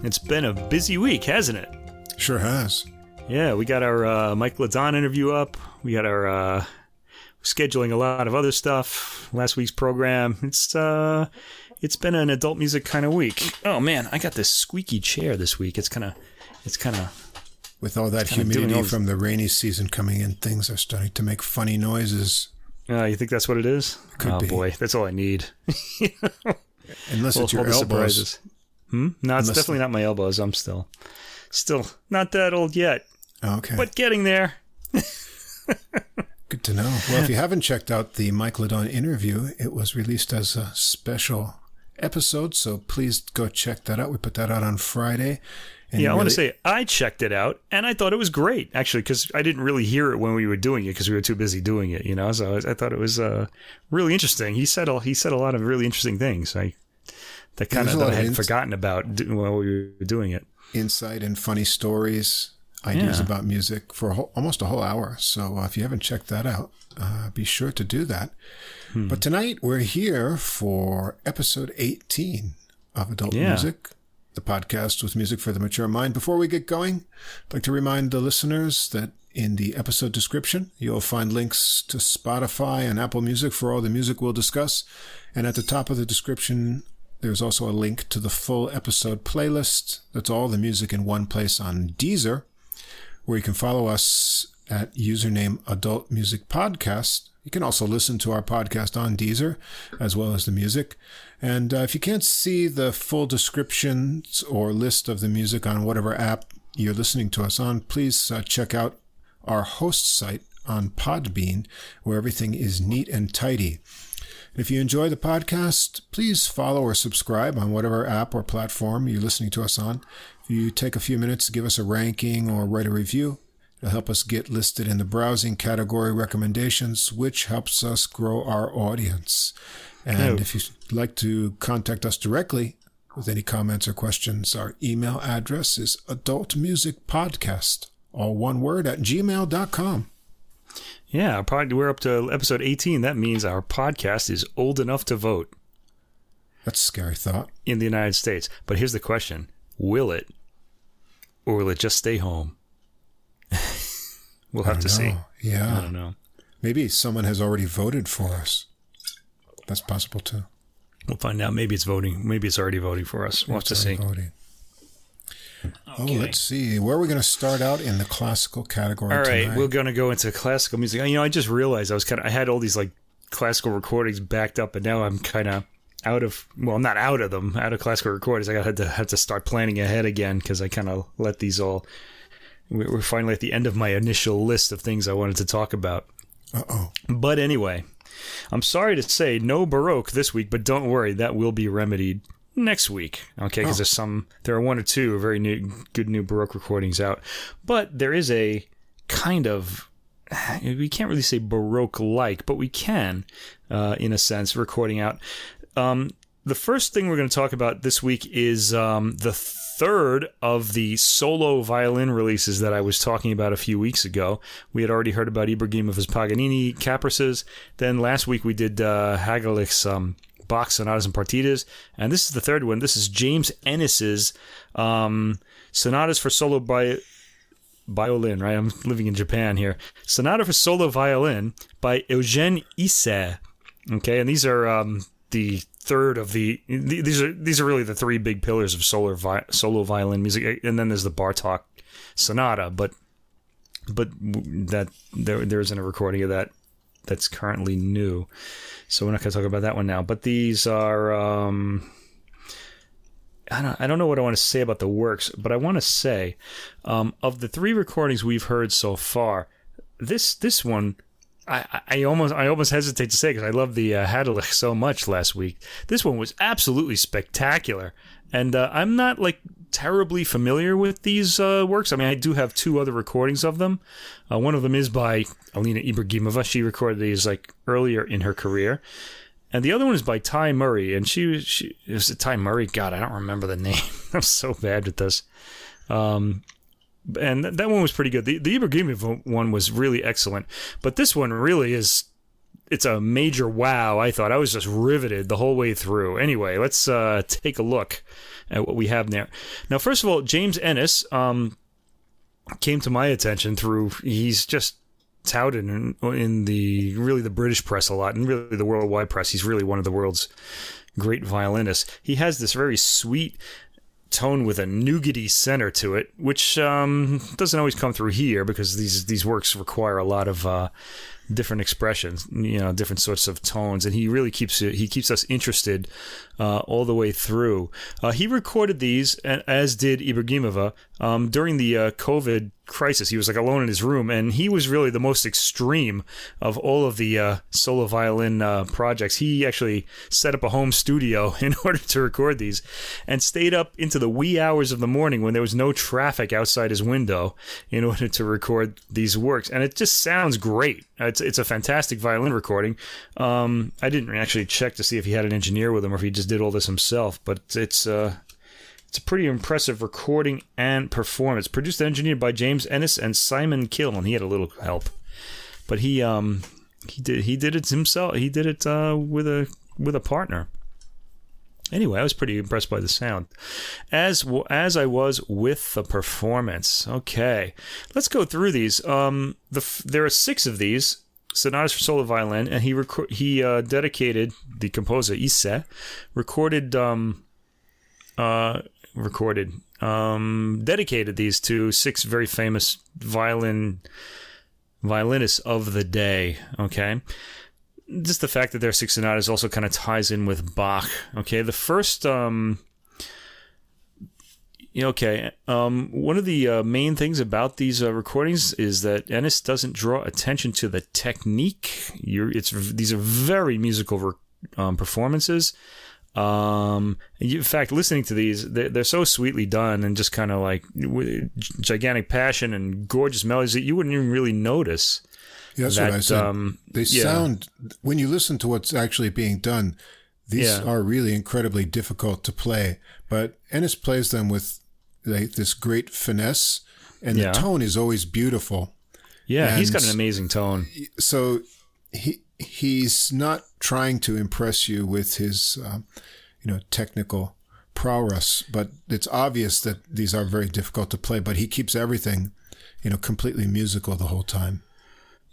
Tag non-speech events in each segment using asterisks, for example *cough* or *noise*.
Well, it's been a busy week, hasn't it? Sure has. Yeah, we got our uh, Mike Ladon interview up. We got our uh, scheduling a lot of other stuff. Last week's program. It's uh, it's been an adult music kind of week. Oh man, I got this squeaky chair this week. It's kind of, it's kind of. With all that humidity all from the rainy season coming in, things are starting to make funny noises. Uh, you think that's what it is? Could oh be. boy, that's all I need. Unless Well, it's your elbows. surprises. Hmm? No, it's Unless- definitely not my elbows. I'm still, still not that old yet, Okay. but getting there. Good to know. Well, if you haven't checked out the Mike Ladon interview, it was released as a special episode, so please go check that out. We put that out on Friday. And Yeah, I want to say I checked it out and I thought it was great actually because I didn't really hear it when we were doing it because we were too busy doing it, you know. So I, I thought it was uh, really interesting. He said a, he said a lot of really interesting things. I that kind There's of that I had ins- forgotten about while we were doing it. insight and funny stories, ideas Yeah. about music for a whole, almost a whole hour. So uh, if you haven't checked that out, uh, be sure to do that. Hmm. But tonight we're here for episode 18 of Adult Yeah. Music, the podcast with music for the mature mind. Before we get going, I'd like to remind the listeners that in the episode description, you'll find links to Spotify and Apple Music for all the music we'll discuss. And at the top of the description, there's also a link to the full episode playlist. That's all the music in one place on Deezer, where you can follow us at username Adult Music Podcast. You can also listen to our podcast on Deezer, as well as the music. And uh, if you can't see the full descriptions or list of the music on whatever app you're listening to us on, please uh, check out our host site on Podbean, where everything is neat and tidy. If you enjoy the podcast, please follow or subscribe on whatever app or platform you're listening to us on. If you take a few minutes to give us a ranking or write a review, it'll help us get listed in the browsing category recommendations, which helps us grow our audience. And Oh. if you'd like to contact us directly with any comments or questions, our email address is adultmusicpodcast, all one word, at gmail.com. Yeah, our pod, we're up to episode 18. That means our podcast is old enough to vote That's a scary thought. in the United States. But here's the question: Will it, or will it just stay home? we'll have to see. Yeah. I don't know. Maybe someone has already voted for us. That's possible too. We'll find out. Maybe it's voting. Maybe it's already voting for us. We'll have to see. already voting. Oh, let's see. Where are we going to start out in the classical category All right, tonight? we're gonna go into classical music. You know, I just realized I was kind of I had all these like classical recordings backed up, and now I'm kind of out of well, I'm not out of them, out of classical recordings. I got had to had to start planning ahead again because I kind of let these all. we- We're finally at the end of my initial list of things I wanted to talk about. Uh-oh. But anyway, I'm sorry to say no Baroque this week, but don't worry, that will be remedied next week. Okay, because Oh. there's some, there are one or two very new, good new Baroque recordings out, but there is a kind of, we can't really say Baroque like, but we can, uh, in a sense, recording out. Um, the first thing we're going to talk about this week is um, the third of the solo violin releases that I was talking about a few weeks ago. We had already heard about Ibragimov's Paganini Caprices. Then last week we did uh, Hadelich's um, Bach Sonatas and Partitas. And this is the third one. This is James Ehnes's um, Sonatas for Solo by violin, right? I'm living in Japan here. Sonata for solo violin by Eugène Ysaÿe. Okay, and these are um, the third of the these are these are really the three big pillars of solo vi- solo violin music, and then there's the Bartok Sonata, but but that there there isn't a recording of that that's currently new, so we're not going to talk about that one now. But these are. Um, I don't, I don't know what I want to say about the works, but I want to say um, of the three recordings we've heard so far, this this one I, I almost I almost hesitate to say because I love the uh, Hadelich so much last week. This one was absolutely spectacular, and uh, I'm not like terribly familiar with these uh, works. I mean, I do have two other recordings of them. Uh, one of them is by Alina Ibragimova. She recorded these like earlier in her career, and the other one is by Tai Murray. And she was she it Tai Murray. God, I don't remember the *laughs* name. I'm so bad with this. Um, and th- that one was pretty good. The the Ibragimov one was really excellent, but this one really is it's a major wow. I thought I was just riveted the whole way through. Anyway, let's uh, take a look at what we have there. Now, first of all, James Ehnes um, came to my attention through he's just touted in, in the really the British press a lot and really the worldwide press. He's really one of the world's great violinists. He has this very sweet tone with a nougaty center to it, which um, doesn't always come through here because these these works require a lot of uh, different expressions, you know, different sorts of tones, and he really keeps he keeps us interested uh, all the way through. Uh, he recorded these, as did Ibragimova, um, during the uh, COVID crisis. He was like alone in his room, and he was really the most extreme of all of the uh, solo violin uh, projects. He actually set up a home studio *laughs* in order to record these, and stayed up into the wee hours of the morning when there was no traffic outside his window in order to record these works. And it just sounds great. It's it's a fantastic violin recording. Um, I didn't actually check to see if he had an engineer with him or if he just did all this himself, but it's uh, it's a pretty impressive recording and performance. Produced and engineered by James Ehnes and Simon Kiln. He had a little help, but he um he did he did it himself. He did it uh, with a with a partner. Anyway, I was pretty impressed by the sound, as as I was with the performance. Okay, let's go through these. Um, the there are six of these sonatas for solo violin, and he rec- he uh, dedicated the composer Ysaÿe recorded um uh recorded, um, dedicated these to six very famous violin violinists of the day. Okay, just the fact that they're six sonatas also kind of ties in with Bach. Okay, the first. Um, okay. Um, one of the uh, main things about these uh, recordings is that Ehnes doesn't draw attention to the technique. You're, it's these are very musical re- um, performances. Um, in fact, listening to these, they're, they're so sweetly done and just kind of like with gigantic passion and gorgeous melodies that you wouldn't even really notice. Yeah, that's that, what I said. Um, they yeah. sound when you listen to what's actually being done. These yeah. are really incredibly difficult to play, but Ehnes plays them with like this great finesse, and yeah. the tone is always beautiful. Yeah, and he's got an amazing tone. So he he's not trying to impress you with his, uh, you know, technical prowess, but it's obvious that these are very difficult to play. But he keeps everything, you know, completely musical the whole time.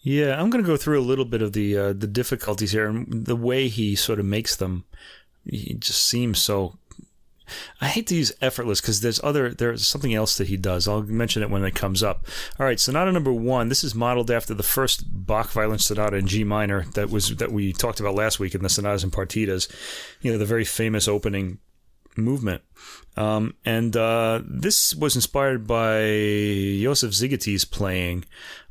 Yeah, I'm going to go through a little bit of the uh, the difficulties here and the way he sort of makes them. He just seems so I hate to use effortless because there's other there's something else that he does. I'll mention it when it comes up. All right, sonata number one. This is modeled after the first Bach violin sonata in G minor that was that we talked about last week in the sonatas and partitas. You know, the very famous opening movement. Um, and uh, this was inspired by Josef Szigeti's playing.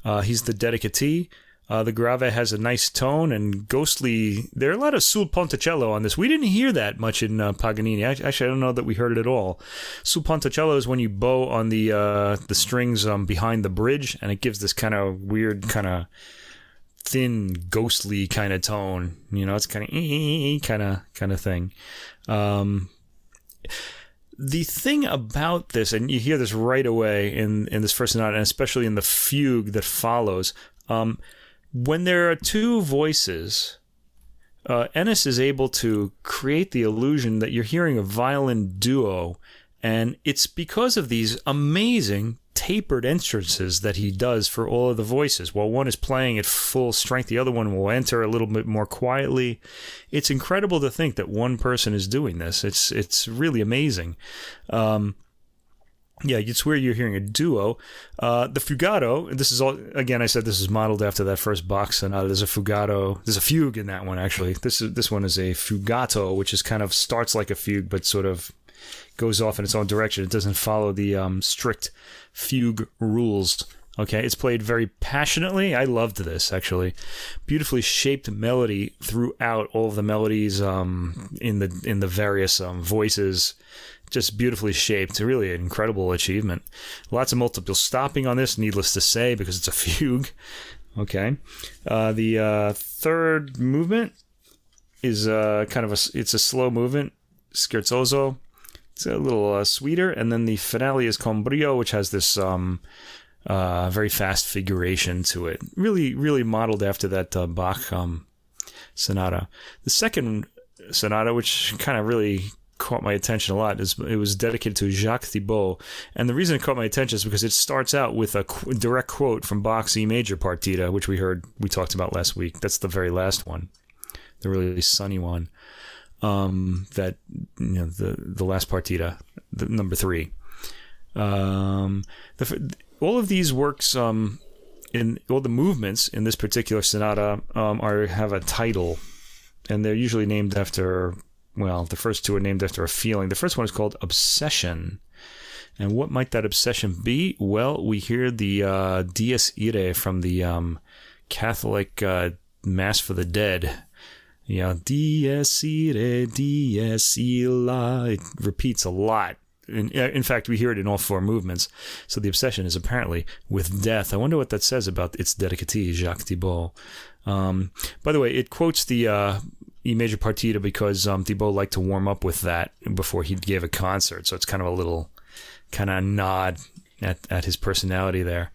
Uh, he's the dedicatee. Uh, the grave has a nice tone and ghostly. There are a lot of sul ponticello on this. We didn't hear that much in uh, Paganini. Actually, I don't know that we heard it at all. Sul ponticello is when you bow on the uh, the strings um, behind the bridge, and it gives this kind of weird, kind of thin, ghostly kind of tone. You know, it's kind of kind of kind of thing. Um, the thing about this, and you hear this right away in in this first note, and especially in the fugue that follows. Um, when there are two voices, uh, Ehnes is able to create the illusion that you're hearing a violin duo, and it's because of these amazing tapered entrances that he does for all of the voices. While one is playing at full strength, the other one will enter a little bit more quietly. It's incredible to think that one person is doing this. It's it's really amazing. Um, yeah, you'd swear you're hearing a duo. Uh, the fugato, this is all, again, I said this is modeled after that first box sonata. Uh, there's a fugato, there's a fugue in that one, actually. This is, this one is a fugato, which is kind of starts like a fugue, but sort of goes off in its own direction. It doesn't follow the um, strict fugue rules. Okay, it's played very passionately. I loved this actually. Beautifully shaped melody throughout all of the melodies um, in the in the various um, voices just beautifully shaped. Really an incredible achievement. Lots of multiple stopping on this, needless to say, because it's a *laughs* fugue. Okay. Uh, the uh, third movement is uh, kind of a it's a slow movement, scherzoso. It's a little uh, sweeter, and then the finale is con brio, which has this um, uh, very fast figuration to it. Really, really modeled after that uh, Bach um, sonata. The second sonata, which kind of really caught my attention a lot, is it was dedicated to Jacques Thibaud, and the reason it caught my attention is because it starts out with a qu- direct quote from Bach's E major partita, which we heard we talked about last week. That's the very last one, the really sunny one. Um, that you know the the last partita, the number three. Um, the, all of these works um, in all the movements in this particular sonata um, are have a title, and they're usually named after. Well, the first two are named after a feeling. The first one is called obsession. And what might that obsession be? Well, we hear the uh, Dies Irae from the um, Catholic uh, Mass for the Dead. You know, Dies Irae, Dies Illa. It repeats a lot in, in fact, we hear it in all four movements. So the obsession is apparently with death. I wonder what that says about its dedicatee, Jacques Thibaud. Um, by the way, it quotes the uh, major partita because um, Thibaud liked to warm up with that before he gave a concert. So it's kind of a little kind of nod at, at his personality there.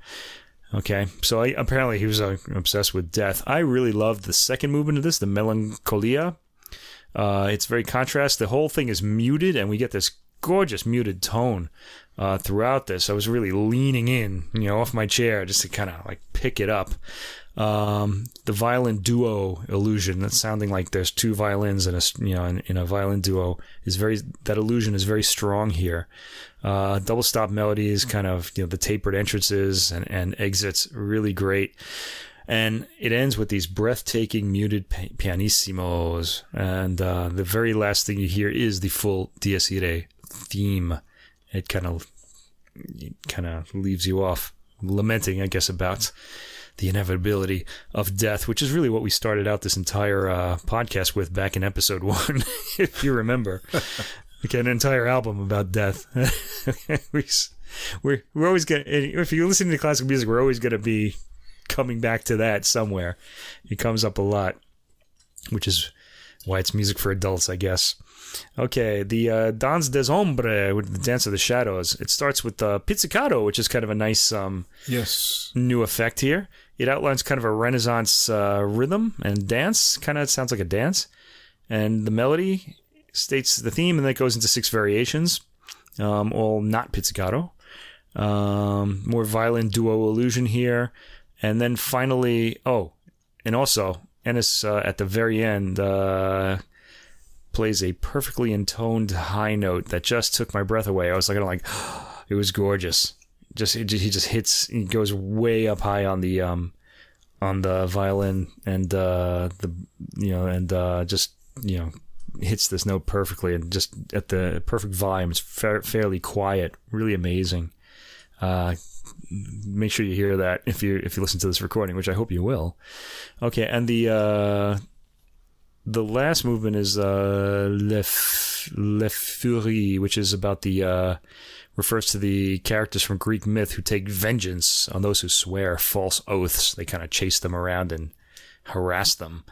Okay, so I, apparently he was uh, obsessed with death. I really loved the second movement of this, the Melancholia. Uh, it's very contrast. The whole thing is muted, and we get this gorgeous muted tone uh, throughout this. I was really leaning in, you know, off my chair just to kind of like pick it up. Um, the violin duo illusion that's sounding like there's two violins in a you know in, in, a violin duo is very that illusion is very strong here. Uh, double stop melodies, kind of you know the tapered entrances and, and exits, really great. And it ends with these breathtaking muted pianissimos, and uh, the very last thing you hear is the full Dies Irae theme. It kind of kind of leaves you off lamenting, I guess, about the inevitability of death, which is really what we started out this entire uh, podcast with back in episode *laughs* one, if you remember. *laughs* okay, an entire album about death. *laughs* we, we're we're always gonna. If you're listening to classical music, we're always gonna be coming back to that somewhere. It comes up a lot, which is why it's music for adults, I guess. Okay, the uh, Danse des Ombres, with the Dance of the Shadows. It starts with the uh, pizzicato, which is kind of a nice um, yes new effect here. It outlines kind of a Renaissance uh, rhythm and dance. Kind of sounds like a dance. And the melody states the theme, and then it goes into six variations, um, all not pizzicato. Um, more violin duo illusion here. And then finally, oh, and also, Ehnes uh, at the very end uh, plays a perfectly intoned high note that just took my breath away. I was like, like, *gasps* it was gorgeous. Just he just hits, he goes way up high on the um on the violin and uh, the you know and uh, just you know hits this note perfectly and just at the perfect volume. It's fa- fairly quiet, really amazing. Uh, make sure you hear that if you if you listen to this recording, which I hope you will. Okay, and the uh, the last movement is uh, Le, F- Le Furie, which is about the uh, refers to the characters from Greek myth who take vengeance on those who swear false oaths. They kind of chase them around and harass them.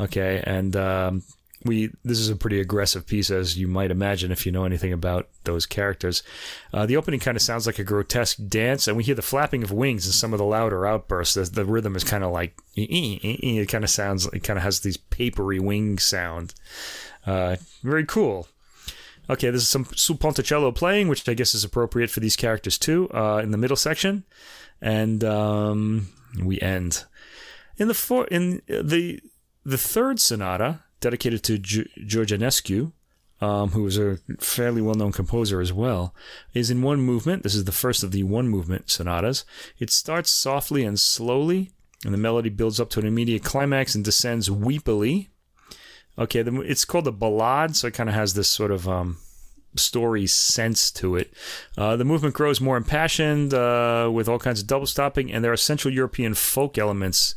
Okay, and um, we this is a pretty aggressive piece, as you might imagine if you know anything about those characters. Uh, the opening kind of sounds like a grotesque dance, and we hear the flapping of wings and some of the louder outbursts. The, the rhythm is kind of like it kind of sounds, it kind of has these papery wing sound. Uh, very cool. Okay, this is some sul ponticello playing, which I guess is appropriate for these characters too. Uh, in the middle section, and um, we end in the four in the the third sonata dedicated to G- George Enescu, um, who was a fairly well known composer as well, is in one movement. This is the first of the one movement sonatas. It starts softly and slowly, and the melody builds up to an immediate climax and descends weepily. Okay, the, it's called a ballade, so it kind of has this sort of um, story sense to it. Uh, the movement grows more impassioned uh, with all kinds of double stopping, and there are Central European folk elements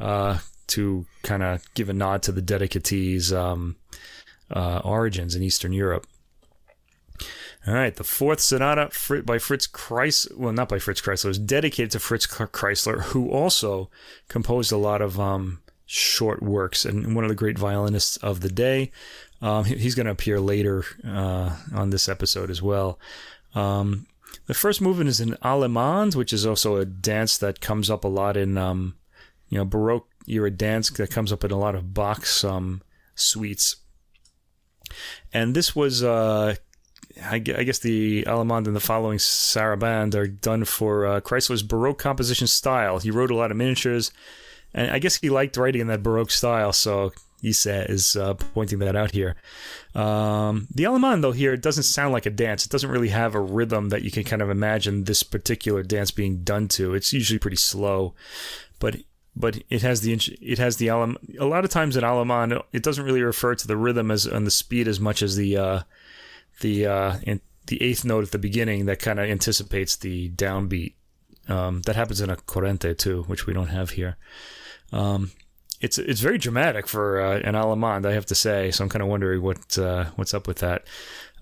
uh, to kind of give a nod to the dedicatee's um, uh, origins in Eastern Europe. All right, the fourth sonata by Fritz Kreisler, well, not by Fritz Kreisler, was dedicated to Fritz Kreisler, who also composed a lot of um, short works and one of the great violinists of the day. Um, he's going to appear later uh, on this episode as well. Um, the first movement is in Allemande, which is also a dance that comes up a lot in um, you know Baroque era dance that comes up in a lot of Bach's um, suites. And this was, uh, I, guess, the Allemande and the following Sarabande are done for uh, Kreisler's Baroque composition style. He wrote a lot of miniatures, and I guess he liked writing in that Baroque style, so Ysaÿe is uh, pointing that out here. Um, the though, here it doesn't sound like a dance. It doesn't really have a rhythm that you can kind of imagine this particular dance being done to. It's usually pretty slow, but but it has the it has the Alem. A lot of times in Allemande, it doesn't really refer to the rhythm as and the speed as much as the uh, the uh, the eighth note at the beginning that kind of anticipates the downbeat. Um, that happens in a corrente too, which we don't have here. Um, it's it's very dramatic for uh, an Allemande, I have to say. So I'm kind of wondering what uh, what's up with that.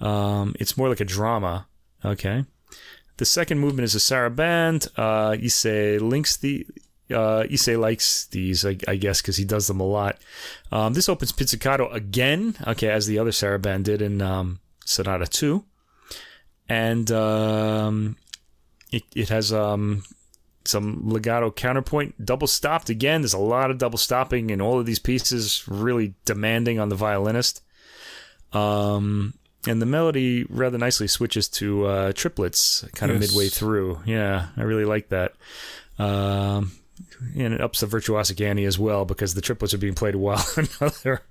Um, it's more like a drama. Okay. The second movement is a sarabande. Uh, Ysaÿe links the uh, Ysaÿe likes these, I, I guess, because he does them a lot. Um, this opens pizzicato again, okay, as the other sarabande did in um, Sonata 2. And um, it, it has um, some legato counterpoint, double stopped again. There's a lot of double stopping in all of these pieces, really demanding on the violinist. Um, and the melody rather nicely switches to uh, triplets kind of yes. midway through. Yeah, I really like that. Um, and it ups the virtuosic ante as well because the triplets are being played *laughs* while another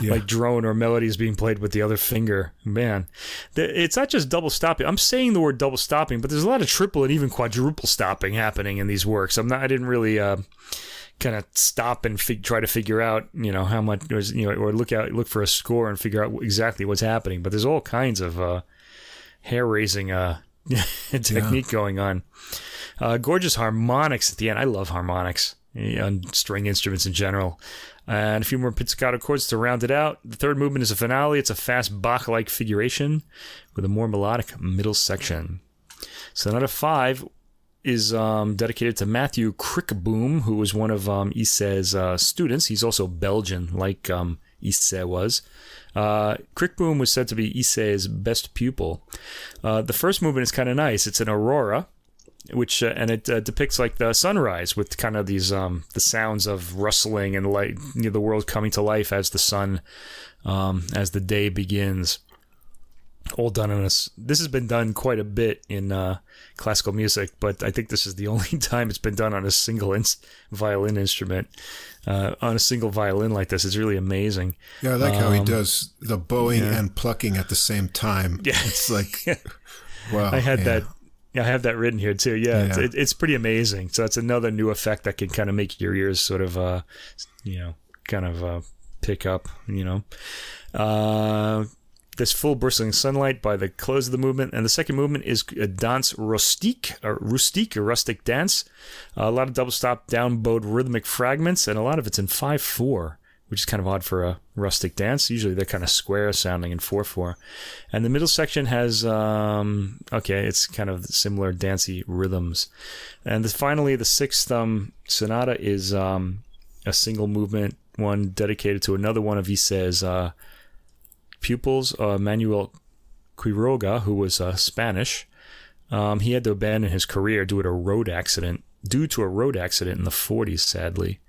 yeah. like drone or melodies being played with the other finger. Man, it's not just double stopping. I'm saying the word double stopping, but there's a lot of triple and even quadruple stopping happening in these works. I'm not. I didn't really. Uh, kind of stop and fig- try to figure out, you know, how much, or, you know, or look out, look for a score and figure out exactly what's happening. But there's all kinds of uh, hair raising uh, *laughs* technique yeah. going on. Uh, gorgeous harmonics at the end. I love harmonics and string instruments in general and a few more pizzicato chords to round it out. The third movement is a finale. It's a fast Bach like figuration with a more melodic middle section. Sonata 5 is um, dedicated to Matthew Crickboom, who was one of um, uh, students. He's also Belgian, like um, was. Uh, Crickboom was said to be Ysaÿe's best pupil. Uh, the first movement is kind of nice. It's an aurora, which uh, and it uh, depicts like the sunrise with kind of these um, the sounds of rustling and light, you know, the world coming to life as the sun um, as the day begins. All done on us. This has been done quite a bit in uh, classical music, but I think this is the *laughs* only time it's been done on a single in- violin instrument. Uh, on a single violin like this It's really amazing. Yeah, I like um, how he um, does the bowing yeah. and plucking at the same time. *laughs* Yeah, it's like. *laughs* Wow, I had yeah. that yeah, I have that written here too. Yeah, yeah. It's, it, it's pretty amazing. So that's another new effect that can kind of make your ears sort of, uh, you know, kind of uh, pick up. You know, uh, this full bristling sunlight by the close of the movement, and the second movement is a dance rustique, or rustique, a rustic dance. a lot of double stop, down bowed rhythmic fragments, and a lot of it's in five four which is kind of odd for a rustic dance. Usually they're kind of square sounding in 4 4. And the middle section has, um, okay, it's kind of similar dancey rhythms. And the, finally, the sixth um, sonata is um, a single movement one dedicated to another one of Ysaÿe's uh, pupils, uh, Manuel Quiroga, who was uh, Spanish. Um, he had to abandon his career due to a road accident, due to a road accident in the 40s, sadly.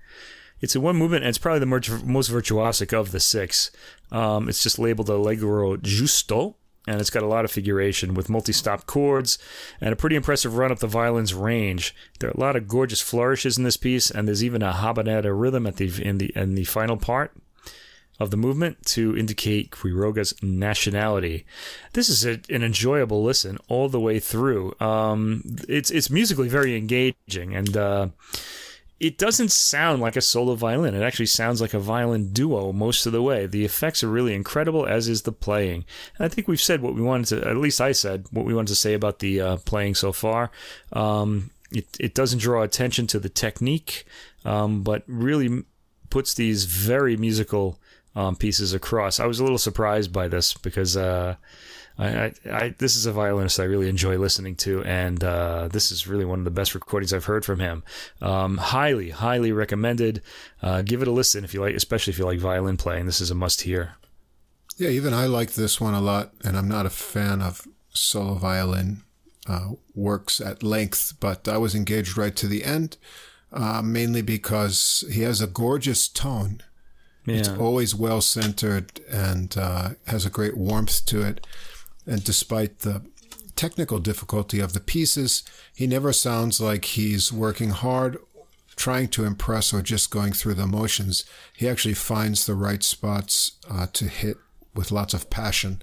It's a one movement, and it's probably the most virtuosic of the six. Um, it's just labeled Allegro Giusto, and it's got a lot of figuration with multi-stop chords and a pretty impressive run up the violin's range. There are a lot of gorgeous flourishes in this piece, and there's even a habanera rhythm at the in the in the final part of the movement to indicate Quiroga's nationality. This is a, an enjoyable listen all the way through. Um, it's it's musically very engaging and. Uh, it doesn't sound like a solo violin. It actually sounds like a violin duo most of the way. The effects are really incredible, as is the playing. And I think we've said what we wanted to, at least I said what we wanted to say about the uh, playing so far. Um, it, it doesn't draw attention to the technique, um, but really puts these very musical um, pieces across. I was a little surprised by this because. Uh, I, I, I, this is a violinist I really enjoy listening to, and uh, this is really one of the best recordings I've heard from him. Um, highly, highly recommended. Uh, give it a listen if you like, especially if you like violin playing. This is a must hear. Yeah, even I like this one a lot, and I'm not a fan of solo violin uh, works at length, but I was engaged right to the end. uh, mainly because he has a gorgeous tone. It's always well centered and uh, has a great warmth to it. And despite the technical difficulty of the pieces, he never sounds like he's working hard, trying to impress, or just going through the motions. He actually finds the right spots uh, to hit with lots of passion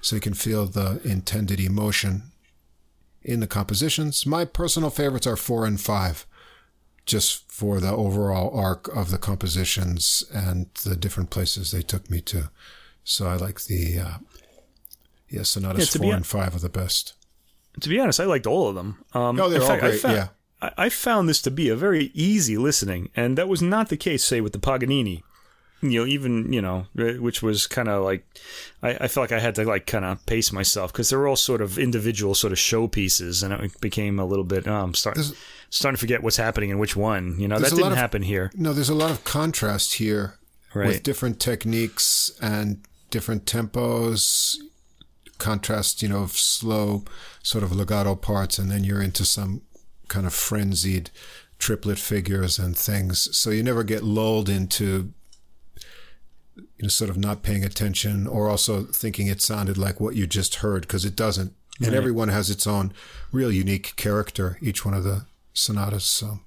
so you can feel the intended emotion in the compositions. My personal favorites are four and five just for the overall arc of the compositions and the different places they took me to. So I like the uh, yeah sonatas Yeah, four and five are the best. To be honest, I liked all of them. Um, Oh, they're all fact, I great, found- yeah. I, I found this to be a very easy listening, and that was not the case, say, with the Paganini. You know, even you know, eh, which was kind of like, I, I felt like I had to like kind of pace myself because they were all sort of individual sort of showpieces, and it became a little bit. Oh, I'm starting starting to forget what's happening in which one. You know, that didn't of- happen here, No, there's a lot of contrast here right? with different techniques and different tempos. Contrast, you know, of slow sort of legato parts, and then you're into some kind of frenzied triplet figures and things. So you never get lulled into you know, sort of not paying attention or also thinking it sounded like what you just heard because it doesn't. And Right. everyone has its own real unique character, each one of the sonatas. So,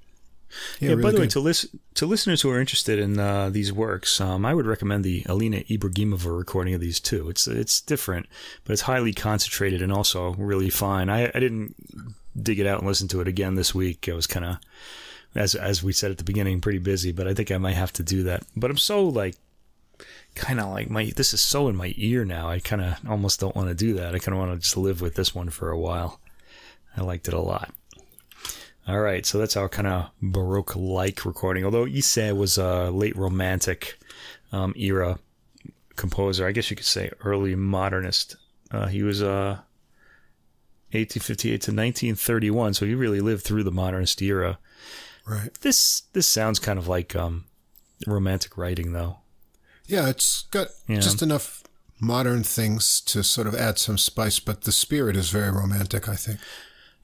yeah, Yeah, really by the way, to listen to listeners who are interested in uh, these works, um, I would recommend the Alina Ibragimova recording of these too. It's it's different, but it's highly concentrated and also really fine. I, I didn't dig it out and listen to it again this week. I was kind of, as as we said at the beginning, pretty busy, but I think I might have to do that. But I'm so like, kind of like my this is so in my ear now. I kind of almost don't want to do that. I kind of want to just live with this one for a while. I liked it a lot. All right, so that's our kind of Baroque-like recording. Although Ysaÿe was a late Romantic um, era composer, I guess you could say early modernist. Uh, he was uh, 1858 to 1931, so he really lived through the modernist era. right. This this sounds kind of like um, romantic writing, though. Yeah, it's got Yeah. just enough modern things to sort of add some spice, but the spirit is very romantic, I think.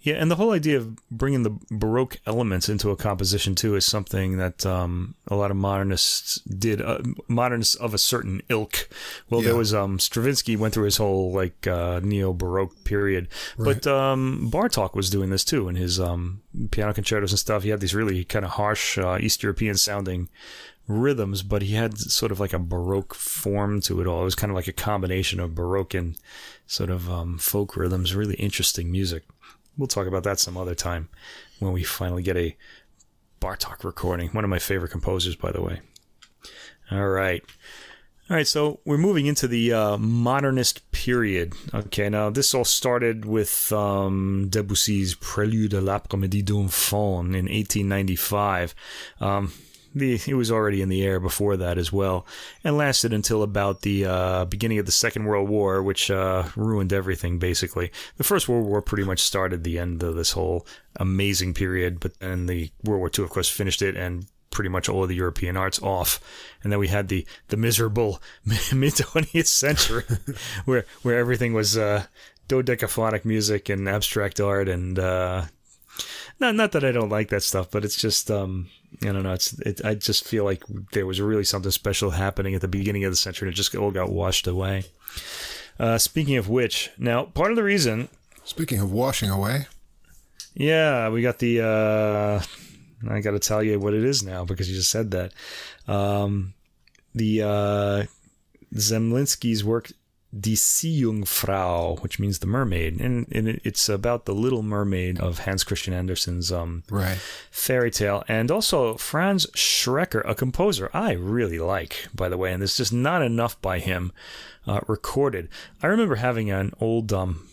Yeah, and the whole idea of bringing the Baroque elements into a composition too is something that um, a lot of modernists did. Uh, modernists of a certain ilk. Well, there was um, Stravinsky went through his whole like uh, neo Baroque period, but um, Bartok was doing this too in his um, piano concertos and stuff. He had these really kind of harsh uh, East European sounding rhythms, but he had sort of like a Baroque form to it all. It was kind of like a combination of Baroque and sort of um, folk rhythms. Really interesting music. We'll talk about that some other time when we finally get a Bartok recording. One of my favorite composers, by the way. All right. All right, so we're moving into the uh, modernist period. Okay, now this all started with um, Debussy's Prelude à l'après-midi d'un faune in 1895. Um, the, *laughs* it was already in the air before that as well, and lasted until about the uh, beginning of the Second World War, which uh, ruined everything basically. The First World War pretty much started the end of this whole amazing period, but then the World War II, of course, finished it and pretty much all of the European arts off, and then we had the the miserable *laughs* mid twentieth century, *laughs* where where everything was uh, dodecaphonic music and abstract art, and uh, not not that I don't like that stuff, but it's just um, I don't know. It's it, I just feel like there was really something special happening at the beginning of the century, and it just all got washed away. Uh, speaking of which, now part of the reason Speaking of washing away, yeah, we got the. Uh, I got to tell you what it is now because you just said that. Um, the uh, Zemlinsky's work, Die Seejungfrau, which means the mermaid, and, and it's about the Little Mermaid of Hans Christian Andersen's um, right? fairy tale, and also Franz Schreker, a composer I really like, by the way, and there's just not enough by him uh, recorded. I remember having an old um,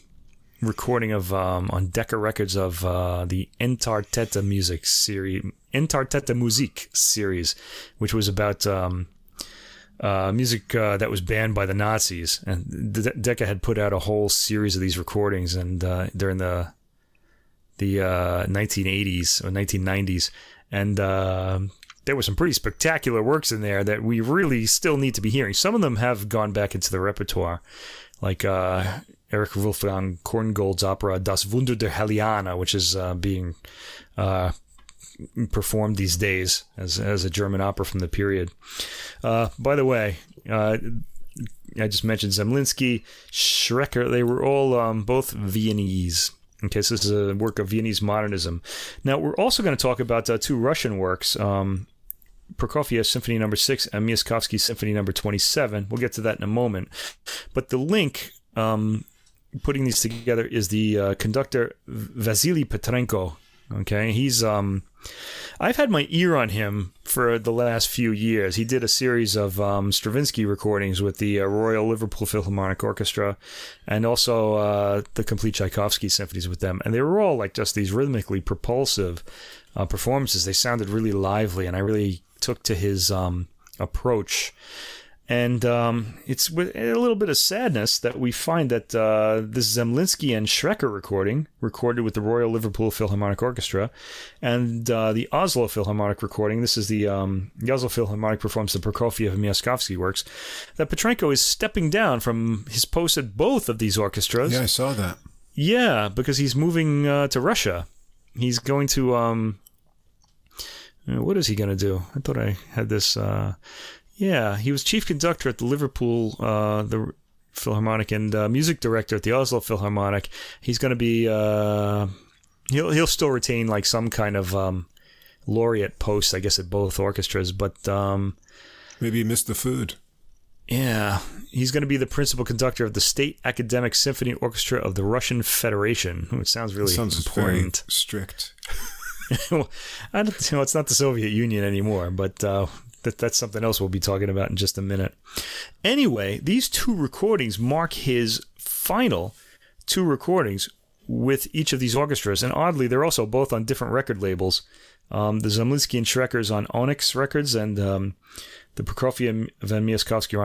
recording of um, on Decca Records of uh, the Entartete music series, Entartete Musik series, which was about. Um, uh, music uh, that was banned by the Nazis, and De- Decca had put out a whole series of these recordings, and uh, during the the uh, 1980s or 1990s, and uh, there were some pretty spectacular works in there that we really still need to be hearing. Some of them have gone back into the repertoire, like uh, Erich Wolfgang Korngold's opera Das Wunder der Heliane, which is uh, being uh, performed these days as as a German opera from the period. Uh, by the way, uh, I just mentioned Zemlinsky, Schreker. They were all um, both Viennese. Okay, so this is a work of Viennese modernism. Now we're also going to talk about uh, two Russian works. Um, Prokofiev Symphony Number Six and Miaskovsky Symphony Number Twenty-seven. We'll get to that in a moment. But the link um, putting these together is the uh, conductor Vasily Petrenko. Okay, he's um, I've had my ear on him for the last few years. He did a series of um, Stravinsky recordings with the uh, Royal Liverpool Philharmonic Orchestra, and also uh, the complete Tchaikovsky symphonies with them, and they were all like just these rhythmically propulsive uh, performances. They sounded really lively, and I really took to his um, approach. And um, it's with a little bit of sadness that we find that uh, this Zemlinsky and Schreker recording, recorded with the Royal Liverpool Philharmonic Orchestra, and uh, the Oslo Philharmonic recording, this is the, um, the Oslo Philharmonic performs the Prokofiev and Miaskovsky works, that Petrenko is stepping down from his post at both of these orchestras. Yeah, I saw that. Yeah, because he's moving uh, to Russia. He's going to um, what is he going to do? I thought I had this. Uh, yeah, he was chief conductor at the Liverpool, uh, the Philharmonic, and uh, music director at the Oslo Philharmonic. He's going to be. Uh, he'll he'll still retain like some kind of um, laureate post, I guess, at both orchestras, but. Um, Maybe he missed the food. Yeah, he's going to be the principal conductor of the State Academic Symphony Orchestra of the Russian Federation. It sounds really It sounds important. strict. *laughs* well, I don't you know it's not the Soviet Union anymore, but uh, that that's something else we'll be talking about in just a minute. Anyway, these two recordings mark his final two recordings with each of these orchestras, and oddly, they're also both on different record labels. Um, the Zemlinsky and Schreker's on Onyx Records, and um, the Prokofiev and Miaskovsky are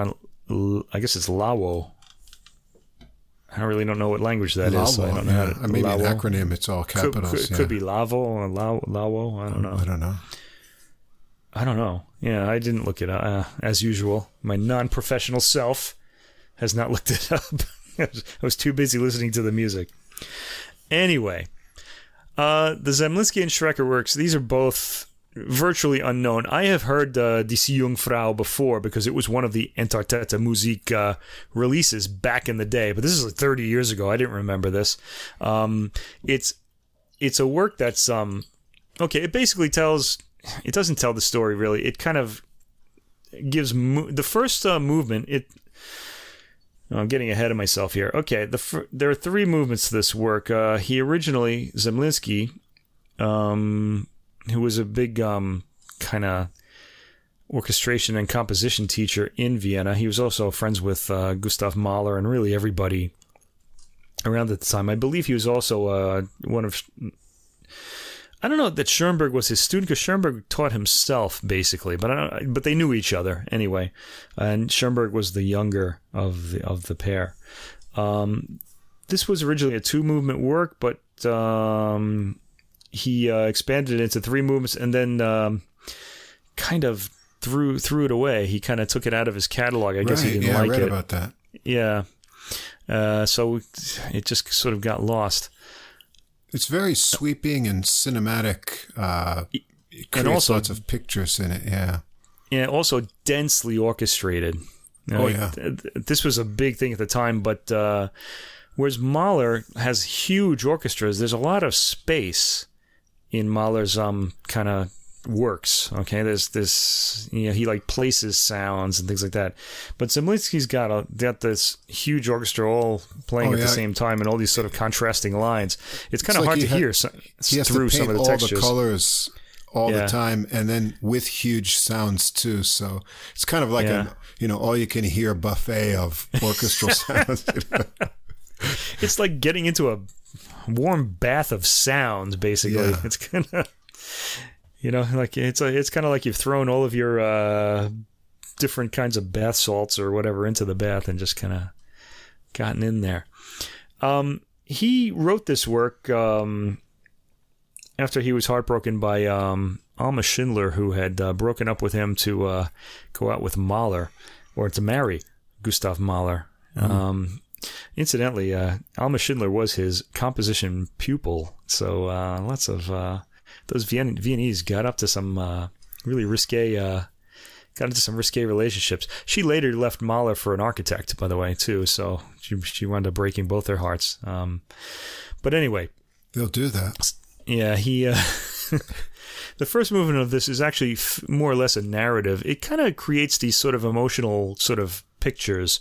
on, I guess it's Lawo. I really don't know what language that is. so I don't know how to, Maybe an Lawo. acronym. It's all Could, capitals. could, yeah. could be Lavo or Lawo. I don't know. I don't know. I don't know. Yeah, I didn't look it up. Uh, as usual, my non professional self has not *laughs* looked it up. *laughs* I was too busy listening to the music. Anyway, uh, the Zemlinsky and Schreker works, these are both virtually unknown. I have heard uh, Die Jungfrau before because it was one of the Entartete Musik uh, releases back in the day, but this is like 30 years ago. I didn't remember this. Um, it's it's a work that's um okay. It basically tells. It doesn't tell the story really. It kind of gives mo- the first uh, movement. It. oh, I'm getting ahead of myself here. Okay, the there are three movements to this work. Uh, he originally Zemlinsky, um, who was a big um, kind of orchestration and composition teacher in Vienna. He was also friends with uh, Gustav Mahler and really everybody around at the time. I believe he was also uh, one of. I don't know that Schoenberg was his student because Schoenberg taught himself basically, but I don't, but they knew each other anyway, and Schoenberg was the younger of the of the pair. Um, this was originally a two movement work, but um, he uh, expanded it into three movements and then um, kind of threw threw it away. He kind of took it out of his catalog. I guess he didn't yeah, like I read it. about that. Yeah. Uh, so it just sort of got lost. It's very sweeping and cinematic. Uh, it creates also- lots of pictures in it. Yeah. And also densely orchestrated. You know, Oh, yeah. th- th- This was a big thing at the time, but uh, whereas Mahler has huge orchestras, there's a lot of space in Mahler's um kind of works. Okay, there's this you know he like places sounds and things like that, but Zemlinsky's got a got this huge orchestra all playing Oh, at the same time and all these sort of contrasting lines. It's kind of like hard he to had- hear so, He has through to paint some of the all textures. the colors all Yeah. the time, and then with huge sounds too. So it's kind of like Yeah. a you know all you can hear buffet of orchestral *laughs* sounds. it's like getting into a warm bath of sound basically Yeah. it's kind of you know like it's a, it's kind of like you've thrown all of your uh different kinds of bath salts or whatever into the bath and just kind of gotten in there. Um he wrote this work um after he was heartbroken by um Alma Schindler who had uh, broken up with him to uh go out with Mahler or to marry Gustav Mahler. Um Incidentally, uh, Alma Schindler was his composition pupil, so uh, lots of uh, those Vien- Viennese got up to some uh, really risque. Uh, got into some risque relationships. She later left Mahler for an architect, by the way, too. So she she wound up breaking both their hearts. Um, but anyway, They'll do that. yeah, he. Uh, *laughs* the first movement of this is actually f- more or less a narrative. It kind of creates these sort of emotional sort of pictures,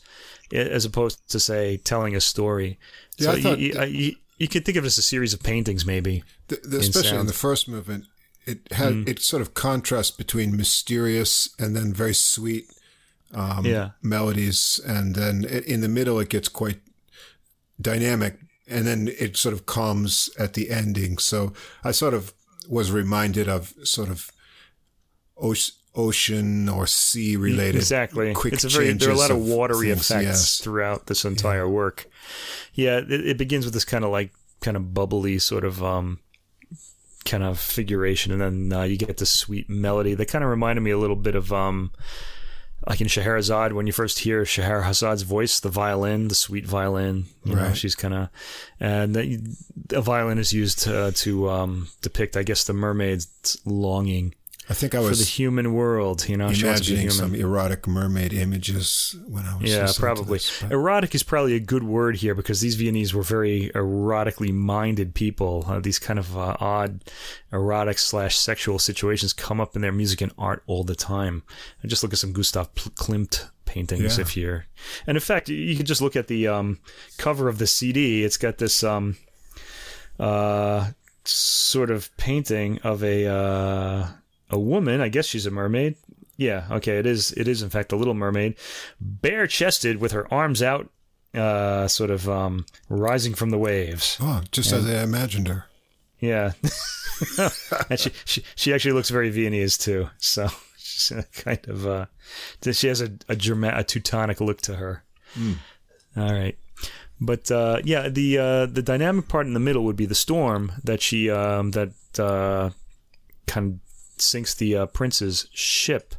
as opposed to say telling a story. Yeah, so I thought you, you, that- you, you could think of it as a series of paintings, maybe. The, the, especially in the first movement, it had Mm. it sort of contrasts between mysterious and then very sweet um, Yeah. melodies, and then in the middle it gets quite dynamic, and then it sort of calms at the ending. So I sort of was reminded of sort of ocean or sea related Exactly. quick it's a very there are a lot of of watery things, effects yes. throughout this entire work. Yeah, it, it begins with this kind of like kind of bubbly sort of um kind of figuration, and then uh, you get this sweet melody that kind of reminded me a little bit of um like in Scheherazade when you first hear Scheherazade's voice, the violin, the sweet violin. You know, Right. she's kind of and the, a violin is used to, to um depict, I guess, the mermaid's longing I think I was for the human world. You know, she wants to imagining some erotic mermaid images when I was Yeah, probably. this, Erotic is probably a good word here because these Viennese were very erotically minded people. Uh, these kind of uh, odd erotic slash sexual situations come up in their music and art all the time. And just look at some Gustav Klimt paintings Yeah. if you're. And in fact, you- you could just look at the um, cover of the CD. It's got this um, uh, sort of painting of a uh, a woman. I guess she's a mermaid. Yeah, okay, it is. It is in fact a little mermaid, bare chested with her arms out, uh, sort of um, rising from the waves. Oh, just as I imagined her. Yeah, *laughs* and she, she she actually looks very Viennese too. So *laughs* she's kind of uh, she has a a, German, a Teutonic look to her. All right. But uh, yeah, the uh, the dynamic part in the middle would be the storm that she um, that uh, kind of sinks the uh, prince's ship,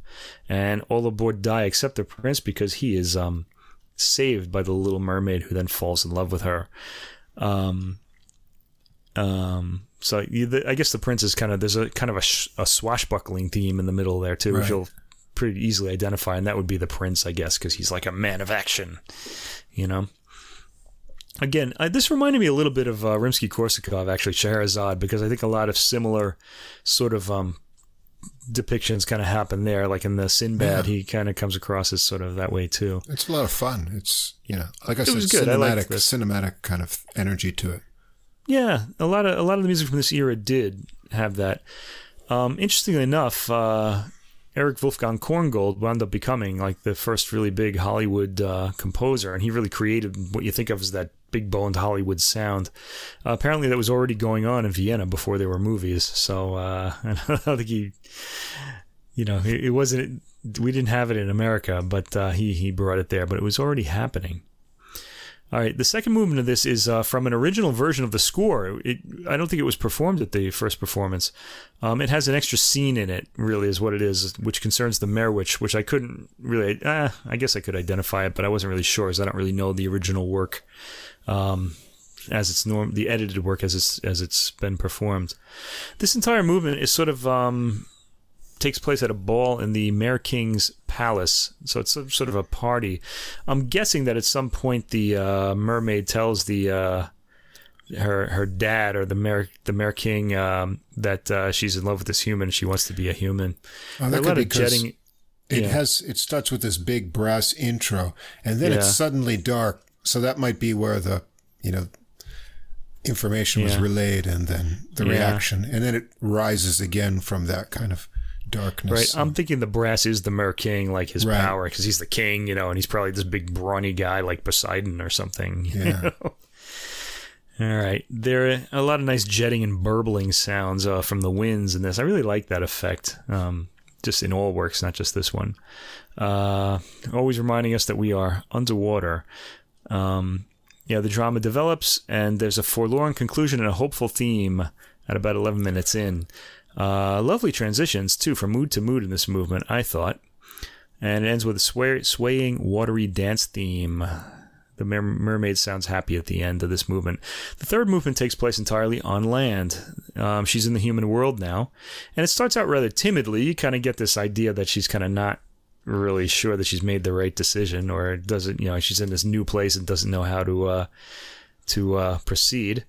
and all aboard die except the prince because he is um, saved by the little mermaid who then falls in love with her. Um, um, so you, the, I guess the prince is kind of there's a kind of a, sh- a swashbuckling theme in the middle there too, which you'll pretty easily identify, and that would be the prince, I guess, because he's like a man of action, you know. Again, uh, this reminded me a little bit of uh, Rimsky-Korsakov, actually Scheherazade, because I think a lot of similar sort of um, depictions kind of happen there. Like in the Sinbad, Yeah. he kind of comes across as sort of that way too. It's a lot of fun. It's you know, like I said, was good. I cinematic, cinematic kind of energy to it. Yeah, a lot of a lot of the music from this era did have that. Um, interestingly enough, uh, Erich Wolfgang Korngold wound up becoming like the first really big Hollywood uh, composer, and he really created what you think of as that big boned Hollywood sound. Uh, apparently, that was already going on in Vienna before there were movies. So uh, *laughs* I don't think he, you know, it, wasn't. We didn't have it in America, but uh, he he brought it there. But it was already happening. All right, the second movement of this is uh, from an original version of the score. It, I don't think it was performed at the first performance. Um, it has an extra scene in it, really, is what it is, which concerns the Merwich, which I couldn't really. Uh, I guess I could identify it, but I wasn't really sure, as I don't really know the original work um, as it's norm, the edited work as it's as it's been performed. This entire movement is sort of um, takes place at a ball in the Mer King's palace. So it's a, sort of a party. I'm guessing that at some point the uh, mermaid tells the uh, her her dad or the mayor the Mer King um, that uh, she's in love with this human. She wants to be a human. Oh, that a could lot be of jetting. It yeah. has it starts with this big brass intro, and then Yeah. it's suddenly dark. So that might be where the you know information was Yeah. relayed, and then the Yeah. reaction, and then it rises again from that kind of darkness. Right, I'm thinking the brass is the Mer King, like his Right. power, because he's the king, you know, and he's probably this big brawny guy like Poseidon or something. you *laughs* Yeah. know? All right, there are a lot of nice jetting and burbling sounds uh, from the winds in this. I really like that effect, um, just in all works, not just this one. Uh, always reminding us that we are underwater. Um, yeah, the drama develops, and there's a forlorn conclusion and a hopeful theme at about 11 minutes in. Uh, lovely transitions, too, from mood to mood in this movement, I thought. And it ends with a sway- swaying, watery dance theme. The mer- mermaid sounds happy at the end of this movement. The third movement takes place entirely on land. Um, she's in the human world now, and it starts out rather timidly. You kind of get this idea that she's kind of not really sure that she's made the right decision, or doesn't. You know, she's in this new place and doesn't know how to uh, to uh, proceed.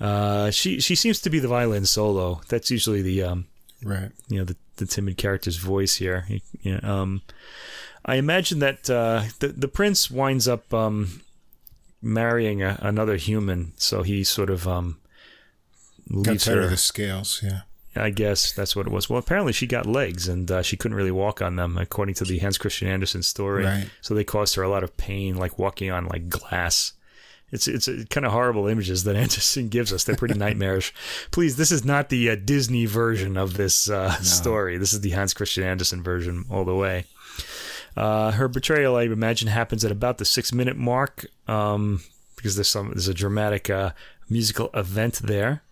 Uh, she she seems to be the violin solo. That's usually the um, Right. you know the, the timid character's voice here. He- you know, um, I imagine that uh, the the prince winds up um, marrying a, another human, so he sort of um, Got leaves tired her. of the scales. Yeah. I guess that's what it was. Well, apparently she got legs and uh, she couldn't really walk on them, according to the Hans Christian Andersen story. Right. So they caused her a lot of pain, like walking on like glass. It's it's kind of horrible images that *laughs* Anderson gives us. They're pretty *laughs* nightmarish. Please, this is not the uh, Disney version of this uh, story. This is the Hans Christian Andersen version all the way. Uh, her betrayal, I imagine, happens at about the six minute mark um, because there's some there's a dramatic uh, musical event there.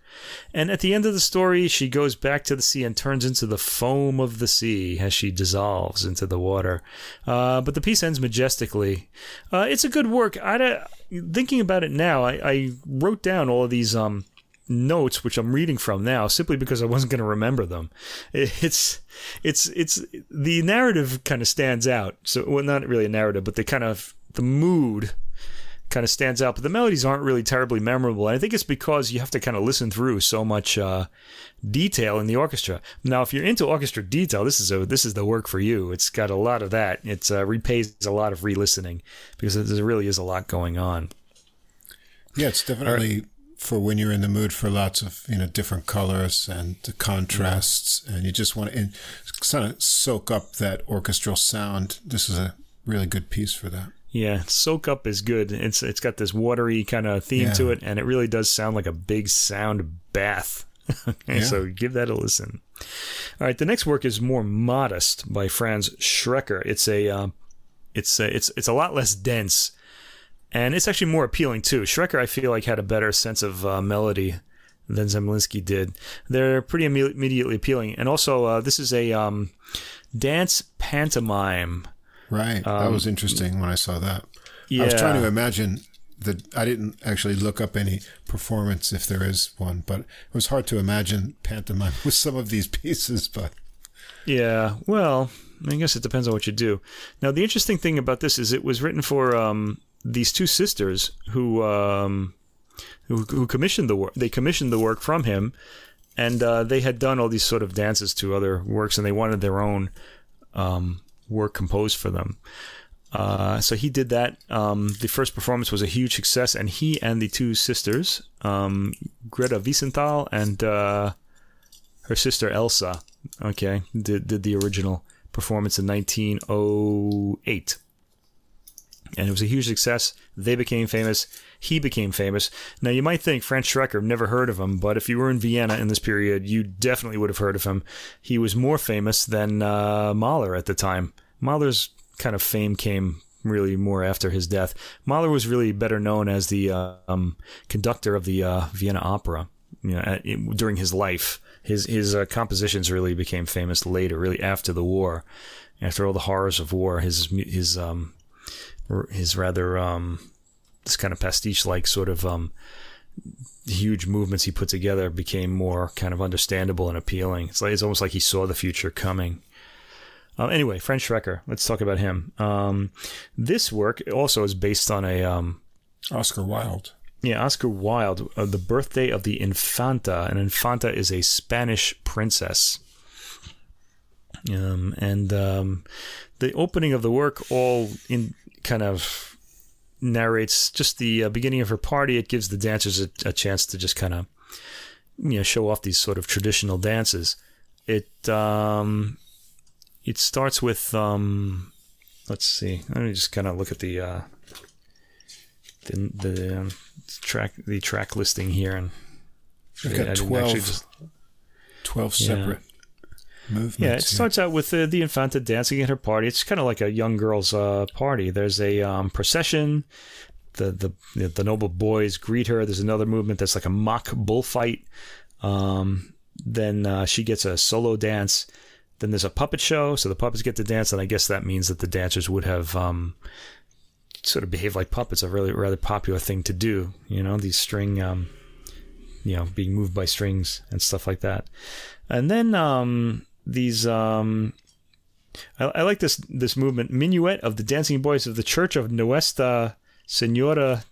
And at the end of the story, she goes back to the sea and turns into the foam of the sea as she dissolves into the water. Uh, but the piece ends majestically. Uh, it's a good work. I, thinking about it now, I, I wrote down all of these um, notes, which I'm reading from now, simply because I wasn't going to remember them. It's it's it's the narrative kind of stands out. So, well, not really a narrative, but the kind of the mood kind of stands out, but the melodies aren't really terribly memorable. And I think it's because you have to kind of listen through so much uh, detail in the orchestra. Now, if you're into orchestra detail, this is a this is the work for you. It's got a lot of that. It uh, repays a lot of re-listening because there really is a lot going on. Yeah, it's definitely for when you're in the mood for lots of you know different colors and contrasts, and you just want to kind of soak up that orchestral sound. This is a really good piece for that. Yeah, soak up is good. It's it's got this watery kind of theme to it, and it really does sound like a big sound bath. *laughs* okay, Yeah. so give that a listen. All right, the next work is more modest by Franz Schreker. It's a um, it's a, it's it's a lot less dense, and it's actually more appealing too. Schrecker, I feel like, had a better sense of uh, melody than Zemlinsky did. They're pretty immediately appealing, and also uh, this is a um, dance pantomime. Right, that was interesting when I saw that. Yeah. I was trying to imagine that I didn't actually look up any performance if there is one, but it was hard to imagine pantomime *laughs* with some of these pieces. But Yeah, well, I guess it depends on what you do. Now, the interesting thing about this is it was written for um, these two sisters who um, who, who commissioned the work. They commissioned the work from him, and uh, they had done all these sort of dances to other works, and they wanted their own um, work composed for them. Uh, so he did that. Um, the first performance was a huge success, and he and the two sisters, um, Greta Wiesenthal and uh, her sister Elsa, okay, did did the original performance in 1908, and it was a huge success. They became famous. He became famous. Now you might think Franz Schreker, never heard of him, but if you were in Vienna in this period, you definitely would have heard of him. He was more famous than uh, Mahler at the time. Mahler's kind of fame came really more after his death. Mahler was really better known as the uh, um, conductor of the uh, Vienna Opera you know, at, during his life. His his uh, compositions really became famous later, really after the war, after all the horrors of war. His his um his rather um this kind of pastiche like sort of um huge movements he put together became more kind of understandable and appealing. It's like it's almost like he saw the future coming. Uh, anyway, Franz Schreker. Let's talk about him. Um, this work also is based on a um, Oscar Wilde. yeah, Oscar Wilde, uh, The Birthday of the Infanta. An Infanta is a Spanish princess. Um, and um, the opening of the work all in kind of narrates just the uh, beginning of her party. It gives the dancers a, a chance to just kind of, you know, show off these sort of traditional dances. It um, it starts with um, let's see. Let me just kind of look at the uh, the the um, track the track listing here and I've got didn't 12, just- 12 separate movements. Yeah, it starts out with uh, the Infanta dancing at her party. It's kind of like a young girl's uh, party. There's a um, procession. The, the the noble boys greet her. There's another movement that's like a mock bullfight. Um, then uh, she gets a solo dance. Then there's a puppet show, so the puppets get to dance, and I guess that means that the dancers would have um, sort of behave like puppets. A really rather popular thing to do. You know, these string, um, you know, being moved by strings and stuff like that. And then um, these. Um, I, I like this this movement minuet of the dancing boys of the Church of Nuestra Senora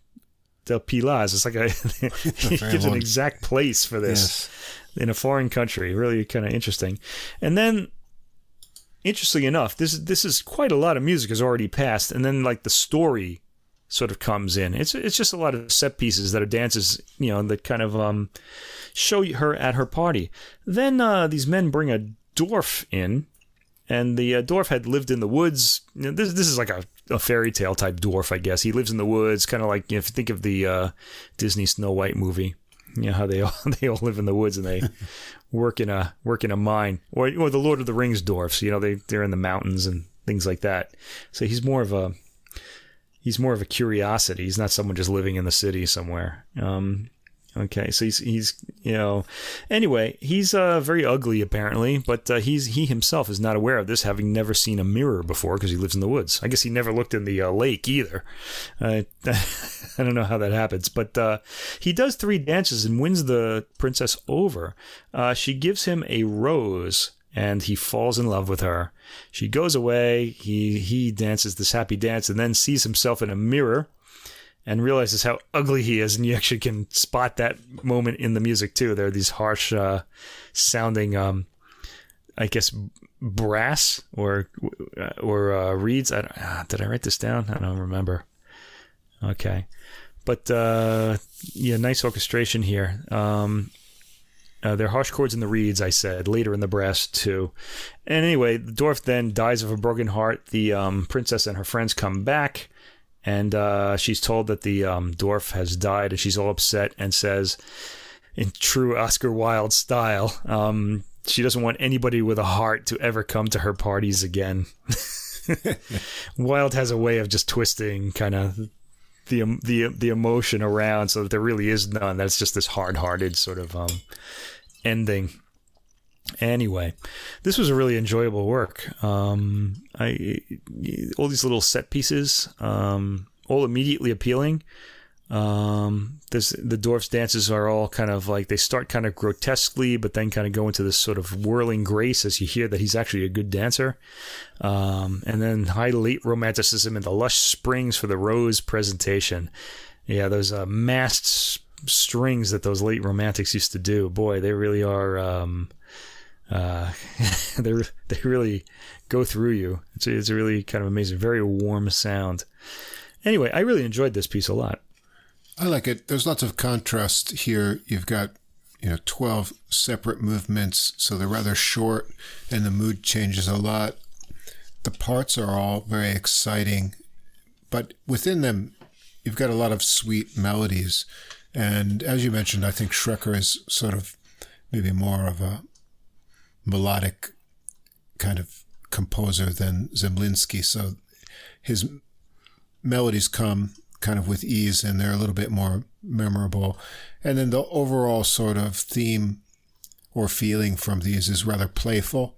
del Pilar. It's like a *laughs* he gives an exact place for this yes. in a foreign country. Really kind of interesting. And then interestingly enough, this this is quite a lot of music has already passed, and then like the story sort of comes in. It's it's just a lot of set pieces that are dances, you know, that kind of um, show her at her party. Then uh, these men bring a dwarf in, and the uh, dwarf had lived in the woods. You know, this this is like a, a fairy tale type dwarf, I guess. He lives in the woods, kind of like you know, if you think of the uh, Disney Snow White movie. You know how they all *laughs* they all live in the woods and they *laughs* work in a work in a mine, or or the Lord of the Rings dwarfs. You know they they're in the mountains and things like that. So he's more of a he's more of a curiosity. He's not someone just living in the city somewhere. Um, Okay, so he's he's you know, anyway, he's uh, very ugly apparently, but uh, he's he himself is not aware of this, having never seen a mirror before because he lives in the woods. I guess he never looked in the uh, lake either. *laughs* I don't know how that happens, but uh, he does three dances and wins the princess over. Uh, she gives him a rose and he falls in love with her. She goes away. He he dances this happy dance and then sees himself in a mirror and realizes how ugly he is, and you actually can spot that moment in the music too. There are these harsh uh, sounding, um, I guess, brass or or uh, reeds. I uh, did I write this down? I don't remember. Okay, but uh, yeah, nice orchestration here. Um, uh, they're harsh chords in the reeds, I said, later in the brass too. And anyway, the dwarf then dies of a broken heart. The um, princess and her friends come back and uh, she's told that the um, dwarf has died, and she's all upset and says, in true Oscar Wilde style, um, she doesn't want anybody with a heart to ever come to her parties again. *laughs* Wilde has a way of just twisting kind of the the the emotion around so that there really is none. That's just this hard-hearted sort of um, ending. Anyway, this was a really enjoyable work. Um, I all these little set pieces, um, all immediately appealing. Um, this the dwarfs dances are all kind of like they start kind of grotesquely, but then kind of go into this sort of whirling grace as you hear that he's actually a good dancer. Um, and then high late romanticism and the lush springs for the rose presentation. Yeah, those uh, masked strings that those late romantics used to do. Boy, they really are. Um, uh, *laughs* they they really go through you. It's it's really kind of amazing, very warm sound. Anyway, I really enjoyed this piece a lot. I like it. There's lots of contrast here. You've got you know 12 separate movements, so they're rather short, and the mood changes a lot. The parts are all very exciting, but within them, you've got a lot of sweet melodies. And as you mentioned, I think Schreker is sort of maybe more of a melodic kind of composer than Zemlinsky. So his melodies come kind of with ease and they're a little bit more memorable. And then the overall sort of theme or feeling from these is rather playful.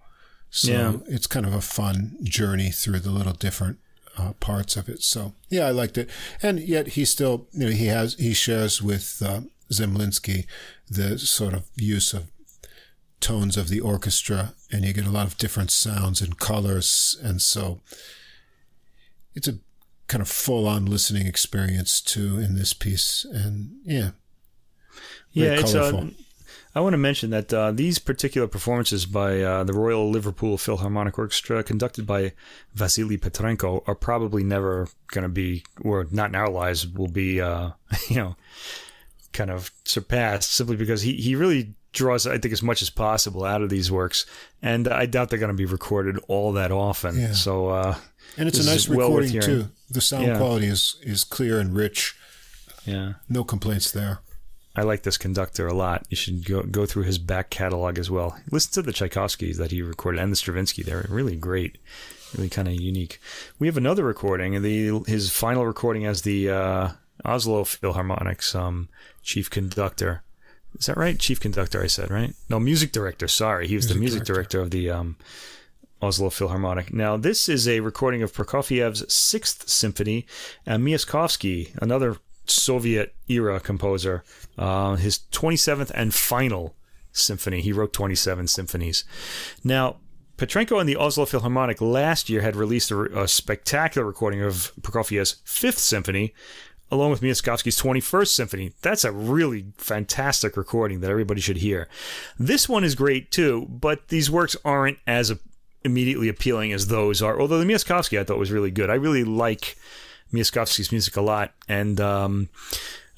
So yeah. it's kind of a fun journey through the little different uh, parts of it. So yeah, I liked it. And yet he still, you know, he has, he shares with uh, Zemlinsky the sort of use of tones of the orchestra and you get a lot of different sounds and colors. And so it's a kind of full on listening experience too in this piece. And yeah. Yeah, it's uh, I want to mention that uh, these particular performances by uh, the Royal Liverpool Philharmonic Orchestra, conducted by Vasily Petrenko, are probably never going to be, or not in our lives, will be, uh, *laughs* you know, kind of surpassed simply because he, he really draws, I think, as much as possible out of these works. And I doubt they're going to be recorded all that often. Yeah. So, uh, and it's a nice recording well too. The sound yeah. quality is is clear and rich. Yeah, no complaints there. I like this conductor a lot. You should go go through his back catalog as well. Listen to the Tchaikovskys that he recorded and the Stravinsky. They're really great, really kind of unique. We have another recording, the his final recording as the uh, Oslo Philharmonic's um, chief conductor. Is that right? Chief conductor, I said, right? No, music director. Sorry, he was music the music director, director of the um, Oslo Philharmonic. Now, this is a recording of Prokofiev's Sixth Symphony, and Miaskovsky, another Soviet era composer, uh, his 27th and final symphony. He wrote 27 symphonies. Now, Petrenko and the Oslo Philharmonic last year had released a, a spectacular recording of Prokofiev's Fifth Symphony, along with Miaskovsky's 21st Symphony. That's a really fantastic recording that everybody should hear. This one is great too, but these works aren't as immediately appealing as those are. Although the Miaskovsky I thought was really good. I really like Miaskovsky's music a lot, and um,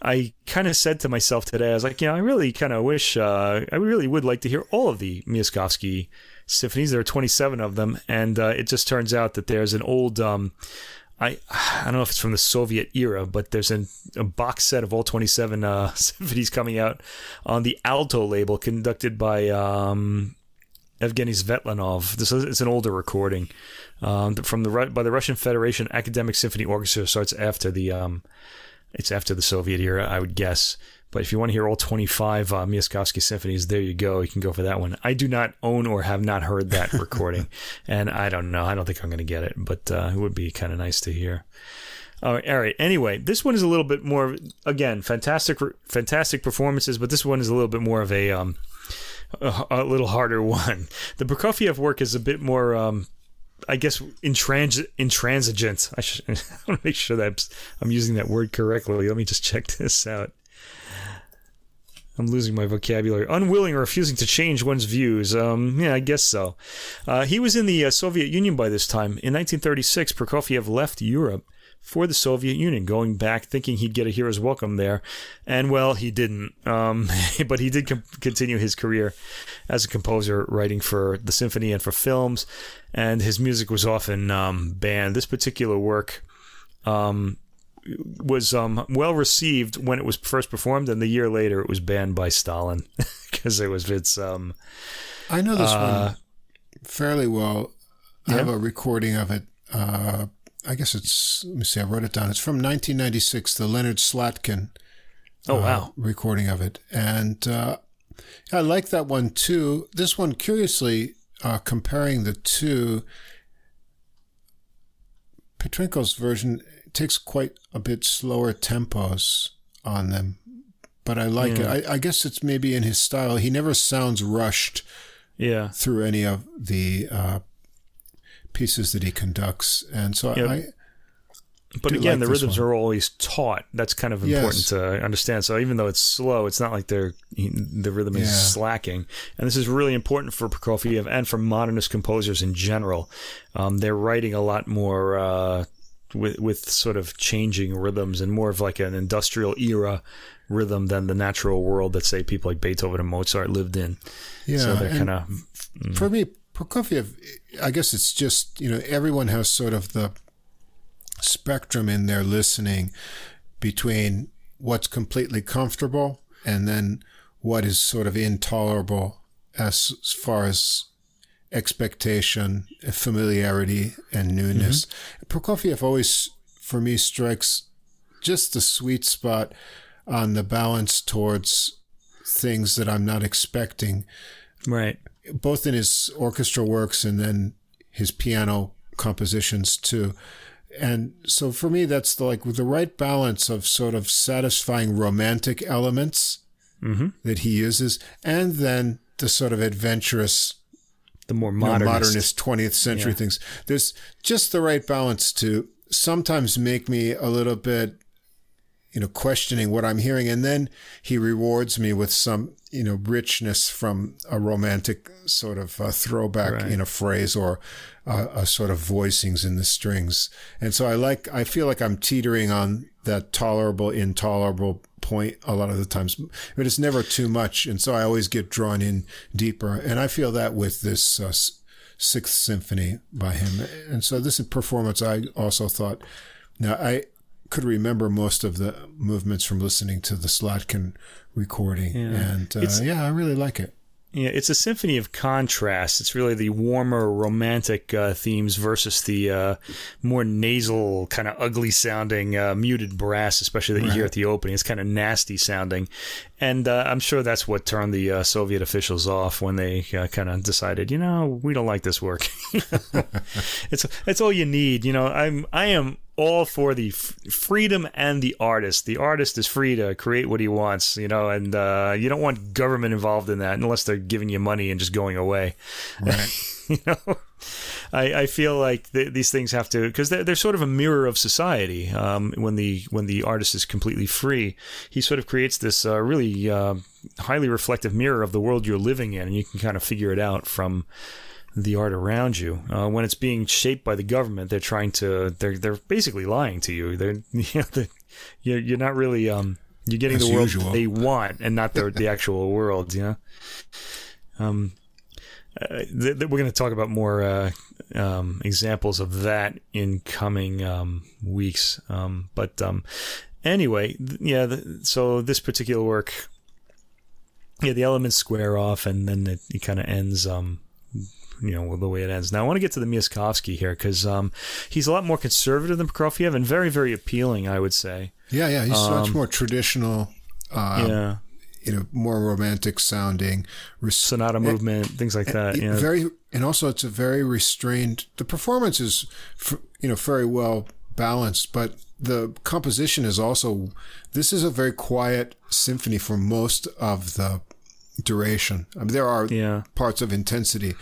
I kind of said to myself today, I was like, you know, I really kind of wish, uh, I really would like to hear all of the Miaskovsky symphonies. There are 27 of them, and uh, it just turns out that there's an old. Um, I *sighs* I don't know if it's from the Soviet era, but there's an, a box set of all 27 uh, *laughs* symphonies coming out on the Alto label, conducted by um, Evgeny Svetlanov. This is it's an older recording um, from the by the Russian Federation Academic Symphony Orchestra. Starts after the um, it's after the Soviet era, I would guess. But if you want to hear all 25 uh, Miaskovsky symphonies, there you go. You can go for that one. I do not own or have not heard that *laughs* recording, and I don't know. I don't think I'm going to get it, but uh, it would be kind of nice to hear. All right, all right. Anyway, this one is a little bit more. Again, fantastic, fantastic performances, but this one is a little bit more of a um, a, a little harder *laughs* one. The Prokofiev work is a bit more um, I guess intrans intransigent. I, should, *laughs* I want to make sure that I'm using that word correctly. Let me just check this out. I'm losing my vocabulary. Unwilling or refusing to change one's views. Um, yeah, I guess so. Uh, he was in the uh, Soviet Union by this time. In 1936, Prokofiev left Europe for the Soviet Union, going back thinking he'd get a hero's welcome there. And well, he didn't. Um, *laughs* but he did com- continue his career as a composer, writing for the symphony and for films. And his music was often um, banned. This particular work um, was um, well received when it was first performed, and the year later it was banned by Stalin *laughs* because it was its. Um, I know this uh, one fairly well. I yeah. have a recording of it. Uh, I guess it's, let me see, I wrote it down. It's from 1996, the Leonard Slatkin. Oh, uh, wow. Recording of it. And uh, I like that one too. This one, curiously, uh, comparing the two, Petrenko's version takes quite a bit slower tempos on them, but I like yeah. it. I, I, guess it's maybe in his style. He never sounds rushed. Yeah. Through any of the uh, pieces that he conducts, and so yep. I. But again, like the rhythms one. are always taught. That's kind of important yes. to understand. So even though it's slow, it's not like they're the rhythm is yeah. slacking. And this is really important for Prokofiev and for modernist composers in general. Um, they're writing a lot more uh, with with sort of changing rhythms and more of like an industrial era rhythm than the natural world that say people like Beethoven and Mozart lived in. Yeah, so they're kind of. Mm. For me, Prokofiev, I guess it's just, you know, everyone has sort of the spectrum in their listening between what's completely comfortable and then what is sort of intolerable as, as far as expectation, familiarity, and newness. Mm-hmm. Prokofiev always, for me, strikes just the sweet spot on the balance towards things that I'm not expecting. Right both in his orchestral works and then his piano compositions too. And so for me, that's the, like the right balance of sort of satisfying romantic elements mm-hmm. that he uses, and then the sort of adventurous, the more modernist, you know, modernist 20th century yeah. things. There's just the right balance to sometimes make me a little bit you know, questioning what I'm hearing. And then he rewards me with some, you know, richness from a romantic sort of uh, throwback right. in a phrase or uh, a sort of voicings in the strings. And so I like, I feel like I'm teetering on that tolerable, intolerable point a lot of the times, but it's never too much. And so I always get drawn in deeper. And I feel that with this uh, sixth symphony by him. And so this performance, I also thought, now I, could remember most of the movements from listening to the Slatkin recording, yeah. and uh, yeah, I really like it. Yeah, it's a symphony of contrast. It's really the warmer, romantic uh, themes versus the uh, more nasal, kind of ugly sounding, uh, muted brass, especially that you hear at the opening. It's kind of nasty sounding. And uh, I'm sure that's what turned the uh, Soviet officials off when they uh, kind of decided, you know, we don't like this work. *laughs* it's it's all you need. You know, I'm I am all for the f- freedom and the artist. The artist is free to create what he wants, you know, and uh, you don't want government involved in that unless they're giving you money and just going away. Right. *laughs* you know, I, I feel like th- these things have to because they're, they're sort of a mirror of society. Um, when the when the artist is completely free, he sort of creates this uh, really uh, highly reflective mirror of the world you're living in, and you can kind of figure it out from the art around you. Uh, when it's being shaped by the government, they're trying to they're they're basically lying to you. They're *laughs* you know, they're, you're you're not really um you're getting As the world usual. they want and not the the actual world. You know. Um, uh, th- th- we're going to talk about more uh, um, examples of that in coming um, weeks. Um, but um, anyway, th- yeah. The, so this particular work, yeah, the elements square off, and then it, it kind of ends. Um, you know the way it ends. Now I want to get to the Miaskovsky here because um, he's a lot more conservative than Prokofiev and very, very appealing. I would say. Yeah, yeah. He's much more traditional. Uh, yeah, You know, more romantic sounding. res- sonata movement, things like that. Yeah, Very, and also it's a very restrained. The performance is, f- you know, very well balanced, but the composition is also. This is a very quiet symphony for most of the duration. I mean, there are yeah. parts of intensity,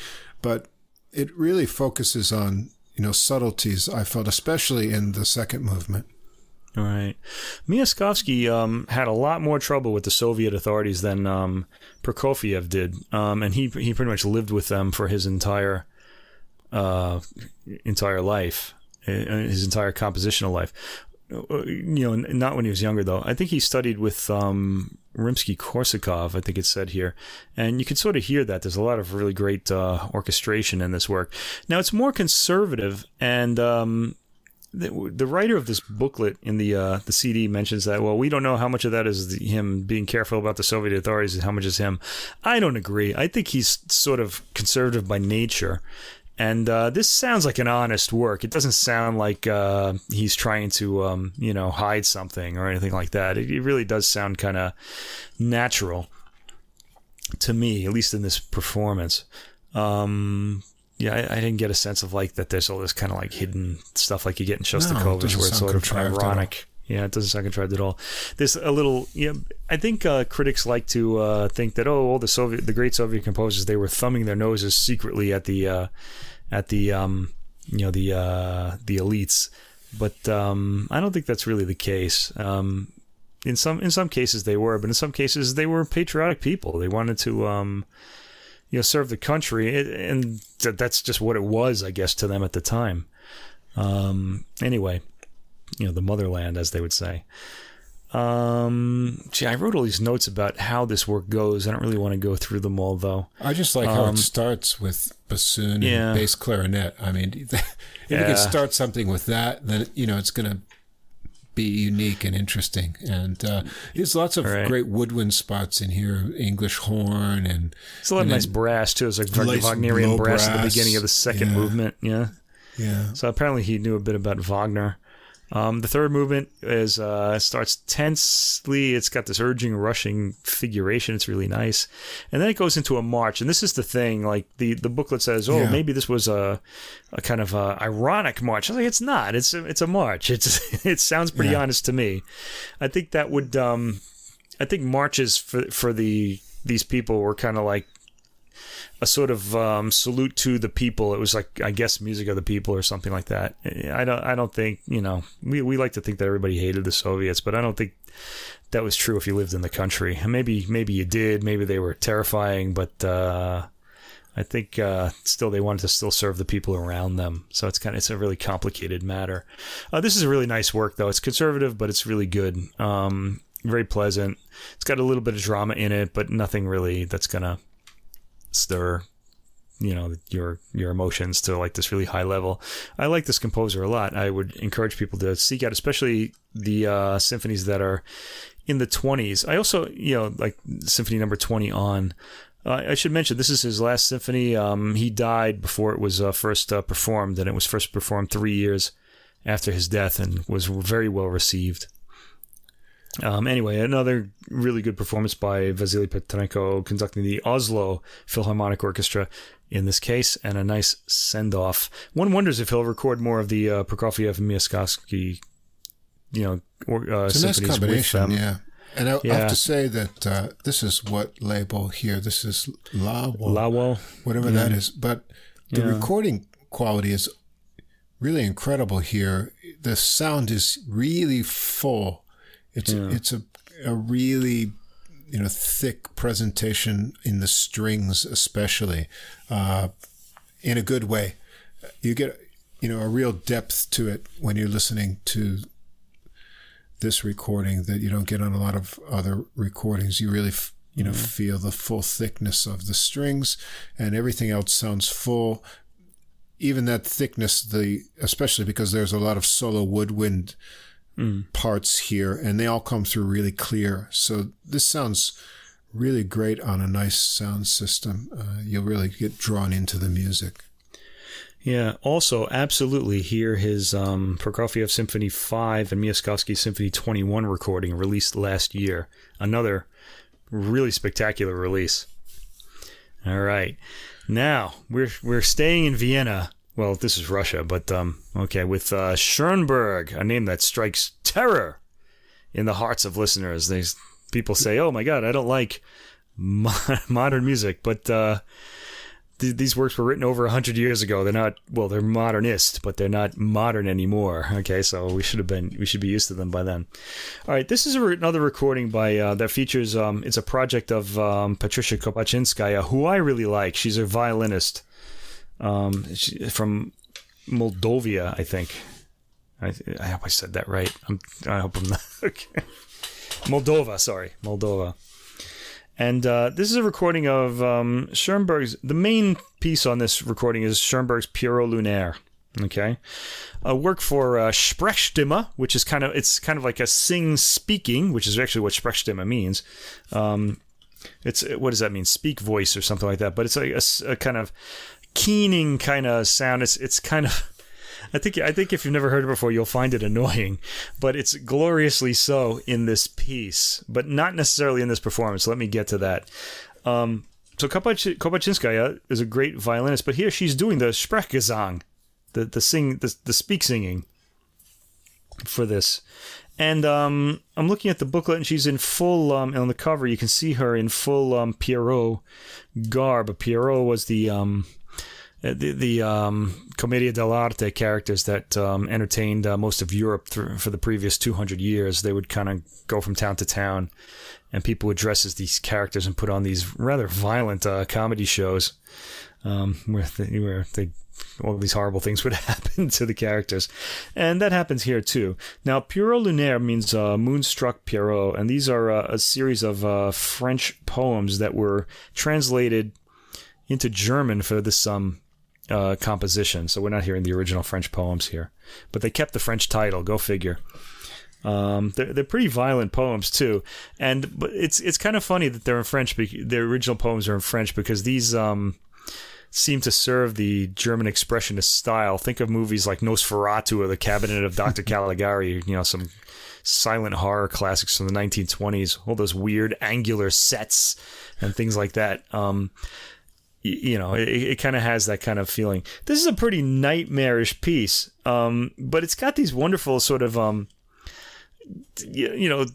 but it really focuses on you know subtleties. I felt, especially in the second movement. All right. Miaskovsky um, had a lot more trouble with the Soviet authorities than um, Prokofiev did, um, and he he pretty much lived with them for his entire uh, entire life, uh, his entire compositional life. Uh, You know, not when he was younger though. I think he studied with um, Rimsky-Korsakov. I think it said here, and you can sort of hear that. There's a lot of really great uh, orchestration in this work. Now it's more conservative and. Um, the, the writer of this booklet in the uh, the CD mentions that well we don't know how much of that is the, him being careful about the Soviet authorities and how much is him. I don't agree. I think he's sort of conservative by nature, and uh, this sounds like an honest work. It doesn't sound like uh, he's trying to um, you know hide something or anything like that. It, it really does sound kind of natural to me, at least in this performance. Um, yeah, I, I didn't get a sense of like that. There's all this kind of like hidden stuff like you get in Shostakovich, doesn't where it's sort of contrived at all. ironic. Yeah, it doesn't sound contrived at all. There's a little, yeah. I think uh, critics like to uh, think that oh, all the Soviet, the great Soviet composers, they were thumbing their noses secretly at the, uh, at the, um, you know, the uh, the elites. But um, I don't think that's really the case. Um, in some in some cases they were, but in some cases they were patriotic people. They wanted to, um, you know, serve the country, and that's just what it was, I guess, to them at the time. Um, anyway, you know, the motherland, as they would say. Um, gee, I wrote all these notes about how this work goes. I don't really want to go through them all, though. I just like how it starts with bassoon yeah. and bass clarinet. I mean, *laughs* if you Yeah. can start something with that, then you know it's going to be unique and interesting. And uh, there's lots of Right. great woodwind spots in here, English horn, and It's a lot of nice brass too. It's like Wagnerian low brass, at the beginning of the second Yeah. movement. Yeah. yeah, So apparently he knew a bit about Wagner. Um, the third movement is uh, starts tensely. It's got this urging, rushing figuration. It's really nice, and then it goes into a march. And this is the thing. Like the, the booklet says, oh, Yeah. maybe this was a, a kind of a ironic march. I was like, it's not. It's a, it's a march. It's *laughs* it sounds pretty Yeah. honest to me. I think that would. Um, I think marches for for the these people were kind of like a sort of um, salute to the people. It was like I guess music of the people or something like that. I don't I don't think you know we we like to think that everybody hated the Soviets, but I don't think that was true if you lived in the country. Maybe maybe you did. Maybe they were terrifying, but uh, I think uh, still they wanted to still serve the people around them. So it's kind of it's a really complicated matter. Uh, this is a really nice work though. It's conservative, but it's really good. Um, very pleasant. It's got a little bit of drama in it, but nothing really that's gonna stir you know your your emotions to like this really high level. I like this composer a lot. I would encourage people to seek out, especially the uh, symphonies that are in the twenties. I also you know like symphony number twenty on. Uh, I should mention this is his last symphony. Um, he died before it was uh, first uh, performed, and it was first performed three years after his death, and was very well received. Um, anyway, another really good performance by Vasily Petrenko conducting the Oslo Philharmonic Orchestra in this case, and a nice send off. One wonders if he'll record more of the uh, Prokofiev and Miaskovsky, you know, or, uh, it's a nice combination, them. yeah. And I, I have to say that uh, this is what label here. This is Lawo, Lawel. whatever that is. But the Yeah. recording quality is really incredible here. The sound is really full. It's it's a a really you know thick presentation in the strings, especially uh, in a good way. You get you know a real depth to it when you're listening to this recording that you don't get on a lot of other recordings. You really, f- you know, feel the full thickness of the strings, and everything else sounds full. Even that thickness, the especially because there's a lot of solo woodwind parts here, and they all come through really clear. So this sounds really great on a nice sound system. Uh, you'll really get drawn into the music. Yeah. Also, absolutely hear his um, Prokofiev Symphony 5 and Miaskovsky Symphony 21 recording released last year. Another really spectacular release. All right. Now, we're we're staying in Vienna. Well, this is Russia, but um, okay, with uh, Schoenberg, a name that strikes terror in the hearts of listeners. These people say, "Oh my God, I don't like mo- *laughs* modern music," but uh, th- these works were written over hundred years ago. They're not well, they're modernist, but they're not modern anymore. Okay, so we should have been we should be used to them by then. All right, this is re- another recording by uh, that features. Um, it's a project of um, Patricia Kopatchinskaja, who I really like. She's a violinist um, she, from Moldovia, I think. I, I hope I said that right. I'm, I hope I'm not. *laughs* Okay. Moldova, sorry, Moldova. And uh, this is a recording of um, Schoenberg's. The main piece on this recording is Schoenberg's Pierrot Lunaire. Okay, a work for uh, Sprechstimme, which is kind of it's kind of like a sing speaking, which is actually what Sprechstimme means. Um, it's what does that mean? Speak voice or something like that. But it's like a, a kind of keening kind of sound. It's it's kind of *laughs* I think I think if you've never heard it before, you'll find it annoying, but it's gloriously so in this piece, but not necessarily in this performance. Let me get to that. Um, so Kopach- Kopatchinskaja is a great violinist, but here she's doing the Sprechgesang, the the sing the, the speak singing for this. And um, I'm looking at the booklet, and she's in full. Um, on the cover, you can see her in full um, Pierrot garb. Pierrot was the um, the, the um, Commedia dell'arte characters that um, entertained uh, most of Europe through, for the previous 200 years. They would kind of go from town to town, and people would dress as these characters and put on these rather violent uh, comedy shows um, where, they, where they all these horrible things would *laughs* happen to the characters. And that happens here too. Now, Pierrot Lunaire means uh, moonstruck Pierrot, and these are uh, a series of uh, French poems that were translated into German for this um, uh, composition. So we're not hearing the original French poems here, but they kept the French title. Go figure. Um, they're, they're pretty violent poems too, and but it's it's kind of funny that they're in French. bec- Their original poems are in French because these um, seem to serve the German expressionist style. Think of movies like Nosferatu or The Cabinet of Dr. *laughs* Caligari. You know, some silent horror classics from the 1920s. All those weird angular sets and things like that. Um, you know, it, it kind of has that kind of feeling. This is a pretty nightmarish piece, um, but it's got these wonderful sort of, um, you know,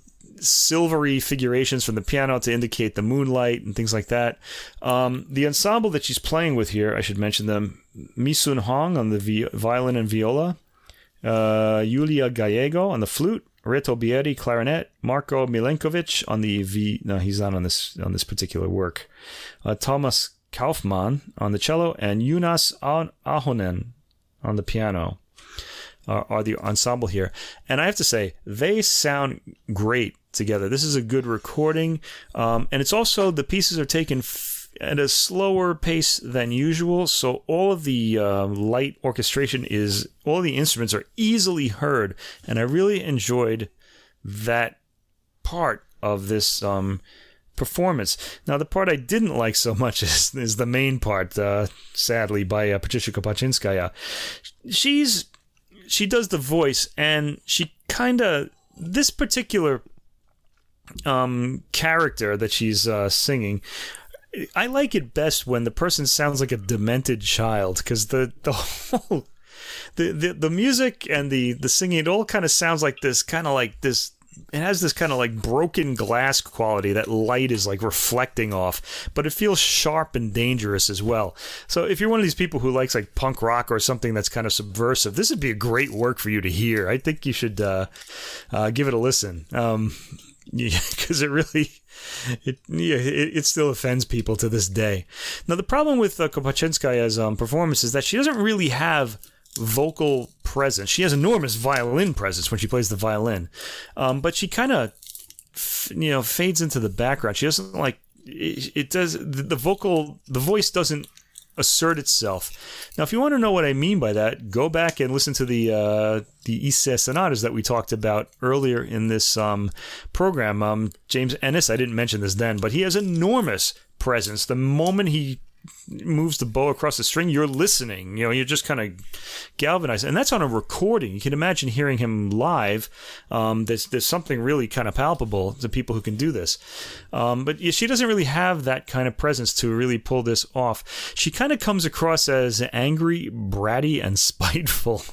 silvery figurations from the piano to indicate the moonlight and things like that. Um, the ensemble that she's playing with here, I should mention them: Meesun Hong on the vi- violin and viola, uh, Yulia Gallego on the flute, Reto Bieri clarinet, Marco Milenkovic on the v. No, he's not on this on this particular work. Uh, Thomas Kaufmann on the cello, and Joonas Ah- Ahonen on the piano are, are the ensemble here. And I have to say, they sound great together. This is a good recording. Um, and it's also, the pieces are taken f- at a slower pace than usual. So all of the uh, light orchestration is, all the instruments are easily heard. And I really enjoyed that part of this um, performance. Now, the part I didn't like so much *laughs* is, is the main part, uh, sadly, by uh, Patricia Kopatchinskaja. She's she does the voice, and she kind of this particular um, character that she's uh, singing. I like it best when the person sounds like a demented child because the *laughs* the whole the, the the music and the the singing it all kind of sounds like this kind of like this it has this kind of like broken glass quality that light is like reflecting off, but it feels sharp and dangerous as well. So if you're one of these people who likes like punk rock or something that's kind of subversive, this would be a great work for you to hear. I think you should uh, uh, give it a listen. Um, *laughs* because it really it yeah it, it, still offends people to this day. Now the problem with uh, Kopatchinskaja's um, performance is that she doesn't really have vocal presence. She has enormous violin presence when she plays the violin, um, but she kind of you know fades into the background. She doesn't like it, it does the, the vocal the voice doesn't assert itself. Now, if you want to know what I mean by that, go back and listen to the uh, the Ysaÿe sonatas that we talked about earlier in this um, program. Um, James Ehnes, I didn't mention this then, but he has enormous presence. The moment he moves the bow across the string, you're listening. You know, you're just kind of galvanized, and that's on a recording. You can imagine hearing him live. Um, there's there's something really kind of palpable to people who can do this, um, but she doesn't really have that kind of presence to really pull this off. She kind of comes across as angry, bratty, and *laughs* spiteful.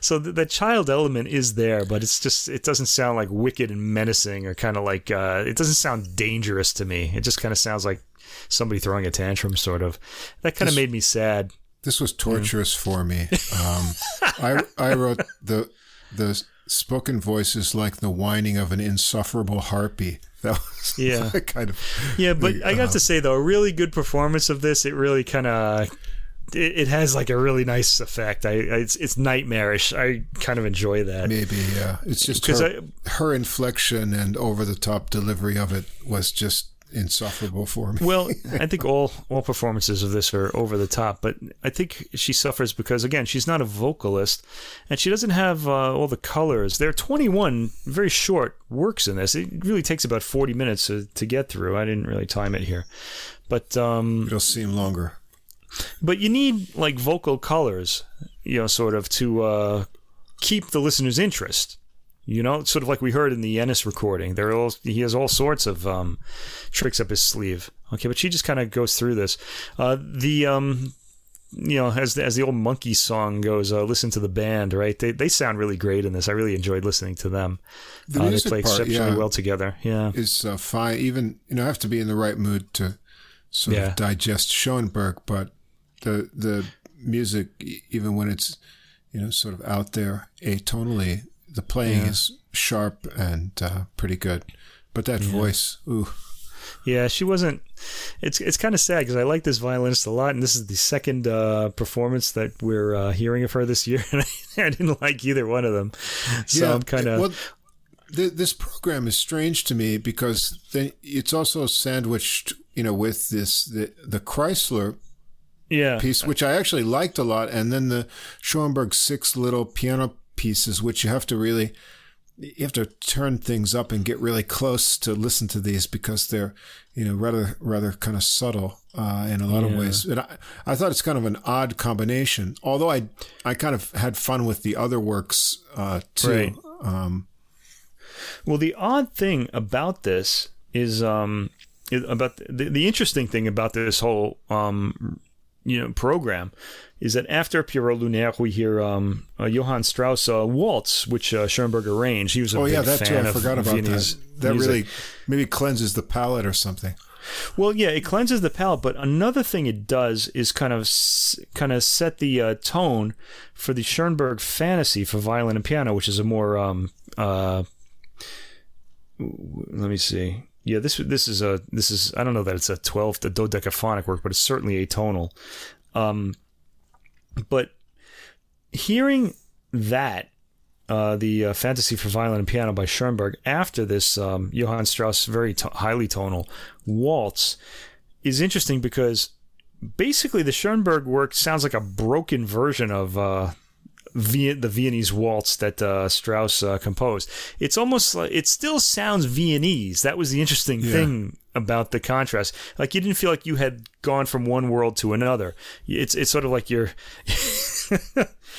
So the, the, child element is there, but it's just it doesn't sound like wicked and menacing or kind of like uh, it doesn't sound dangerous to me. It just kind of sounds like somebody throwing a tantrum, sort of. That kind of made me sad. This was torturous for me. Um, I I wrote the the spoken voices like the whining of an insufferable harpy. That was *laughs* yeah, kind of yeah. But I got uh, to say though, a really good performance of this. It really kind of it, has like a really nice effect. I, I, it's it's nightmarish. I kind of enjoy that. Maybe yeah. It's just her, I, her inflection and over the top delivery of it was just insufferable for me. well, *laughs* I think all all performances of this are over the top, but I think she suffers because again, she's not a vocalist, and she doesn't have uh, all the colors. There are 21 very short works in this. It really takes about 40 minutes to, to get through. I didn't really time it here, but um, it'll seem longer. But you need like vocal colors, you know, sort of to uh, keep the listener's interest. You know, sort of like we heard in the Ehnes recording. There all he has all sorts of um, tricks up his sleeve. Okay, but she just kind of goes through this. Uh, the um, you know, as the, as the old monkey song goes, uh, listen to the band, right? They they sound really great in this. I really enjoyed listening to them. The uh, they play part, exceptionally yeah, well together. Yeah, is uh, fine. Even you know, I have to be in the right mood to sort yeah. of digest Schoenberg, but the the music, even when it's you know sort of out there atonally, the playing yeah. is sharp and uh, pretty good, but that yeah. voice, ooh. Yeah, she wasn't. It's it's kind of sad because I like this violinist a lot, and this is the second uh, performance that we're uh, hearing of her this year, *laughs* and I, I, didn't like either one of them. So yeah, I'm kind of. Well, th- this program is strange to me because then it's also sandwiched, you know, with this the the Kreisler yeah. piece, which I actually liked a lot, and then the Schoenberg six little piano pieces, which you have to really you have to turn things up and get really close to listen to these because they're you know rather rather kind of subtle uh, in a lot yeah. of ways. And I, I thought it's kind of an odd combination. Although I I kind of had fun with the other works uh, too. Right. Um, well, the odd thing about this is um, about the, the interesting thing about this whole um, you know program is that after Pierrot Lunaire, we hear um, uh, Johann Strauss uh, waltz, which uh, Schoenberg arranged. He was a oh yeah, that fan too. I forgot about Viennese that. That music. really maybe cleanses the palate or something. Well, yeah, it cleanses the palate, but another thing it does is kind of kind of set the uh, tone for the Schoenberg Fantasy for violin and piano, which is a more um, uh, let me see. Yeah, this this is a this is I don't know that it's a twelve the dodecaphonic work, but it's certainly atonal. Um, but hearing that, uh, the uh, Fantasy for Violin and Piano by Schoenberg, after this um, Johann Strauss very t- highly tonal waltz, is interesting because basically the Schoenberg work sounds like a broken version of uh, v- the Viennese waltz that uh, Strauss uh, composed. It's almost like it still sounds Viennese. That was the interesting Yeah. thing about the contrast. Like you didn't feel like you had gone from one world to another. It's it's sort of like you're *laughs*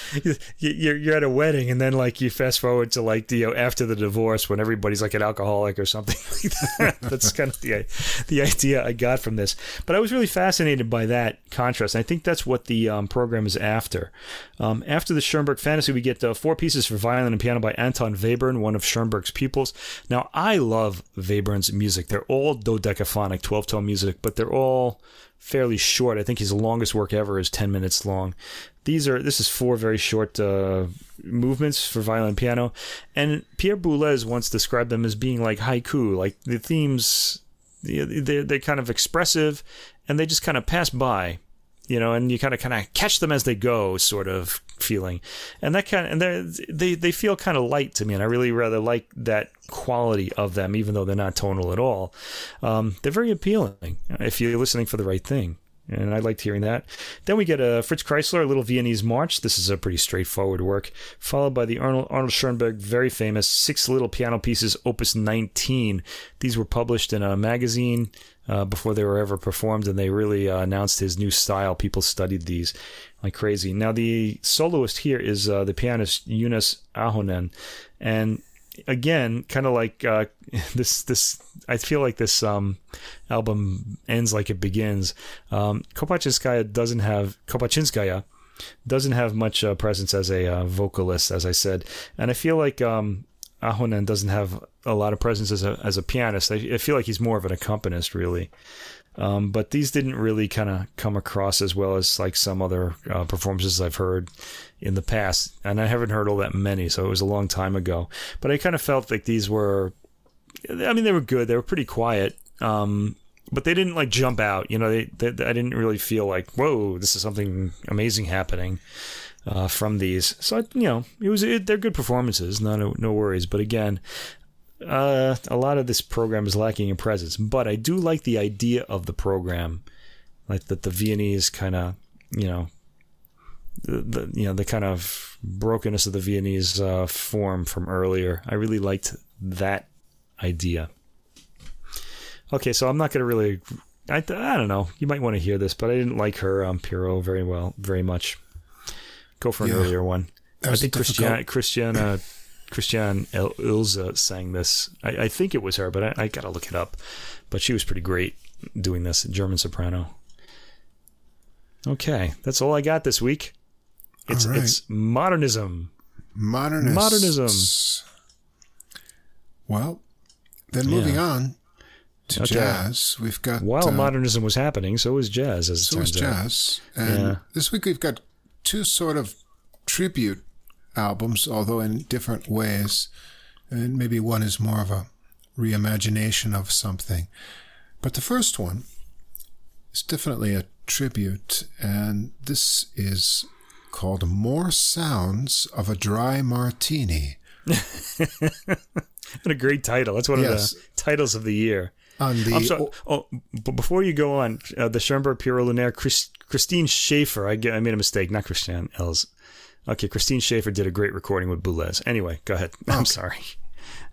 *laughs* you're you're at a wedding and then like you fast forward to like the you know, after the divorce when everybody's like an alcoholic or something *laughs* like that. That's kind of the the idea I got from this. But I was really fascinated by that contrast. And I think that's what the um, program is after. Um, after the Schoenberg Fantasy, we get four pieces for violin and piano by Anton Webern, one of Schoenberg's pupils. Now I love Webern's music. They're all dodecaphonic, twelve tone music, but they're all fairly short. I think his longest work ever is 10 minutes long. These are this is four very short uh, movements for violin piano, and Pierre Boulez once described them as being like haiku, like the themes they're they're kind of expressive, and they just kind of pass by, you know, and you kind of kind of catch them as they go, sort of feeling, and that kind of and they they feel kind of light to me, and I really rather like that quality of them, even though they're not tonal at all. Um, they're very appealing if you're listening for the right thing. And I liked hearing that. Then we get a Fritz Kreisler, a little Viennese march. This is a pretty straightforward work, followed by the Arnold, Arnold Schoenberg, very famous six little piano pieces, Opus 19. These were published in a magazine uh, before they were ever performed, and they really uh, announced his new style. People studied these like crazy. Now, the soloist here is uh, the pianist Joonas Ahonen, and again, kind of like uh, *laughs* this. This I feel like this um, album ends like it begins. Um, Kopatchinskaja doesn't have Kopatchinskaja doesn't have much uh, presence as a uh, vocalist, as I said, and I feel like um, Ahonen doesn't have a lot of presence as a as a pianist. I, I feel like he's more of an accompanist, really. Um, but these didn't really kind of come across as well as like some other uh, performances I've heard in the past, and I haven't heard all that many, so it was a long time ago. But I kind of felt like these were, I mean, they were good. They were pretty quiet, um, but they didn't like jump out. You know, they, they I didn't really feel like, whoa, this is something amazing happening. Uh, from these, so you know, it was it, they're good performances, no no worries. But again, uh, a lot of this program is lacking in presence, but I do like the idea of the program, like that the Viennese kind of, you know, the, the you know the kind of brokenness of the Viennese uh, form from earlier. I really liked that idea. Okay, so I'm not going to really. I, I don't know. You might want to hear this, but I didn't like her um, Pierrot very well, very much. Go for an Yeah. earlier one. That I think. Christiana, Christiana, Christiane El- Ilza sang this. I, I think it was her, but I, I got to look it up. But she was pretty great doing this, German soprano. Okay, that's all I got this week. It's right. it's modernism. Modernists. Modernism. Well, then moving on to Okay. jazz, we've got While uh, modernism was happening, so was jazz, as it so turns out. jazz, and Yeah. this week we've got two sort of tribute albums, although in different ways, and maybe one is more of a reimagination of something. But the first one is definitely a tribute, and this is called "More Sounds of a Dry Martini." *laughs* What a great title! That's one Yes. of the titles of the year. On the I'm sorry. Oh, b- before you go on, uh, the Schoenberg Pierrot Lunaire, Chris, Christine Schaefer. I, get, I made a mistake, not Christiane Els. Okay, Christine Schaefer did a great recording with Boulez. Anyway, go ahead. *laughs* I'm sorry.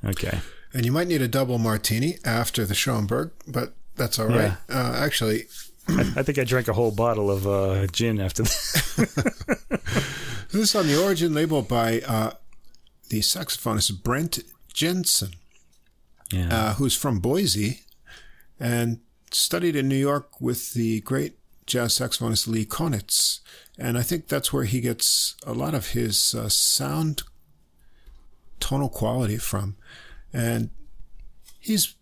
Okay. And you might need a double martini after the Schoenberg, but that's all right. Uh, actually, I, I think I drank a whole bottle of uh, gin after that. *laughs* this is on the Origin label by uh, the saxophonist Brent Jensen, Yeah. uh, who's from Boise and studied in New York with the great jazz saxophonist Lee Konitz. And I think that's where he gets a lot of his uh, sound tonal quality from. And he's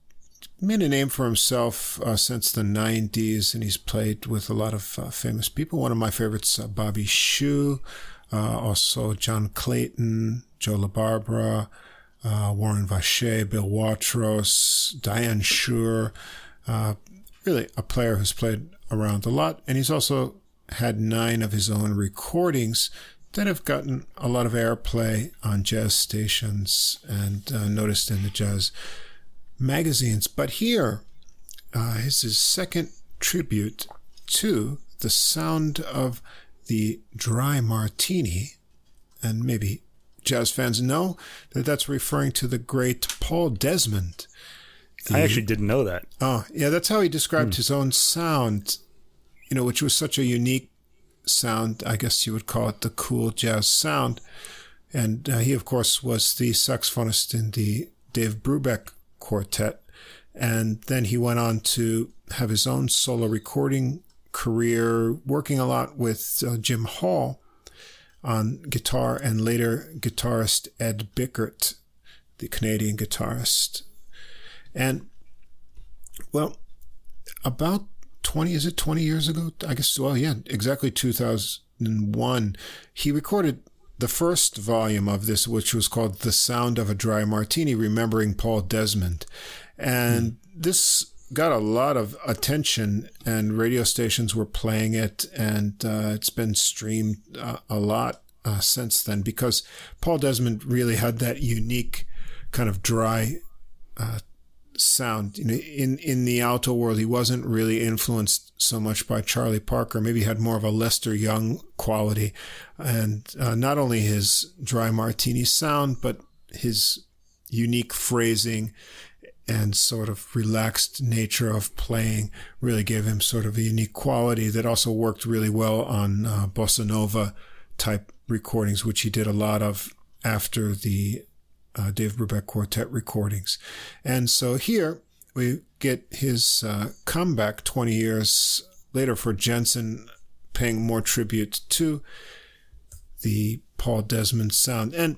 made a name for himself uh, since the 90s, and he's played with a lot of uh, famous people. One of my favorites, uh, Bobby Shew, uh, also John Clayton, Joe LaBarbera, uh, Warren Vache, Bill Watrous, Diane Schuur. Uh, really a player who's played around a lot, and he's also had nine of his own recordings that have gotten a lot of airplay on jazz stations and uh, noticed in the jazz magazines. But here uh, is his second tribute to the sound of the dry martini. and maybe jazz fans know that that's referring to the great Paul Desmond. The, I actually didn't know that. Oh, yeah, that's how he described hmm. his own sound, you know, which was such a unique sound. I guess you would call it the cool jazz sound. And uh, he, of course, was the saxophonist in the Dave Brubeck Quartet. And then he went on to have his own solo recording career, working a lot with uh, Jim Hall on guitar and later guitarist Ed Bickert, the Canadian guitarist. And, well, about 20, is it 20 years ago? I guess, well, yeah, exactly 2001. He recorded the first volume of this, which was called The Sound of a Dry Martini, remembering Paul Desmond. And mm. this got a lot of attention, and radio stations were playing it, and uh, it's been streamed uh, a lot uh, since then because Paul Desmond really had that unique kind of dry uh, sound. You know, in in the alto world, he wasn't really influenced so much by Charlie Parker. Maybe he had more of a Lester Young quality, and uh, not only his dry martini sound, but his unique phrasing and sort of relaxed nature of playing really gave him sort of a unique quality that also worked really well on uh, bossa nova type recordings, which he did a lot of after the uh, Dave Brubeck Quartet recordings. And so here we get his uh, comeback 20 years later for Jensen paying more tribute to the Paul Desmond sound. And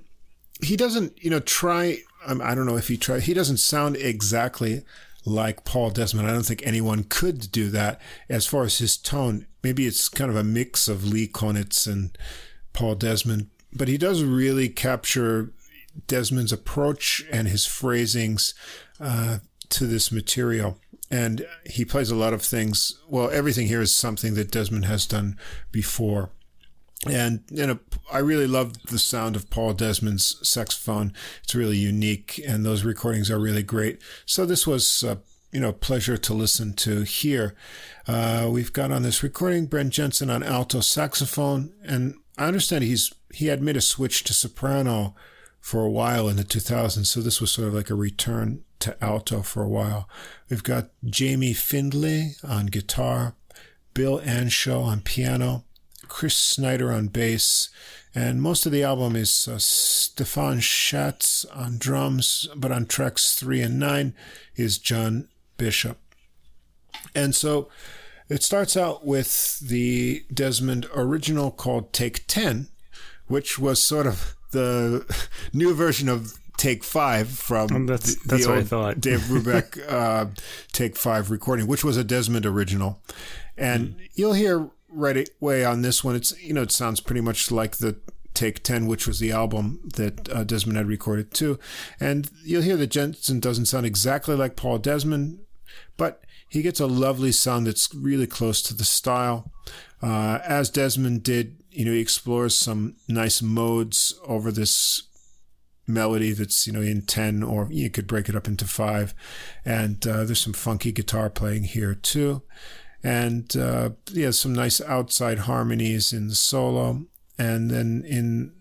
he doesn't, you know, try, um, I don't know if he tried, he doesn't sound exactly like Paul Desmond. I don't think anyone could do that as far as his tone. Maybe it's kind of a mix of Lee Konitz and Paul Desmond, but he does really capture Desmond's approach and his phrasings uh, to this material. And he plays a lot of things. Well, everything here is something that Desmond has done before. And you know, I really love the sound of Paul Desmond's saxophone. It's really unique, and those recordings are really great. So this was, uh, you know, a pleasure to listen to here. Uh, we've got on this recording Brent Jensen on alto saxophone, and I understand he's he had made a switch to soprano for a while in the 2000s. So this was sort of like a return to alto for a while. We've got Jamie Findlay on guitar, Bill Anschell on piano, Chris Snyder on bass, and most of the album is uh, Stefan Schatz on drums, but on tracks three and nine is John Bishop. And so it starts out with the Desmond original called Take 10, which was sort of the *laughs* new version of Take Five from um, that's, the, that's the what I thought. Dave *laughs* Brubeck uh, Take Five recording, which was a Desmond original, and mm. you'll hear right away on this one. It's you know it sounds pretty much like the Take 10, which was the album that uh, Desmond had recorded too. And you'll hear that Jensen doesn't sound exactly like Paul Desmond, but he gets a lovely sound that's really close to the style. Uh, as Desmond did you know, he explores some nice modes over this melody that's you know in 10 or you could break it up into five. And uh, there's some funky guitar playing here too. And uh, yeah some nice outside harmonies in the solo. And then in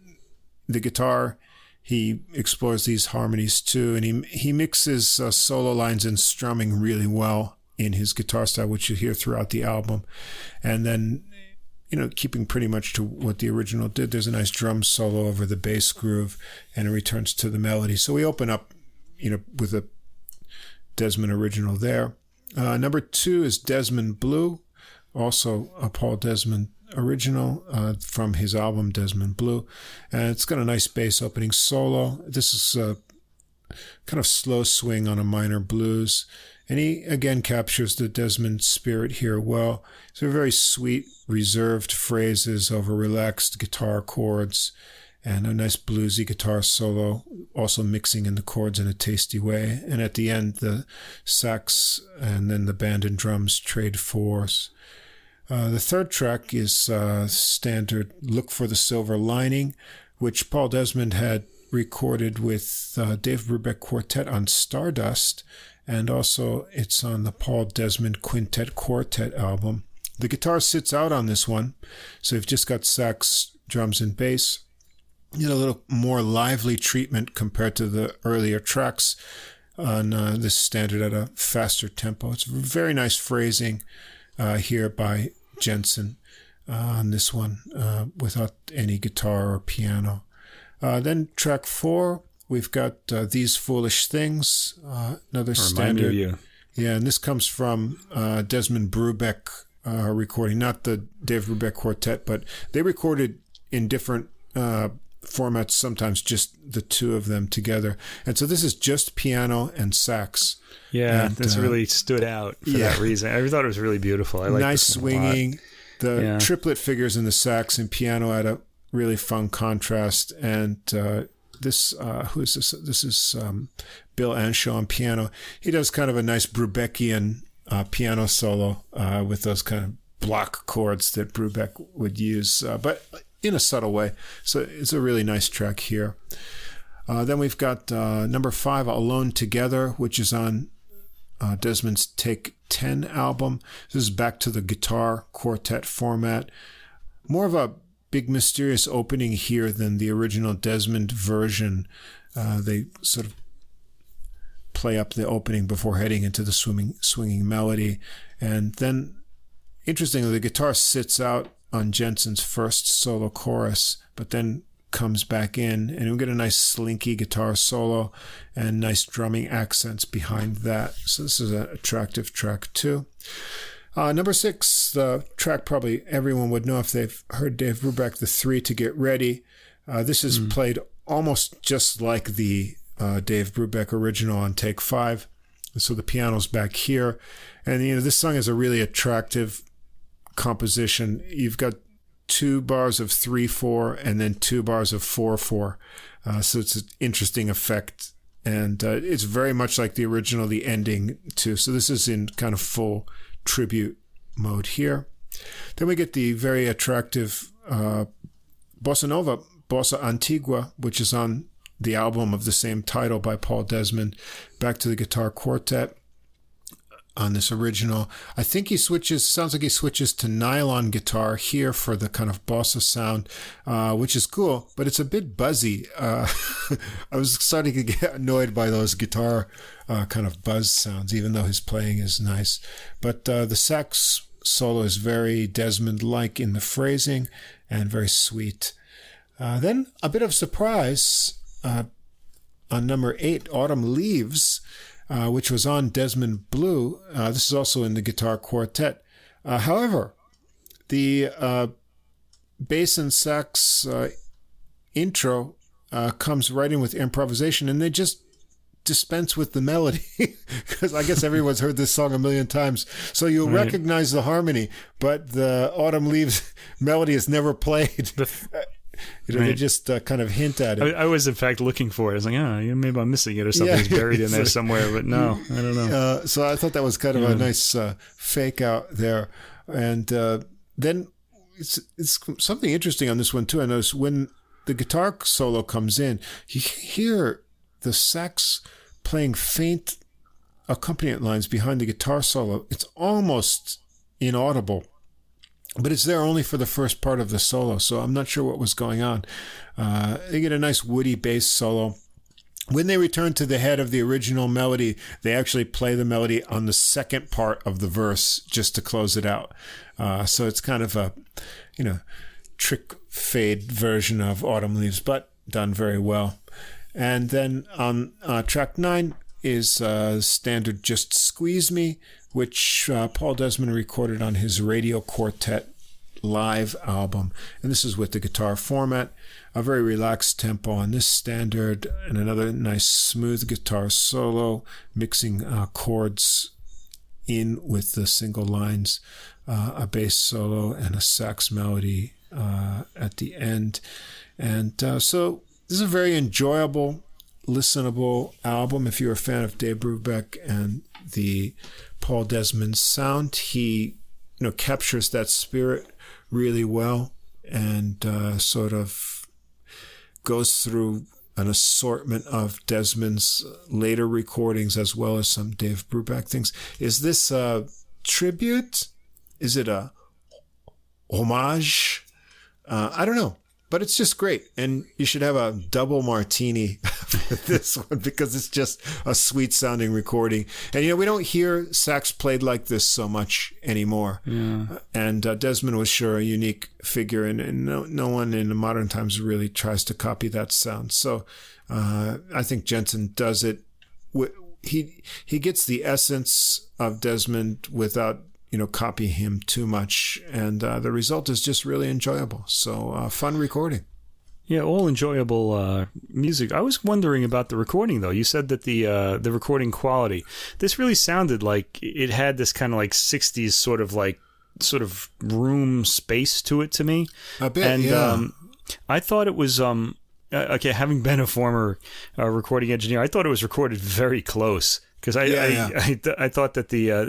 the guitar he explores these harmonies too. And he he mixes uh, solo lines and strumming really well in his guitar style which you hear throughout the album. And then you know, keeping pretty much to what the original did. There's a nice drum solo over the bass groove and it returns to the melody. So we open up, you know, with a Desmond original there. Uh, number two is Desmond Blue, also a Paul Desmond original uh, from his album Desmond Blue. And it's got a nice bass opening solo. This is a kind of slow swing on a minor blues. And he again captures the Desmond spirit here well. So very sweet, reserved phrases over relaxed guitar chords and a nice bluesy guitar solo, also mixing in the chords in a tasty way. And at the end, the sax and then the band and drums trade fours. Uh, the third track is uh, standard Look for the Silver Lining, which Paul Desmond had recorded with uh, Dave Brubeck Quartet on Stardust and also it's on the Paul Desmond Quintet Quartet album. The guitar sits out on this one, so you've just got sax, drums, and bass. you know, a little more lively treatment compared to the earlier tracks on uh, this standard at a faster tempo. It's very nice phrasing uh, here by Jensen uh, on this one uh, without any guitar or piano. Uh, then track four, we've got uh, These Foolish Things, another Remind standard. Yeah, and this comes from Desmond Brubeck recording, not the Dave Brubeck Quartet, but they recorded in different formats, sometimes just the two of them together. And so this is just piano and sax. Yeah, And, this uh, really stood out for yeah. that reason. I thought it was really beautiful. I like nice swinging. The Yeah. triplet figures in the sax and piano add a really fun contrast. And uh, this, uh, who is this? This is um, Bill Anschell on piano. He does kind of a nice Brubeckian uh, piano solo uh, with those kind of block chords that Brubeck would use, uh, but in a subtle way. So it's a really nice track here. Uh, then we've got uh, number five, Alone Together, which is on Desmond's Take 10 album. This is back to the guitar quartet format. More of a big mysterious opening here than the original Desmond version. Uh, they sort of play up the opening before heading into the swimming, swinging melody. And then, interestingly, the guitar sits out on Jensen's first solo chorus, but then comes back in, and we get a nice slinky guitar solo and nice drumming accents behind that. So this is an attractive track too. Uh, number six, the track probably everyone would know if they've heard Dave Brubeck, the three to get ready. Uh, this is played almost just like the uh, Dave Brubeck original on take five. So the piano's back here. And, you know, this song is a really attractive composition. You've got two bars of three four and then two bars of four four. Uh, so it's an interesting effect, and uh, it's very much like the original. The ending too. So this is in kind of full tribute mode here. Then we get the very attractive uh, bossa nova, bossa antigua, which is on the album of the same title by Paul Desmond. Back to the guitar quartet on this original. I think he switches, sounds like he switches to nylon guitar here for the kind of bossa sound, uh, which is cool, but it's a bit buzzy. Uh, *laughs* I was starting to get annoyed by those guitar uh, kind of buzz sounds, even though his playing is nice. But uh, the sax solo is very Desmond like in the phrasing and very sweet. Uh, then a bit of surprise uh, on number eight, Autumn Leaves uh, which was on Desmond Blue. Uh, this is also in the guitar quartet. However, the bass and sax intro comes right in with improvisation, and they just dispense with the melody *laughs* because I guess everyone's heard this song a million times. So you'll Right. recognize the harmony, but the Autumn Leaves *laughs* melody is never played. *laughs* You know, they just uh, kind of hint at it. I, I was in fact looking for it. I was like, oh, maybe I'm missing it or something's Yeah. buried in there somewhere. But no, I don't know. Uh, so I thought that was kind of a nice uh, fake out there. And uh, then it's it's something interesting on this one too. I noticed when the guitar solo comes in, you hear the sax playing faint accompaniment lines behind the guitar solo. It's almost inaudible. But it's there only for the first part of the solo, so I'm not sure what was going on. Uh, they get a nice woody bass solo when they return to the head of the original melody, they actually play the melody on the second part of the verse just to close it out. Uh, so it's kind of a, you know, trick fade version of Autumn Leaves, but done very well. And then on uh, track nine is uh, standard Just Squeeze Me, which uh, Paul Desmond recorded on his Radio Quartet live album. And this is with the guitar format, a very relaxed tempo on this standard, and another nice smooth guitar solo, mixing uh, chords in with the single lines, uh, a bass solo, and a sax melody uh, at the end. And so this is a very enjoyable, listenable album. If you're a fan of Dave Brubeck and the Paul Desmond sound, he you know captures that spirit really well and uh, sort of goes through an assortment of Desmond's later recordings as well as some Dave Brubeck things. Is this a tribute? Is it a homage? Uh, I don't know, but it's just great. And you should have a double martini *laughs* with this one because it's just a sweet sounding recording. And, you know, we don't hear sax played like this so much anymore. Yeah. And uh, Desmond was sure a unique figure, and, and no, no one in the modern times really tries to copy that sound. So uh, I think Jensen does it. He he gets the essence of Desmond without you know copy him too much, and uh, the result is just really enjoyable. So uh, fun recording. Yeah, all enjoyable uh, music. I was wondering about the recording though. You said that the uh, the recording quality. This really sounded like it had this kind of like '60s sort of like sort of room space to it to me. A bit, and yeah. um, I thought it was um, uh, okay. Having been a former uh, recording engineer, I thought it was recorded very close because I Yeah, I, yeah. I, th- I thought that the uh,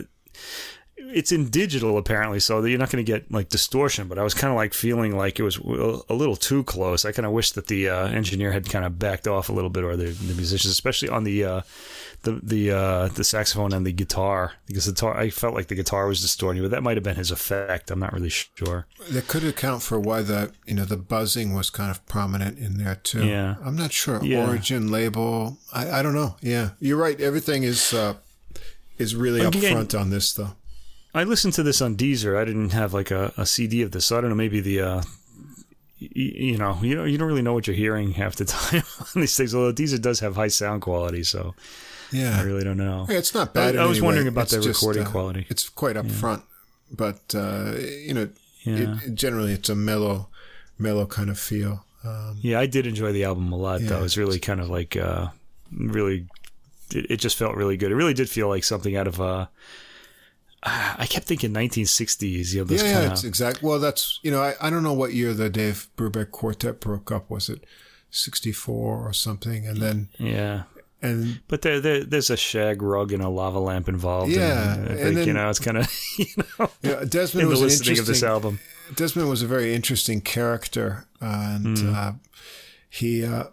it's in digital apparently, so that you're not going to get like distortion. But I was kind of like feeling like it was a little too close. I kind of wish that the uh, engineer had kind of backed off a little bit, or the, the musicians, especially on the uh, the the uh, the saxophone and the guitar, because the guitar I felt like the guitar was distorting, but that might have been his effect. I'm not really sure. That could account for why the you know the buzzing was kind of prominent in there too. Yeah. I'm not sure. Yeah. Origin label. I, I don't know. Yeah, you're right. Everything is uh, is really up Again- front on this though. I listened to this on Deezer. I didn't have like a, a CD of this, so I don't know. Maybe the uh, y- you know you don't you don't really know what you're hearing half the *laughs* time on these things. Although Deezer does have high sound quality, so Yeah. I really don't know. Yeah, it's not bad. I- I was wondering way. about It's the just, recording uh, quality. It's quite up front, but uh, you know, Yeah. it, generally it's a mellow, mellow kind of feel. Um, Yeah, I did enjoy the album a lot. Yeah. though. It's really kind of like uh, really. It, it just felt really good. It really did feel like something out of uh, I kept thinking 1960s. You know, those yeah, yeah, kind it's exact. Well, that's you know, I, I don't know what year the Dave Brubeck Quartet broke up. Was it sixty four or something? And then yeah. and But there, there, there's a shag rug and a lava lamp involved. Yeah, and I and think then- you know it's kind of *laughs* you know yeah, Desmond in the was listening of this album. Desmond was a very interesting character, and Hmm. uh, he, uh,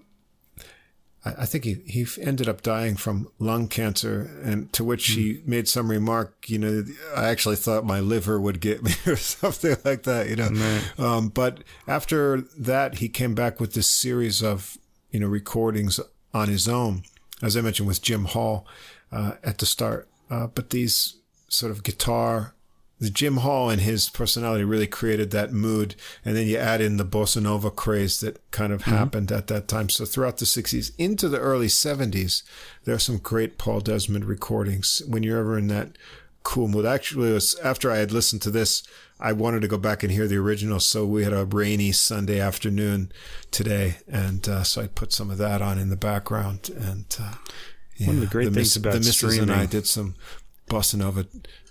I, I think he, he ended up dying from lung cancer, and to which he Hmm. made some remark, you know, I actually thought my liver would get *laughs* me or something like that, you know. Um, but after that, he came back with this series of, you know, recordings on his own, as I mentioned with Jim Hall uh, at the start. Uh, but these sort of guitar Jim Hall and his personality really created that mood. And then you add in the bossa nova craze that kind of happened at that time. So throughout the 60s into the early 70s, there are some great Paul Desmond recordings when you're ever in that cool mood. Actually, it was after I had listened to this, I wanted to go back and hear the original. So we had a rainy Sunday afternoon today. And uh, so I put some of that on in the background. And uh, One of the great things miss- about the missus and I did some bossa nova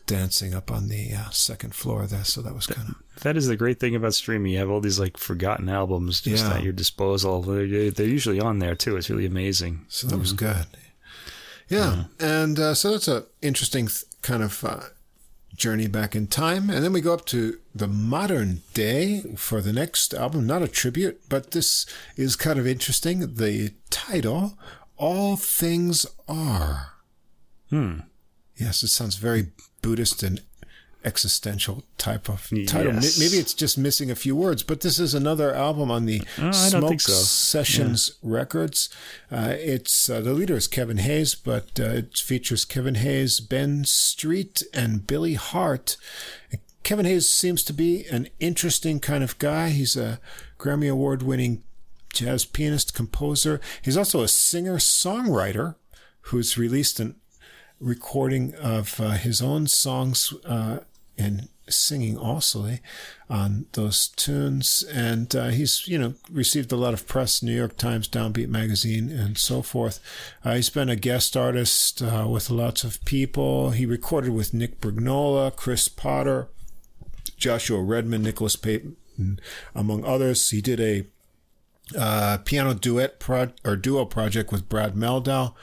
dancing up on the uh, second floor there. So that was kind of That is the great thing about streaming. You have all these like forgotten albums just Yeah. at your disposal. They're, they're usually on there too. It's really amazing. so that was good. Yeah, and uh, so that's a interesting th- kind of uh, journey back in time, and then we go up to the modern day for the next album. Not a tribute, but this is kind of interesting. The title, "All Things Are." Hmm. Yes, it sounds very Buddhist and existential type of title. Yes. Maybe it's just missing a few words, but this is another album on the Oh, Smoke so. Sessions Records. Uh, it's uh, the leader is Kevin Hays, but uh, it features Kevin Hays, Ben Street, and Billy Hart. Kevin Hays seems to be an interesting kind of guy. He's a Grammy Award winning jazz pianist, composer. He's also a singer songwriter who's released an recording of uh, his own songs uh, and singing also on those tunes. And uh, he's, you know, received a lot of press, New York Times, Downbeat Magazine, and so forth. Uh, he's been a guest artist uh, with lots of people. He recorded with Nick Brignola, Chris Potter, Joshua Redman, Nicholas Payton, among others. He did a uh, piano duet pro- or duo project with Brad Mehldau,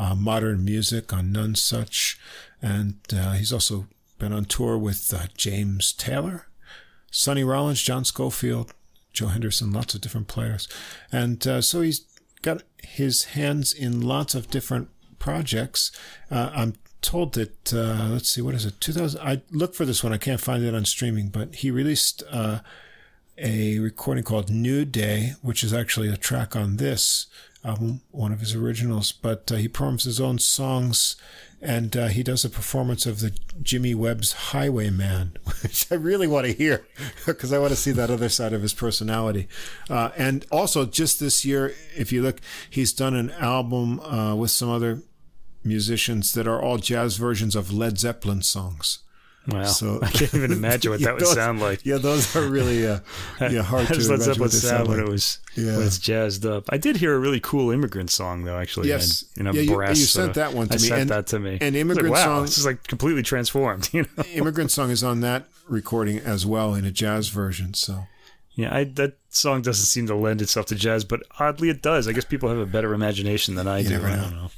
uh, modern music on Nonesuch, and uh, he's also been on tour with uh, James Taylor, Sonny Rollins, John Scofield, Joe Henderson, lots of different players, and uh, so he's got his hands in lots of different projects. Uh, I'm told that uh, let's see, what is it? 2000. I look for this one. I can't find it on streaming, but he released. A recording called New Day, which is actually a track on this album, one of his originals. But uh, he performs his own songs and uh, he does a performance of the Jimmy Webb's Highwayman, *laughs* which I really want to hear *laughs* because I want to see that other side of his personality. Uh, and also, just this year, if you look, he's done an album uh, with some other musicians that are all jazz versions of Led Zeppelin songs. Wow. So *laughs* I can't even imagine what *laughs* that would those, sound like. Yeah, those are really uh, *laughs* yeah hard to does Led Zeppelin sound like. when it was Yeah. when it's jazzed up. I did hear a really cool immigrant song though. Actually, Yes. in a Yeah, you- brass. you sent that one to I me, Sent and- that to me. and immigrant like, wow, song- This is like completely transformed. You know. Immigrant Song is on that recording as well in a jazz version. So Yeah, I, that song doesn't seem to lend itself to jazz, but oddly it does. I guess people have a better imagination than I do. never I don't know.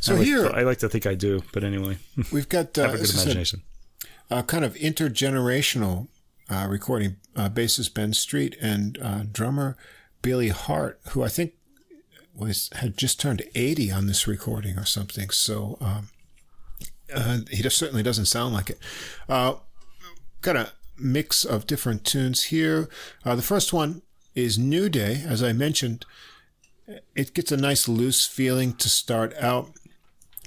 so I like, here I like to think I do, but anyway, we've got uh, have a good imagination. A kind of intergenerational uh, recording. Uh, bassist Ben Street and uh, drummer Billy Hart, who I think was had just turned 80 on this recording or something. So um, uh, he just certainly doesn't sound like it. Uh, got a mix of different tunes here. Uh, the first one is New Day, as I mentioned. It gets a nice loose feeling to start out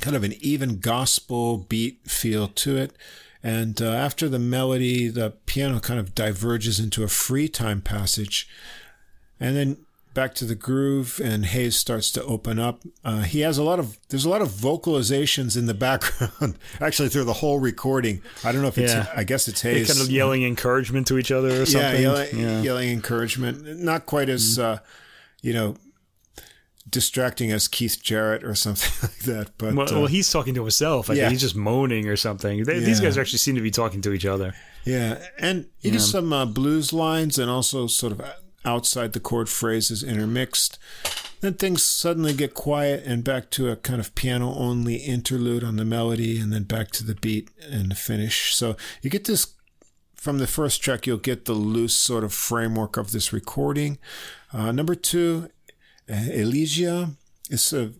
kind of an even gospel beat feel to it. And uh, after the melody, the piano kind of diverges into a free time passage. And then back to the groove, and Hays starts to open up. Uh, he has a lot of, there's a lot of vocalizations in the background, *laughs* actually through the whole recording. I don't know if it's, Yeah. I guess it's They're Hayes. kind of yelling encouragement to each other or yeah, something. yelling, Yeah. Mm-hmm. yelling encouragement. Not quite as, uh, you know, distracting as Keith Jarrett or something *laughs* like that. But Well, uh, well, he's talking to himself. I yeah. think he's just moaning or something. They, These guys actually seem to be talking to each other. Yeah, and he is some uh, blues lines and also sort of outside the chord phrases intermixed. Then things suddenly get quiet and back to a kind of piano only interlude on the melody, and then back to the beat and the finish. So you get this from the first track, you'll get the loose sort of framework of this recording. Uh, number two, Elysia is a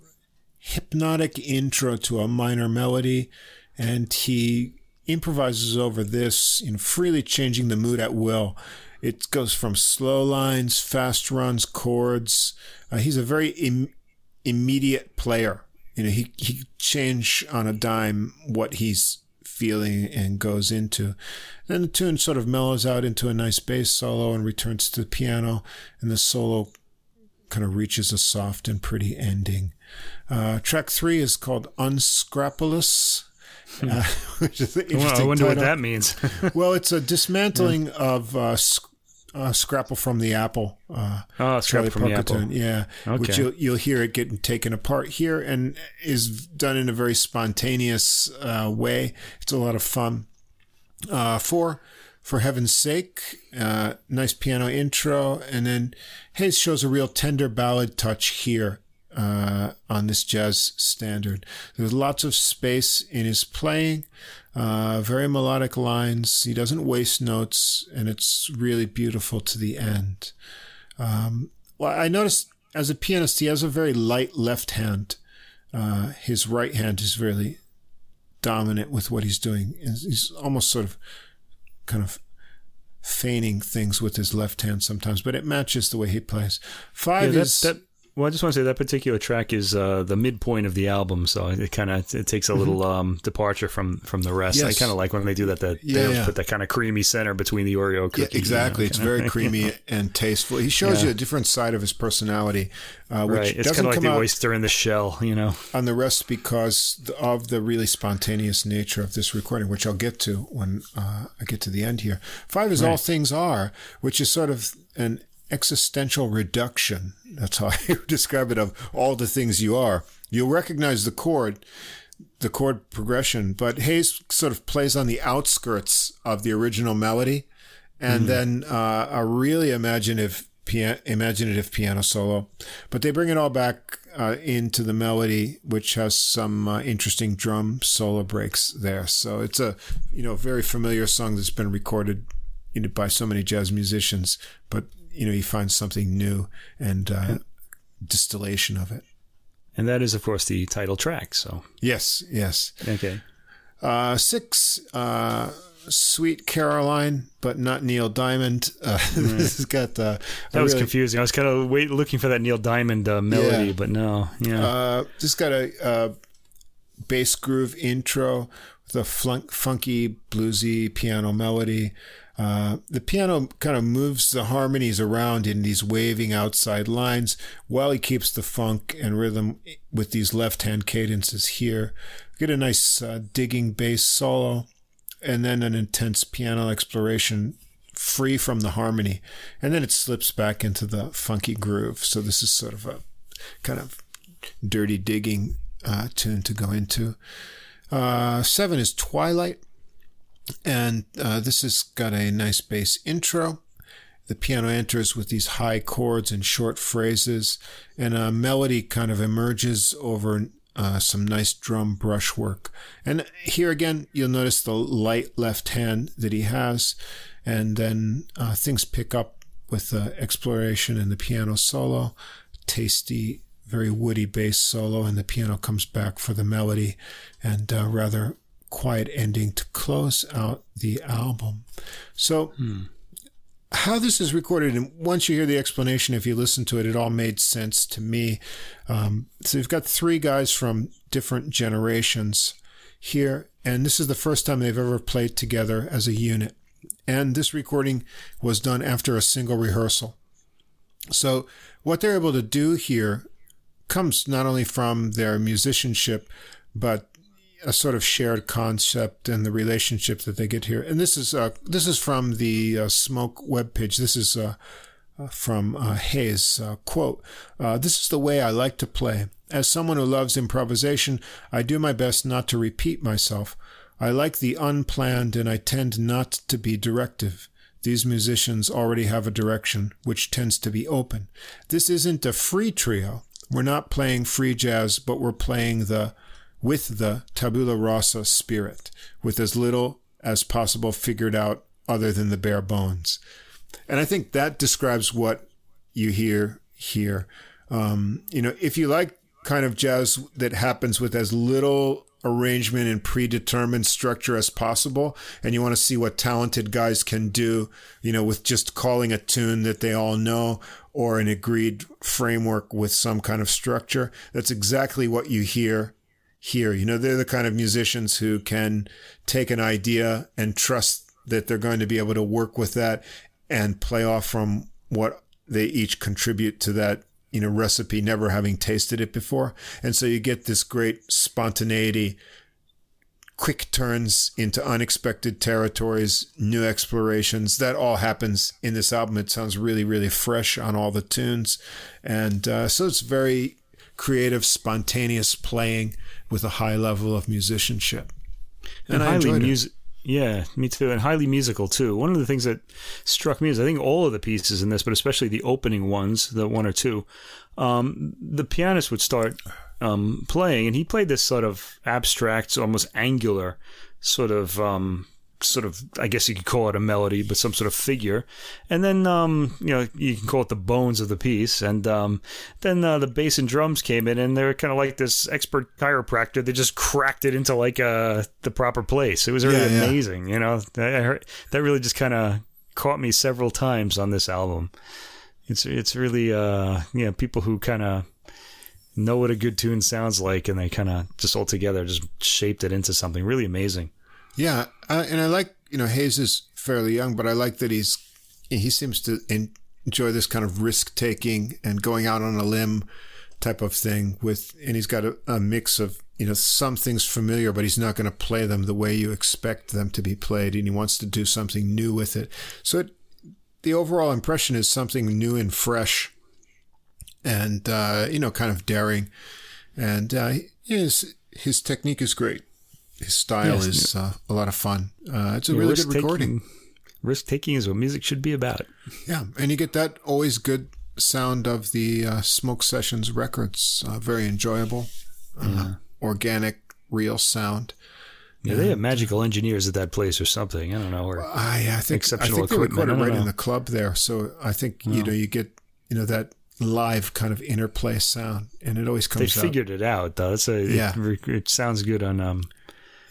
hypnotic intro to a minor melody, and he improvises over this, in freely changing the mood at will. It goes from slow lines, fast runs, chords. Uh, he's a very Im- immediate player. You know, he he change on a dime what he's feeling and goes into. Then the tune sort of mellows out into a nice bass solo and returns to the piano, and the solo kind of reaches a soft and pretty ending. Uh, track three is called Unscrapulous. Uh, *laughs* which is an Well, I interesting wonder what that means. *laughs* Well, it's a dismantling of uh, sc- uh, Scrapple from the Apple. Uh, oh, Scrapple from the Apple. yeah. Which Okay. you'll you'll hear it getting taken apart here, and is done in a very spontaneous uh, way. It's a lot of fun. Uh, four, for heaven's sake, uh, nice piano intro, and then Hays shows a real tender ballad touch here uh, on this jazz standard. There's lots of space in his playing, uh, very melodic lines. He doesn't waste notes, and it's really beautiful to the end. Um, well, I noticed as a pianist, he has a very light left hand. Uh, his right hand is really dominant with what he's doing. He's he's almost sort of kind of feigning things with his left hand sometimes, but it matches the way he plays. Yeah, Five that, is that, well, I just want to say that particular track is uh, the midpoint of the album, so it kind of it takes a little um, departure from from the rest. I kind of like when they do that. That Yeah, they yeah. put that kind of creamy center between the Oreo cookie. Yeah, you exactly. know, it's very creamy *laughs* and tasteful. He shows you a different side of his personality, uh, which Right, it's doesn't like come the out oyster in the shell, you know. on the rest because of the really spontaneous nature of this recording, which I'll get to when uh, I get to the end here. Five is All Things Are, which is sort of an existential reduction. That's how *laughs* I describe it of all the things you are. You'll recognize the chord, the chord progression, but Hays sort of plays on the outskirts of the original melody, and then uh, a really imaginative pia- imaginative piano solo. But they bring it all back uh, into the melody, which has some uh, interesting drum solo breaks there. So it's a you know very familiar song that's been recorded by so many jazz musicians, but you know you find something new and uh, distillation of it. And that is, of course, the title track. So Yes, yes. okay, Uh, six, uh, Sweet Caroline, but not Neil Diamond. *laughs* Uh, this has got uh, that was really, confusing. I was kind of wait looking for that Neil Diamond uh, melody, yeah. but no, yeah. Uh, this got a bass groove intro with a flunk, funky bluesy piano melody. Uh, the piano kind of moves the harmonies around in these waving outside lines while he keeps the funk and rhythm with these left hand cadences here. Get a nice uh, digging bass solo and then an intense piano exploration free from the harmony. And then it slips back into the funky groove. So this is sort of a kind of dirty digging uh, tune to go into. Uh, seven is Twilight. And uh, this has got a nice bass intro. The piano enters with these high chords and short phrases, and a melody kind of emerges over uh, some nice drum brushwork. And here again, you'll notice the light left hand that he has, and then uh, things pick up with the exploration and the piano solo. Tasty, very woody bass solo, and the piano comes back for the melody, and uh, rather quiet ending to close out the album. So. Hmm how this is recorded, and once you hear the explanation, if you listen to it, it all made sense to me. Um, so you've got three guys from different generations here, and this is the first time they've ever played together as a unit. And this recording was done after a single rehearsal. So what they're able to do here comes not only from their musicianship, but a sort of shared concept and the relationship that they get here. And this is uh, this is from the uh, Smoke webpage. This is uh, uh from uh, Hays uh, quote. this is the way I like to play. As someone who loves improvisation, I do my best not to repeat myself. I like the unplanned, and I tend not to be directive. These musicians already have a direction, which tends to be open. This isn't a free trio. We're not playing free jazz, but we're playing the with the tabula rasa spirit, with as little as possible figured out other than the bare bones. And I think that describes what you hear here. Um, you know, if you like kind of jazz that happens with as little arrangement and predetermined structure as possible and you want to see what talented guys can do you know with just calling a tune that they all know or an agreed framework with some kind of structure that's exactly what you hear here. You know, they're the kind of musicians who can take an idea and trust that they're going to be able to work with that and play off from what they each contribute to that, you know, recipe, never having tasted it before. And so you get this great spontaneity, quick turns into unexpected territories, new explorations. That all happens in this album. It sounds really, really fresh on all the tunes. And uh, so it's very creative, spontaneous playing with a high level of musicianship. And, and highly music. Yeah, me too, and highly musical too. One of the things that struck me is I think all of the pieces in this, but especially the opening ones, the one or two, um, the pianist would start um, playing, and he played this sort of abstract, almost angular sort of um, sort of I guess you could call it a melody, but some sort of figure. And then um, you know you can call it the bones of the piece. And um, then uh, the bass and drums came in, and they're kind of like this expert chiropractor. They just cracked it into like uh, the proper place. It was really yeah, amazing. Yeah. You know, that, that really just kind of caught me several times on this album. It's it's really uh you know people who kind of know what a good tune sounds like and they kind of just all together just shaped it into something really amazing. Yeah, uh, and I like you know Hays is fairly young, but I like that he's he seems to enjoy this kind of risk taking and going out on a limb type of thing with and he's got a, a mix of you know some things familiar but he's not going to play them the way you expect them to be played and he wants to do something new with it. So it, the overall impression is something new and fresh and uh, you know kind of daring. And uh, his his technique is great his style yes, is uh, a lot of fun. Uh, it's a yeah, really good recording. Risk taking is what music should be about. Yeah, and you get that always good sound of the uh, Smoke Sessions records. Uh, very enjoyable, uh, yeah. organic, real sound. Yeah, they have magical engineers at that place or something. I don't know. Or I, I think exceptional I think they recorded right know. in the club there, so I think you know you get you know that live kind of interplay sound, and it always comes. They figured out. it out though. It's a yeah. It, it sounds good on um,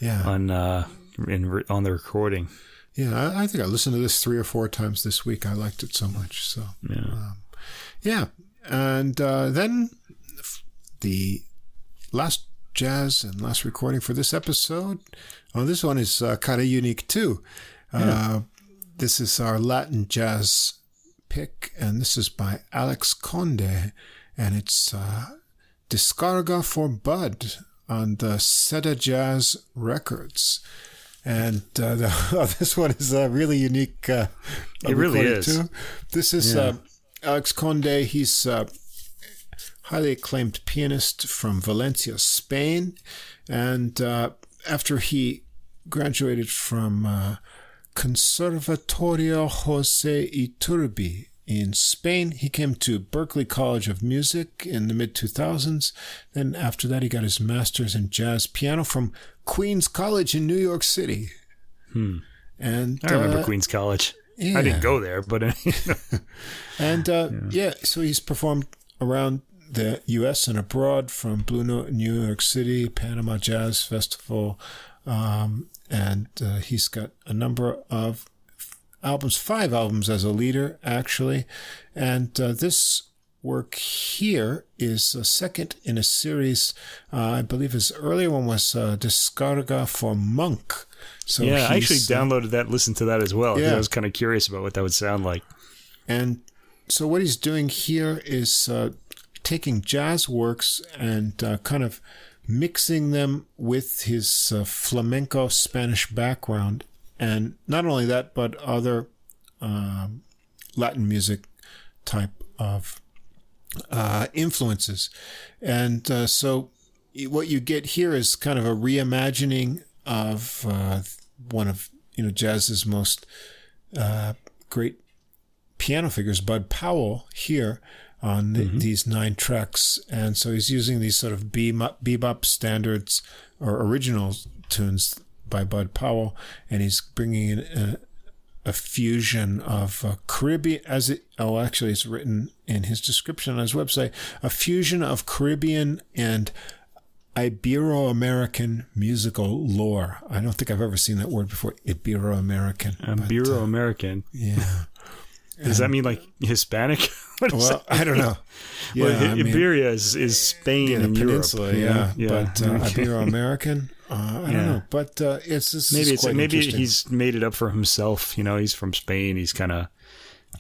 yeah. on uh, in on the recording. Yeah, I, I, think I listened to this three or four times this week. I liked it so much. So yeah, um, yeah, and uh, then the last jazz and last recording for this episode. Oh, this one is uh, kind of unique too. Yeah. Uh, this is our Latin jazz pick, and this is by Alex Conde, and it's uh, Descarga for Bud on the Sedajazz Records. And uh, the, *laughs* oh, this one is a really unique. Uh, it really is. Too. This is yeah. uh, Alex Conde. He's a highly acclaimed pianist from Valencia, Spain. And uh, after he graduated from uh, Conservatorio Jose Iturbi in Spain. He came to Berklee College of Music in the mid 2000s. Then, after that, he got his master's in jazz piano from Queens College in New York City. Hmm. And I remember uh, Queens College. Yeah. I didn't go there, but *laughs* *laughs* and uh, yeah. yeah. so he's performed around the U.S. and abroad, from Blue Note in New York City, Panama Jazz Festival, um, and uh, he's got a number of albums, five albums as a leader, actually. And uh, this work here is a second in a series. Uh, I believe his earlier one was uh, Descarga for Monk. So yeah, I actually uh, downloaded that, listened to that as well. Yeah. I was kind of curious about what that would sound like. And so what he's doing here is uh, taking jazz works and uh, kind of mixing them with his uh, flamenco Spanish background and not only that, but other um, Latin music type of uh, influences. And uh, so what you get here is kind of a reimagining of uh, one of you know jazz's most uh, great piano figures, Bud Powell, here on the, mm-hmm. these nine tracks. And so he's using these sort of bebop standards or original tunes by Bud Powell, and he's bringing in a, a fusion of uh, Caribbean, as it, oh, actually, it's written in his description on his website, a fusion of Caribbean and Ibero American musical lore. I don't think I've ever seen that word before. Ibero American. Ibero American. Uh, yeah. Does that mean like Hispanic? *laughs* well, I don't know. *laughs* Yeah, well, Iberia is, is Spain yeah, and peninsula, Europe. Yeah, yeah. but uh, *laughs* Ibero American. Uh, I yeah. don't know, but uh, it's this maybe it's maybe he's made it up for himself. You know, he's from Spain. He's kind of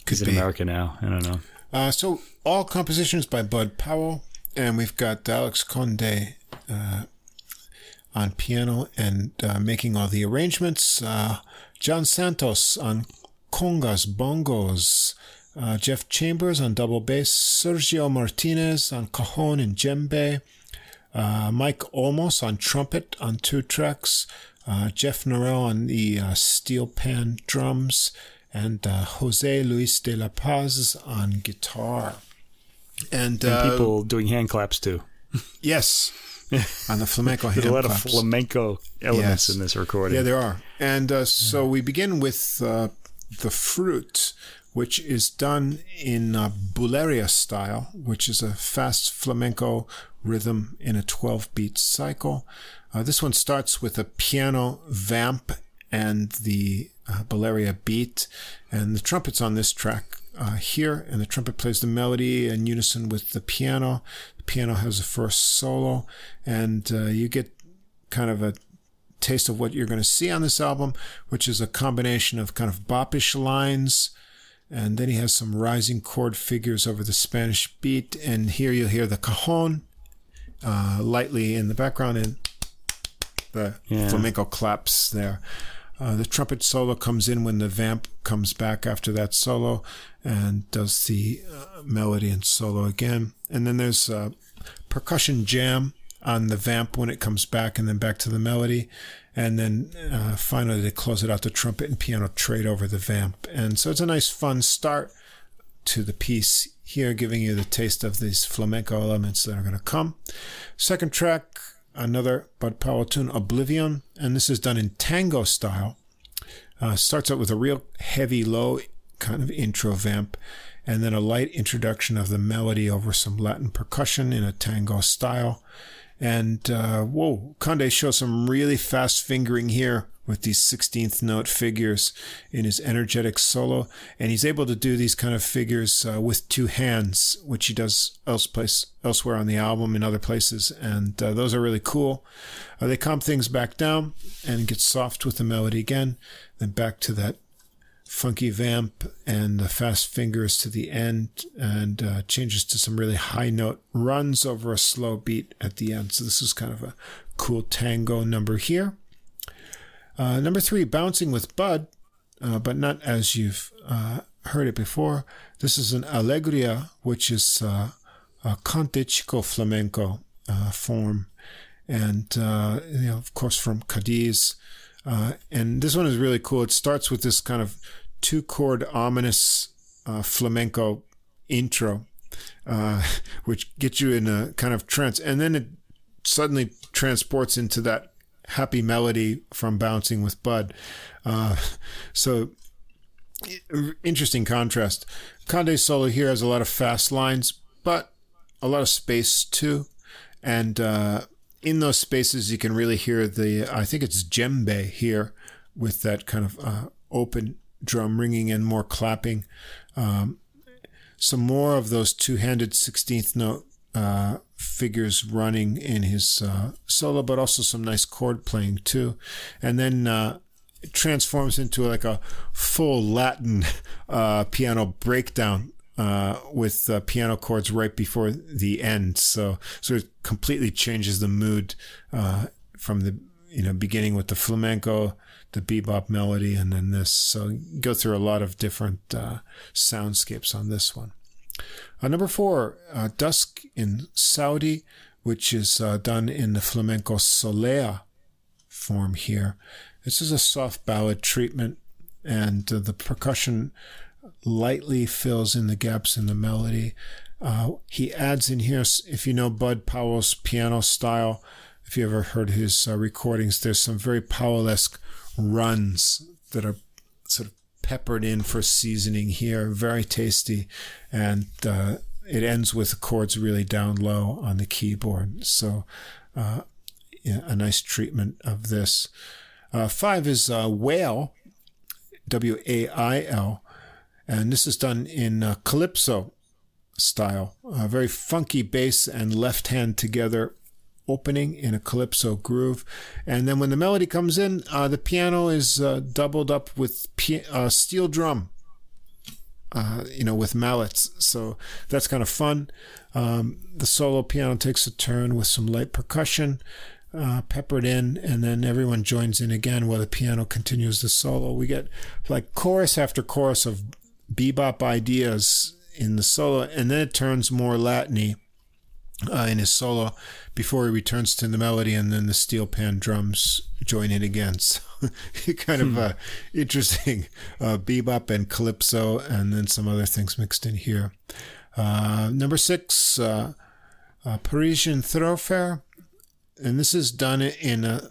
he's in America now. I don't know. Uh, so all compositions by Bud Powell, and we've got Alex Conde uh, on piano and uh, making all the arrangements. Uh, John Santos on congas, bongos. Jeff Chambers on double bass. Sergio Martinez on cajon and djembe. Uh, Mike Olmos on trumpet on two tracks, uh, Jeff Norell on the uh, steel pan drums, and uh, Jose Luis de la Paz on guitar. And, and uh, people doing hand claps too. yes. *laughs* on the flamenco hand There's a lot claps. of flamenco elements yes. in this recording. Yeah, there are. And uh, so we begin with the fruit, which is done in uh, buleria style, which is a fast flamenco rhythm in a 12 beat cycle. Uh, this one starts with a piano vamp and the uh, buleria beat, and the trumpets on this track uh, here, and the trumpet plays the melody in unison with the piano. The piano has a first solo, and uh, you get kind of a taste of what you're going to see on this album, which is a combination of kind of boppish lines and then he has some rising chord figures over the Spanish beat. And here you'll hear the cajon uh, lightly in the background and the yeah. flamenco claps there. Uh, the trumpet solo comes in when the vamp comes back after that solo and does the uh, melody and solo again. And then there's a percussion jam on the vamp when it comes back and then back to the melody. And then uh, finally, they close it out the trumpet and piano trade over the vamp. And so it's a nice, fun start to the piece here, giving you the taste of these flamenco elements that are going to come. Second track, another Bud Powell tune, Oblivion. And this is done in tango style. Uh, starts out with a real heavy, low kind of intro vamp, and then a light introduction of the melody over some Latin percussion in a tango style And uh, whoa, Conde shows some really fast fingering here with these 16th note figures in his energetic solo. And he's able to do these kind of figures uh, with two hands, which he does else place, elsewhere on the album in other places. And uh, those are really cool. Uh, they calm things back down and get soft with the melody again. Then back to that funky vamp and the fast fingers to the end and uh, changes to some really high note runs over a slow beat at the end. So this is kind of a cool tango number here. Uh, number three, Bouncing with Bud, uh, but not as you've uh, heard it before. This is an Alegria, which is uh, a Cante Chico flamenco uh, form. And, uh, you know, of course, from Cadiz. and this one is really cool. It starts with this kind of two chord ominous flamenco intro, *laughs* which gets you in a kind of trance. And then it suddenly transports into that happy melody from Bouncing with Bud. Uh, so interesting contrast. Conde's solo here has a lot of fast lines, but a lot of space too. And uh, in those spaces, you can really hear the, I think it's djembe here with that kind of uh, open drum ringing and more clapping. Um, some more of those two handed 16th note uh, figures running in his uh, solo, but also some nice chord playing too. And then uh, it transforms into like a full Latin uh, piano breakdown uh, with piano chords right before the end. So, so it completely changes the mood from the you know beginning with the flamenco, the bebop melody, and then this. So go through a lot of different soundscapes on this one. Uh, number four, uh, Dusk in Sandi, which is uh, done in the flamenco solea form here. This is a soft ballad treatment, and uh, the percussion lightly fills in the gaps in the melody. Uh, he adds in here, if you know Bud Powell's piano style, if you ever heard his uh, recordings, there's some very Powell-esque runs that are sort of peppered in for seasoning here. Very tasty. And uh, it ends with the chords really down low on the keyboard. So uh, yeah, a nice treatment of this. Uh, five is uh, Wail, W A I L. And this is done in uh, calypso style. A very funky bass and left hand together opening in a calypso groove. And then when the melody comes in, uh, the piano is uh, doubled up with uh, steel drum, uh, you know, with mallets. So that's kind of fun. Um, the solo piano takes a turn with some light percussion. Uh, peppered in, and then everyone joins in again while the piano continues the solo. We get like chorus after chorus of bebop ideas in the solo, and then it turns more Latiny uh, in his solo before he returns to the melody, and then the steel pan drums join in again. *laughs* So kind of hmm. uh, interesting *laughs* uh, bebop and calypso, and then some other things mixed in here. Uh, number six, uh, uh, Parisian Thoroughfare, and this is done in a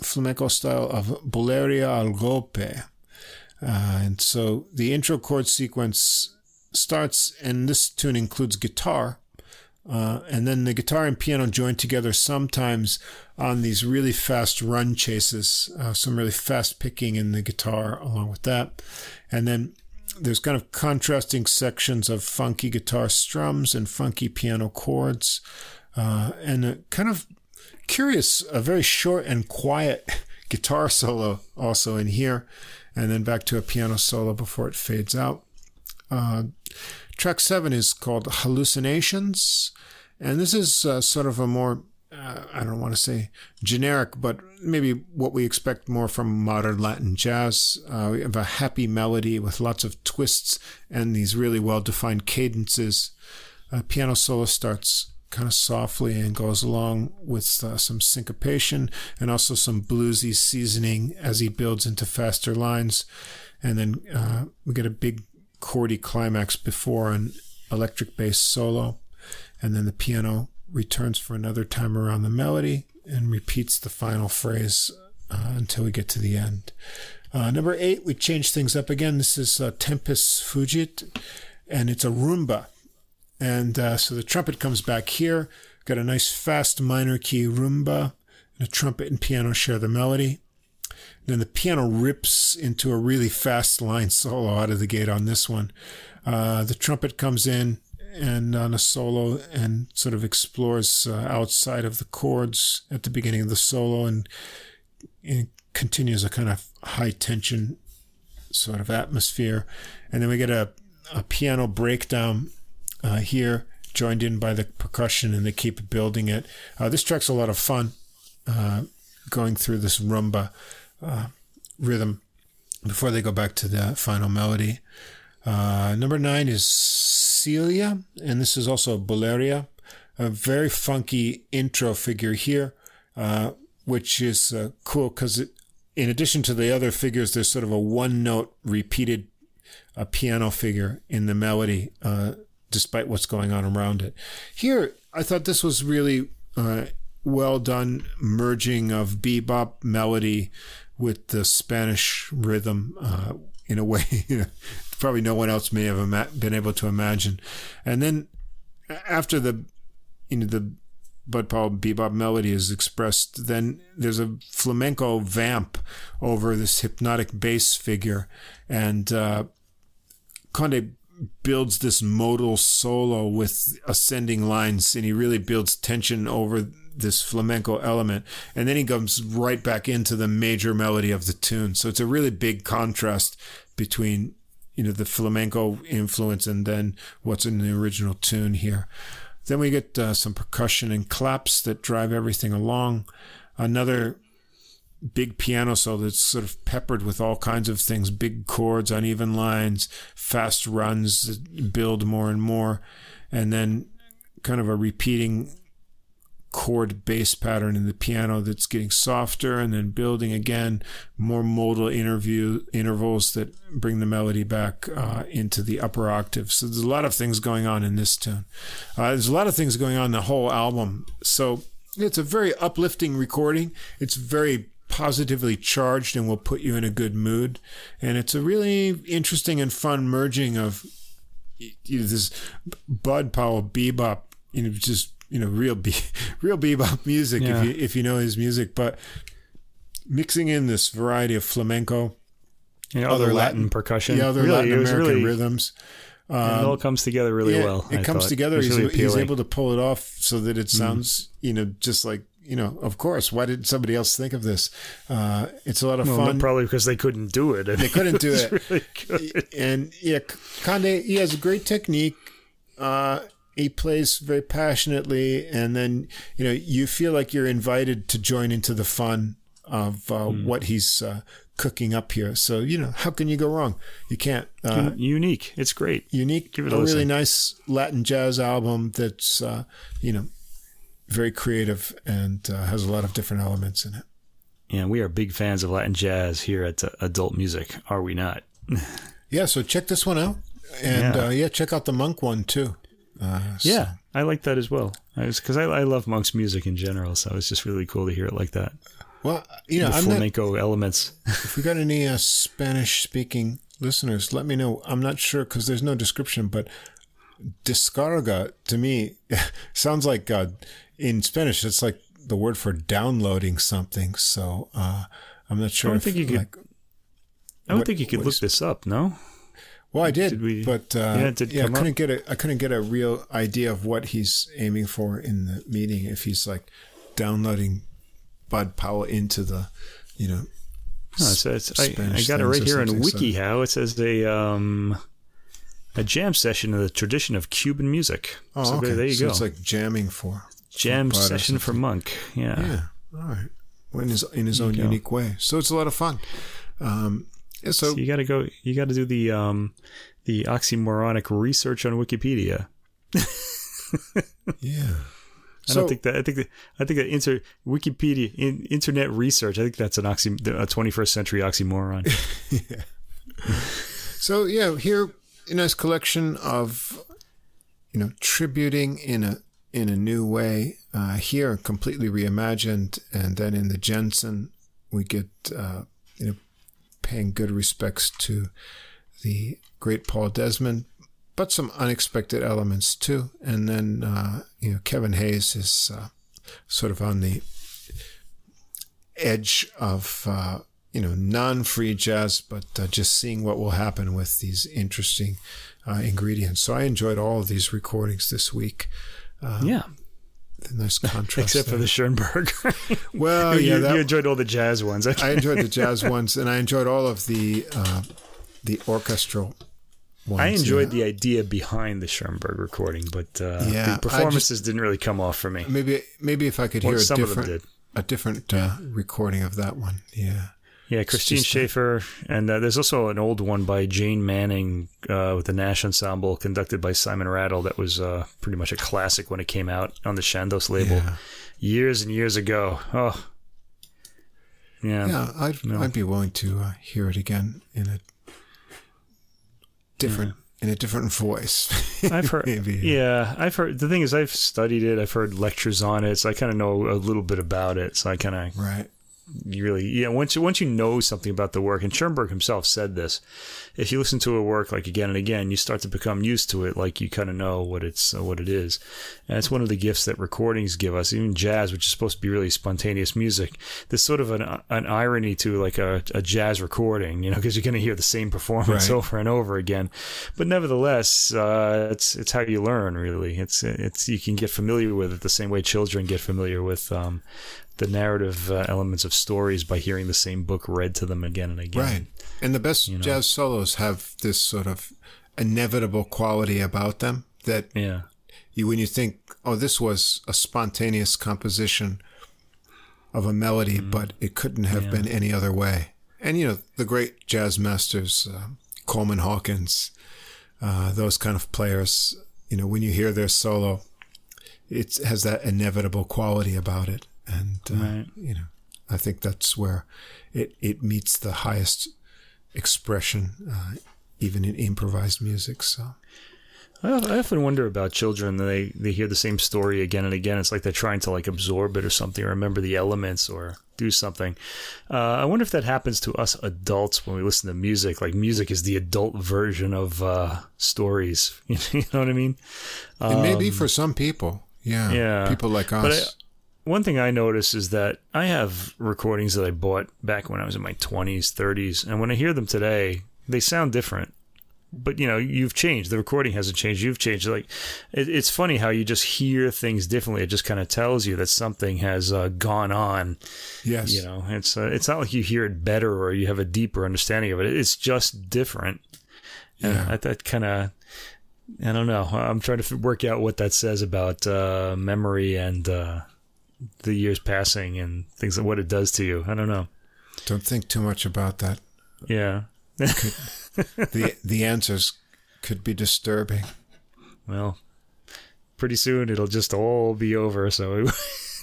flamenco style of Bulería al golpe. Uh, and so the intro chord sequence starts, and this tune includes guitar uh, and then the guitar and piano join together sometimes on these really fast run chases, uh, some really fast picking in the guitar along with that. And then there's kind of contrasting sections of funky guitar strums and funky piano chords, uh, and a kind of curious, a very short and quiet *laughs* guitar solo also in here, and then back to a piano solo before it fades out. Track seven is called Hallucinations. And this is uh, sort of a more, uh, I don't want to say generic, but maybe what we expect more from modern Latin jazz. Uh, we have a happy melody with lots of twists and these really well defined cadences. piano solo starts kind of softly and goes along with uh, some syncopation and also some bluesy seasoning as he builds into faster lines. And then uh, we get a big chordy climax before an electric bass solo, and then the piano returns for another time around the melody and repeats the final phrase uh, until we get to the end. Uh, number eight, we change things up again. This is uh, Tempus Fugit, and it's a rumba. And uh, so the trumpet comes back here, Got a nice fast minor key rumba, and a trumpet and piano share the melody. Then the piano rips into a really fast line solo out of the gate on this one. Uh, the trumpet comes in and on a solo and sort of explores uh, outside of the chords at the beginning of the solo and, and continues a kind of high tension sort of atmosphere. And then we get a, a piano breakdown uh, here, joined in by the percussion, and they keep building it. Uh, this track's a lot of fun uh, going through this rumba uh, rhythm before they go back to the final melody. Uh, number nine is Celia, and this is also Bulería, a very funky intro figure here, uh, which is uh, cool because in addition to the other figures, there's sort of a one note repeated a piano figure in the melody, uh, despite what's going on around it. Here, I thought this was really uh, well done merging of bebop melody with the Spanish rhythm uh, in a *laughs* way probably no one else may have ima- been able to imagine. And then after the you know the Bud Powell bebop melody is expressed, then there's a flamenco vamp over this hypnotic bass figure, and uh, Conde builds this modal solo with ascending lines, and he really builds tension over this flamenco element, and then he comes right back into the major melody of the tune. So it's a really big contrast between you know the flamenco influence and then what's in the original tune here. Then we get uh, some percussion and claps that drive everything along. Another big piano solo that's sort of peppered with all kinds of things big chords, uneven lines, fast runs that build more and more, and then kind of a repeating chord bass pattern in the piano that's getting softer and then building again more modal interview intervals that bring the melody back uh, into the upper octave. So there's a lot of things going on in this tune. Uh, there's a lot of things going on in the whole album. So it's a very uplifting recording. It's very positively charged and will put you in a good mood. And it's a really interesting and fun merging of you know, this bud powell bebop you know just you know real be- *laughs* real bebop music Yeah. if you if you know his music, but mixing in this variety of flamenco, You know, Other other Latin- Latin, percussion. the other really, Latin American really, rhythms. it all comes together really Yeah, well. It I comes thought. together. It He's, really he's able to pull it off so that it sounds, you know, just like you know. Of course, why did somebody else think of this? Uh, it's a lot of Well, fun. probably because they couldn't do it. They couldn't do *laughs* It's it. Really and yeah, Conde, he has a great technique. Uh, he plays very passionately, and then you know you feel like you're invited to join into the fun of uh, Hmm. what he's uh, cooking up here. So you know, how can you go wrong? You can't. Uh, Unique. It's great. unique, Give it a a really nice Latin jazz album that's uh, you know very creative and uh, has a lot of different elements in it. Yeah, we are big fans of Latin jazz here at uh, Adult Music, are we not? *laughs* Yeah, so check this one out, and Yeah. Uh, yeah, check out the Monk one too. Uh, so- Yeah, I like that as well. Because I, I, love Monk's music in general, so it's just really cool to hear it like that. Well, you know, the I'm not, flamenco elements. *laughs* if we got any uh, Spanish-speaking listeners, let me know. I'm not sure because there's no description, but descarga to me *laughs* sounds like uh, in Spanish. It's like the word for downloading something. So uh, I'm not sure. I don't if, think you could- like, I would What- think you could look this up, no? Well, I did, Did we- but uh, yeah, yeah, I couldn't get a I couldn't get a real idea of what he's aiming for in the meeting. If he's like downloading Bud Powell into the, you know, No, it says, I, I got it right here in something, so- WikiHow. It says a um, a jam session of the tradition of Cuban music. oh, so okay, there, there you so go. it's like jamming for jam Bud or session for. Monk. Yeah. yeah, all right, well, in his in his There own unique way. So it's a lot of fun. Um, yeah, so So you got to go. You got to do the um, the oxymoronic research on Wikipedia. yeah, *laughs* I so don't think that. I think that. I think that inter Wikipedia in, internet research. I think that's an oxy a 21st century oxymoron. *laughs* So yeah, here a nice collection of you know tributing in a in a new way. Uh, here completely reimagined, and then in the Jensen we get uh, you know paying good respects to the great Paul Desmond but some unexpected elements too. And then uh, you know Kevin Hays is uh, sort of on the edge of uh, you know non-free jazz, but uh, just seeing what will happen with these interesting uh, ingredients. So I enjoyed all of these recordings this week. Um, yeah. Nice contrast. Except there. for the Schoenberg. *laughs* well, *laughs* you, yeah, that, you enjoyed all the jazz ones. I *laughs* enjoyed the jazz ones, and I enjoyed all of the uh, the orchestral ones. I enjoyed yeah. the idea behind the Schoenberg recording, but uh, Yeah, the performances just- didn't really come off for me. maybe maybe if I could Well, hear a some of them different a different uh, recording of that one. Yeah. Yeah, Christine uh, Schaefer, and uh, there's also an old one by Jane Manning uh, with the Nash Ensemble, conducted by Simon Rattle. That was uh, pretty much a classic when it came out on the Chandos label Yeah. years and years ago. Oh, yeah, Yeah, I'd No. I'd be willing to uh, hear it again in a different in a different voice. *laughs* I've heard. Maybe. Yeah, I've heard. The thing is, I've studied it. I've heard lectures on it, so I kind of know a little bit about it. So I kind of Right. You really yeah once you once you know something about the work and Schoenberg himself said this if you listen to a work like again and again you start to become used to it like you kind of know what it's what it is. And it's one of the gifts that recordings give us even jazz which is supposed to be really spontaneous music. There's sort of an, an irony to like a, a jazz recording you know because you're going to hear the same performance Right. over and over again. But nevertheless uh, it's it's how you learn really. It's it's you can get familiar with it the same way children get familiar with um, the narrative uh, elements of stories by hearing the same book read to them again and again. Right. And the best know. jazz solos have this sort of inevitable quality about them that Yeah. you when you think, oh, this was a spontaneous composition of a melody, but it couldn't have. Yeah. been any other way. And you know, the great jazz masters, uh, Coleman Hawkins, uh, those kind of players, you know, when you hear their solo, it has that inevitable quality about it, and uh, Right. you know, I think that's where it it meets the highest expression, uh, even in improvised music. So. I, often wonder about children. They they hear the same story again and again. It's like they're trying to like absorb it or something, or remember the elements, or do something. Uh, I wonder if that happens to us adults when we listen to music. Like music is the adult version of uh, stories. *laughs* you know what I mean? It may be for some people. Yeah. Um, yeah. People like us. One thing I notice is that I have recordings that I bought back when I was in my 20s, 30s, and when I hear them today, they sound different. But you know, you've changed. The recording hasn't changed. You've changed. Like, it, it's funny how you just hear things differently. It just kind of tells you that something has uh, gone on. yes. You know, it's uh, it's not like you hear it better or you have a deeper understanding of it. It's just different. Yeah. I, that kind of, I don't know. I'm trying to work out what that says about uh, memory and uh, the years passing and things, what it does to you. I don't know. Don't think too much about that. Yeah. The *laughs* the answers could be disturbing. Well, pretty soon it'll just all be over. So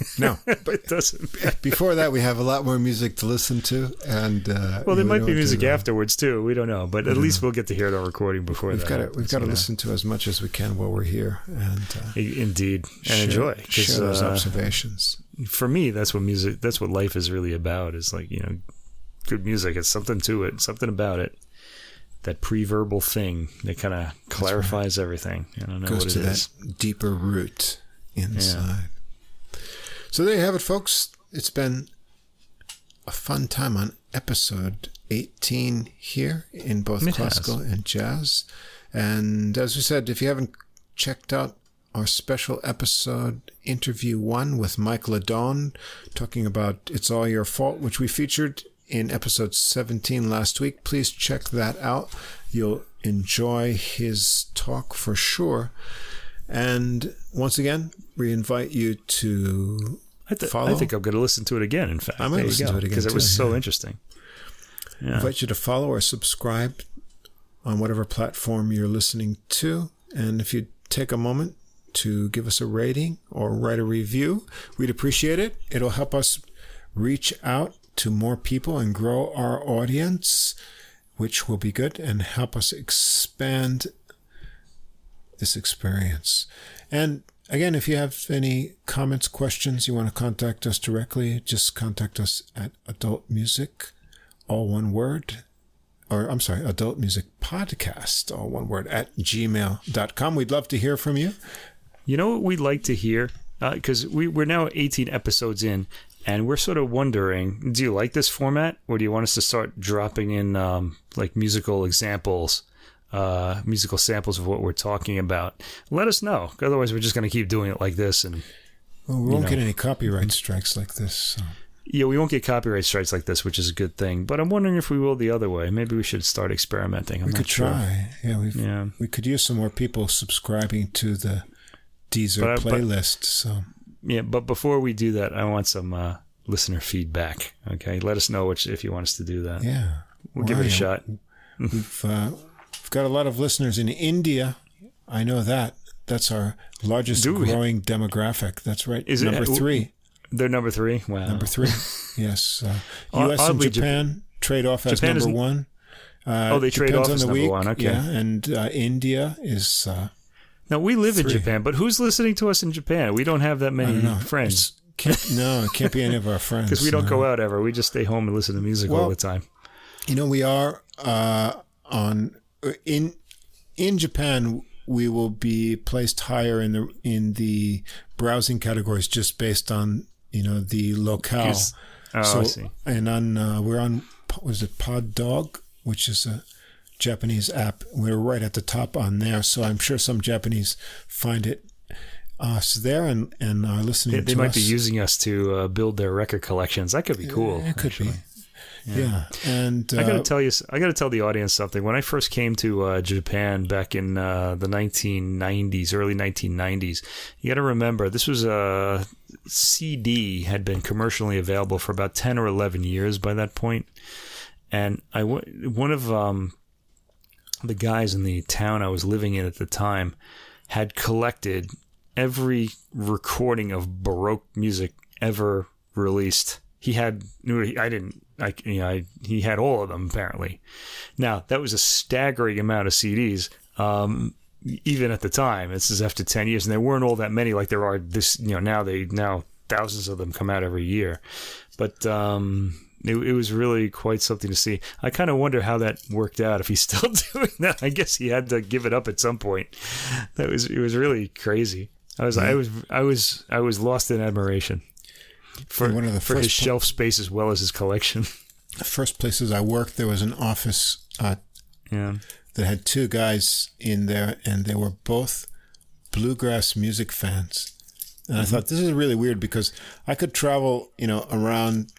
it, No. *laughs* it doesn't. Before that, we have a lot more music to listen to, and uh, Well, there might be music do, afterwards too. We don't know, but at least we'll get to hear it on recording before We've that. got to we've got to you know. listen to as much as we can while we're here, and uh, Indeed, and share- enjoy. 'cause, share those uh, observations. for me, that's what music. That's what life is really about. Is like you know, good music. It's something to it. Something about it. That pre-verbal thing that kind of clarifies everything. I don't know Goes what to it that is. deeper root inside. So there you have it, folks. It's been a fun time on episode 18 here in both It has. classical and jazz. And as we said, if you haven't checked out our special episode, interview one with Mike LeDonne, talking about It's All Your Fault, which we featured in episode 17 last week, please check that out. You'll enjoy his talk for sure. And once again, we invite you to I, th- follow. I think I'm going to listen to it again. In fact, I might There you listen go, to it again, because it was too, so yeah. interesting. Yeah. invite you to follow or subscribe on whatever platform you're listening to. And if you take a moment to give us a rating or write a review, we'd appreciate it. It'll help us reach out to more people and grow our audience, which will be good and help us expand this experience. And again, if you have any comments, questions, you want to contact us directly, just contact us at adult music all one word, or I'm sorry, adult music podcast, all one word, at gmail.com. We'd love to hear from you. You know what we'd like to hear? Because uh, we, we're now 18 episodes in, and we're sort of wondering do you like this format, or do you want us to start dropping in um, like musical examples? Uh, musical samples of what we're talking about. Let us know. Otherwise, we're just going to keep doing it like this, and well, we won't know. get any copyright strikes like this. So. Yeah, we won't get copyright strikes like this, which is a good thing. But I'm wondering if we will the other way. Maybe we should start experimenting. I'm we could sure. try. Yeah, we yeah. we could use some more people subscribing to the Deezer but, playlist. But, so yeah, but before we do that, I want some uh, listener feedback. Okay, let us know which if you want us to do that. Yeah, we'll give it a shot. We've uh, got a lot of listeners in India. I know that. That's our largest growing demographic. That's right. Is number it, three? They're number three. Wow. Number three. *laughs* yes. Uh, U.S. Oddly, and Japan Japan trade off as Japan number one. Uh, oh, they trade off as number week. one. Okay. Yeah, and uh, India is. Uh, now we live three. in Japan, but who's listening to us in Japan? We don't have that many friends. Can't, no, it can't be any of our *laughs* friends. Because we don't no. go out ever. We just stay home and listen to music well, all the time. You know, we are uh, on in in Japan we will be placed higher in the in the browsing categories just based on you know the locale. Oh, so, I see. And on uh, we're on was it Pod Dog, which is a Japanese app. We're right at the top on there, so I'm sure some Japanese find it us there and and are listening. They, they might us. be using us to uh, build their record collections. That could be cool. It could actually. be. Yeah. yeah. and uh, I got to tell you, I got to tell the audience something. When I first came to uh, Japan back in uh, the 1990s, early 1990s, you got to remember this was a CD had been commercially available for about 10 or 11 years by that point. point, and I one of um, the guys in the town I was living in at the time had collected every recording of Baroque music ever released. He had I didn't I, you know, I, he had all of them apparently. Now that was a staggering amount of CDs, um, even at the time. This is after ten years, and there weren't all that many like there are this. You know, now they now thousands of them come out every year, but um, it, it, was really quite something to see. I kind of wonder how that worked out. If he's *laughs* still doing that, I guess he had to give it up at some point. That was it was really crazy. I was I was I was I was lost in admiration for one of the for his pl- shelf space as well as his collection. *laughs* The first places I worked, there was an office uh, yeah. that had two guys in there, and they were both bluegrass music fans. And mm-hmm. I thought this is really weird because I could travel, you know, around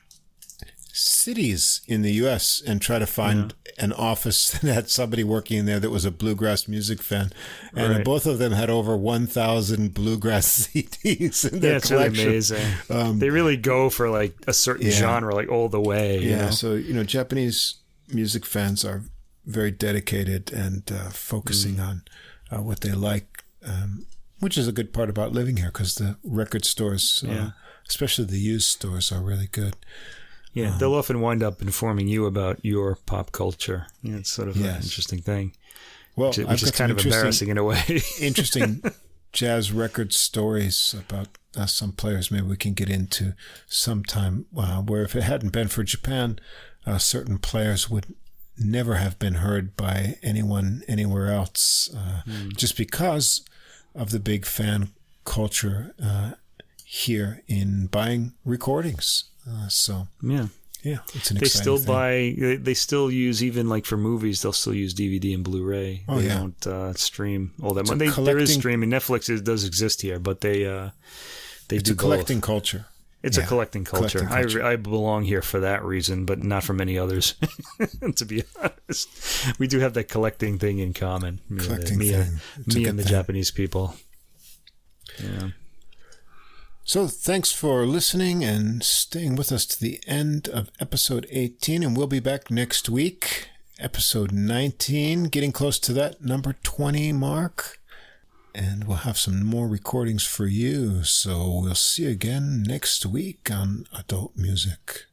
cities in the U.S. and try to find yeah. an office *laughs* that had somebody working in there that was a bluegrass music fan, and right. both of them had over one thousand bluegrass *laughs* CDs in their yeah, it's collection. Really amazing. Um, they really go for like a certain yeah. genre, like all the way. yeah. Know? So you know, Japanese music fans are very dedicated and uh, focusing mm. on uh, what they like. Um, which is a good part about living here because the record stores, uh, especially the used stores, are really good. Yeah, um, they'll often wind up informing you about your pop culture. Know, it's sort of yes. an interesting thing. Well, which, which is kind of embarrassing in a way. *laughs* interesting jazz record stories about uh, some players. Maybe we can get into sometime. Uh, where if it hadn't been for Japan, uh, certain players would never have been heard by anyone anywhere else, mm. just because of the big fan culture uh, here in buying recordings. Uh, so yeah, yeah, it's an. They still thing. buy. They still use even like for movies. They'll still use DVD and Blu-ray. Oh they yeah. don't uh, stream all that. They, there is streaming. Netflix is, does exist here, but they uh, they it's do a collecting both. culture. It's yeah. a collecting culture. collecting culture. I, I belong here for that reason, but not for many others. *laughs* to be honest, we do have that collecting thing in common. Collecting me, thing. me and the thing. Japanese people. Yeah. So thanks for listening and staying with us to the end of episode 18. And we'll be back next week, episode 19, getting close to that number 20 mark. And we'll have some more recordings for you. So we'll see you again next week on Adult Music.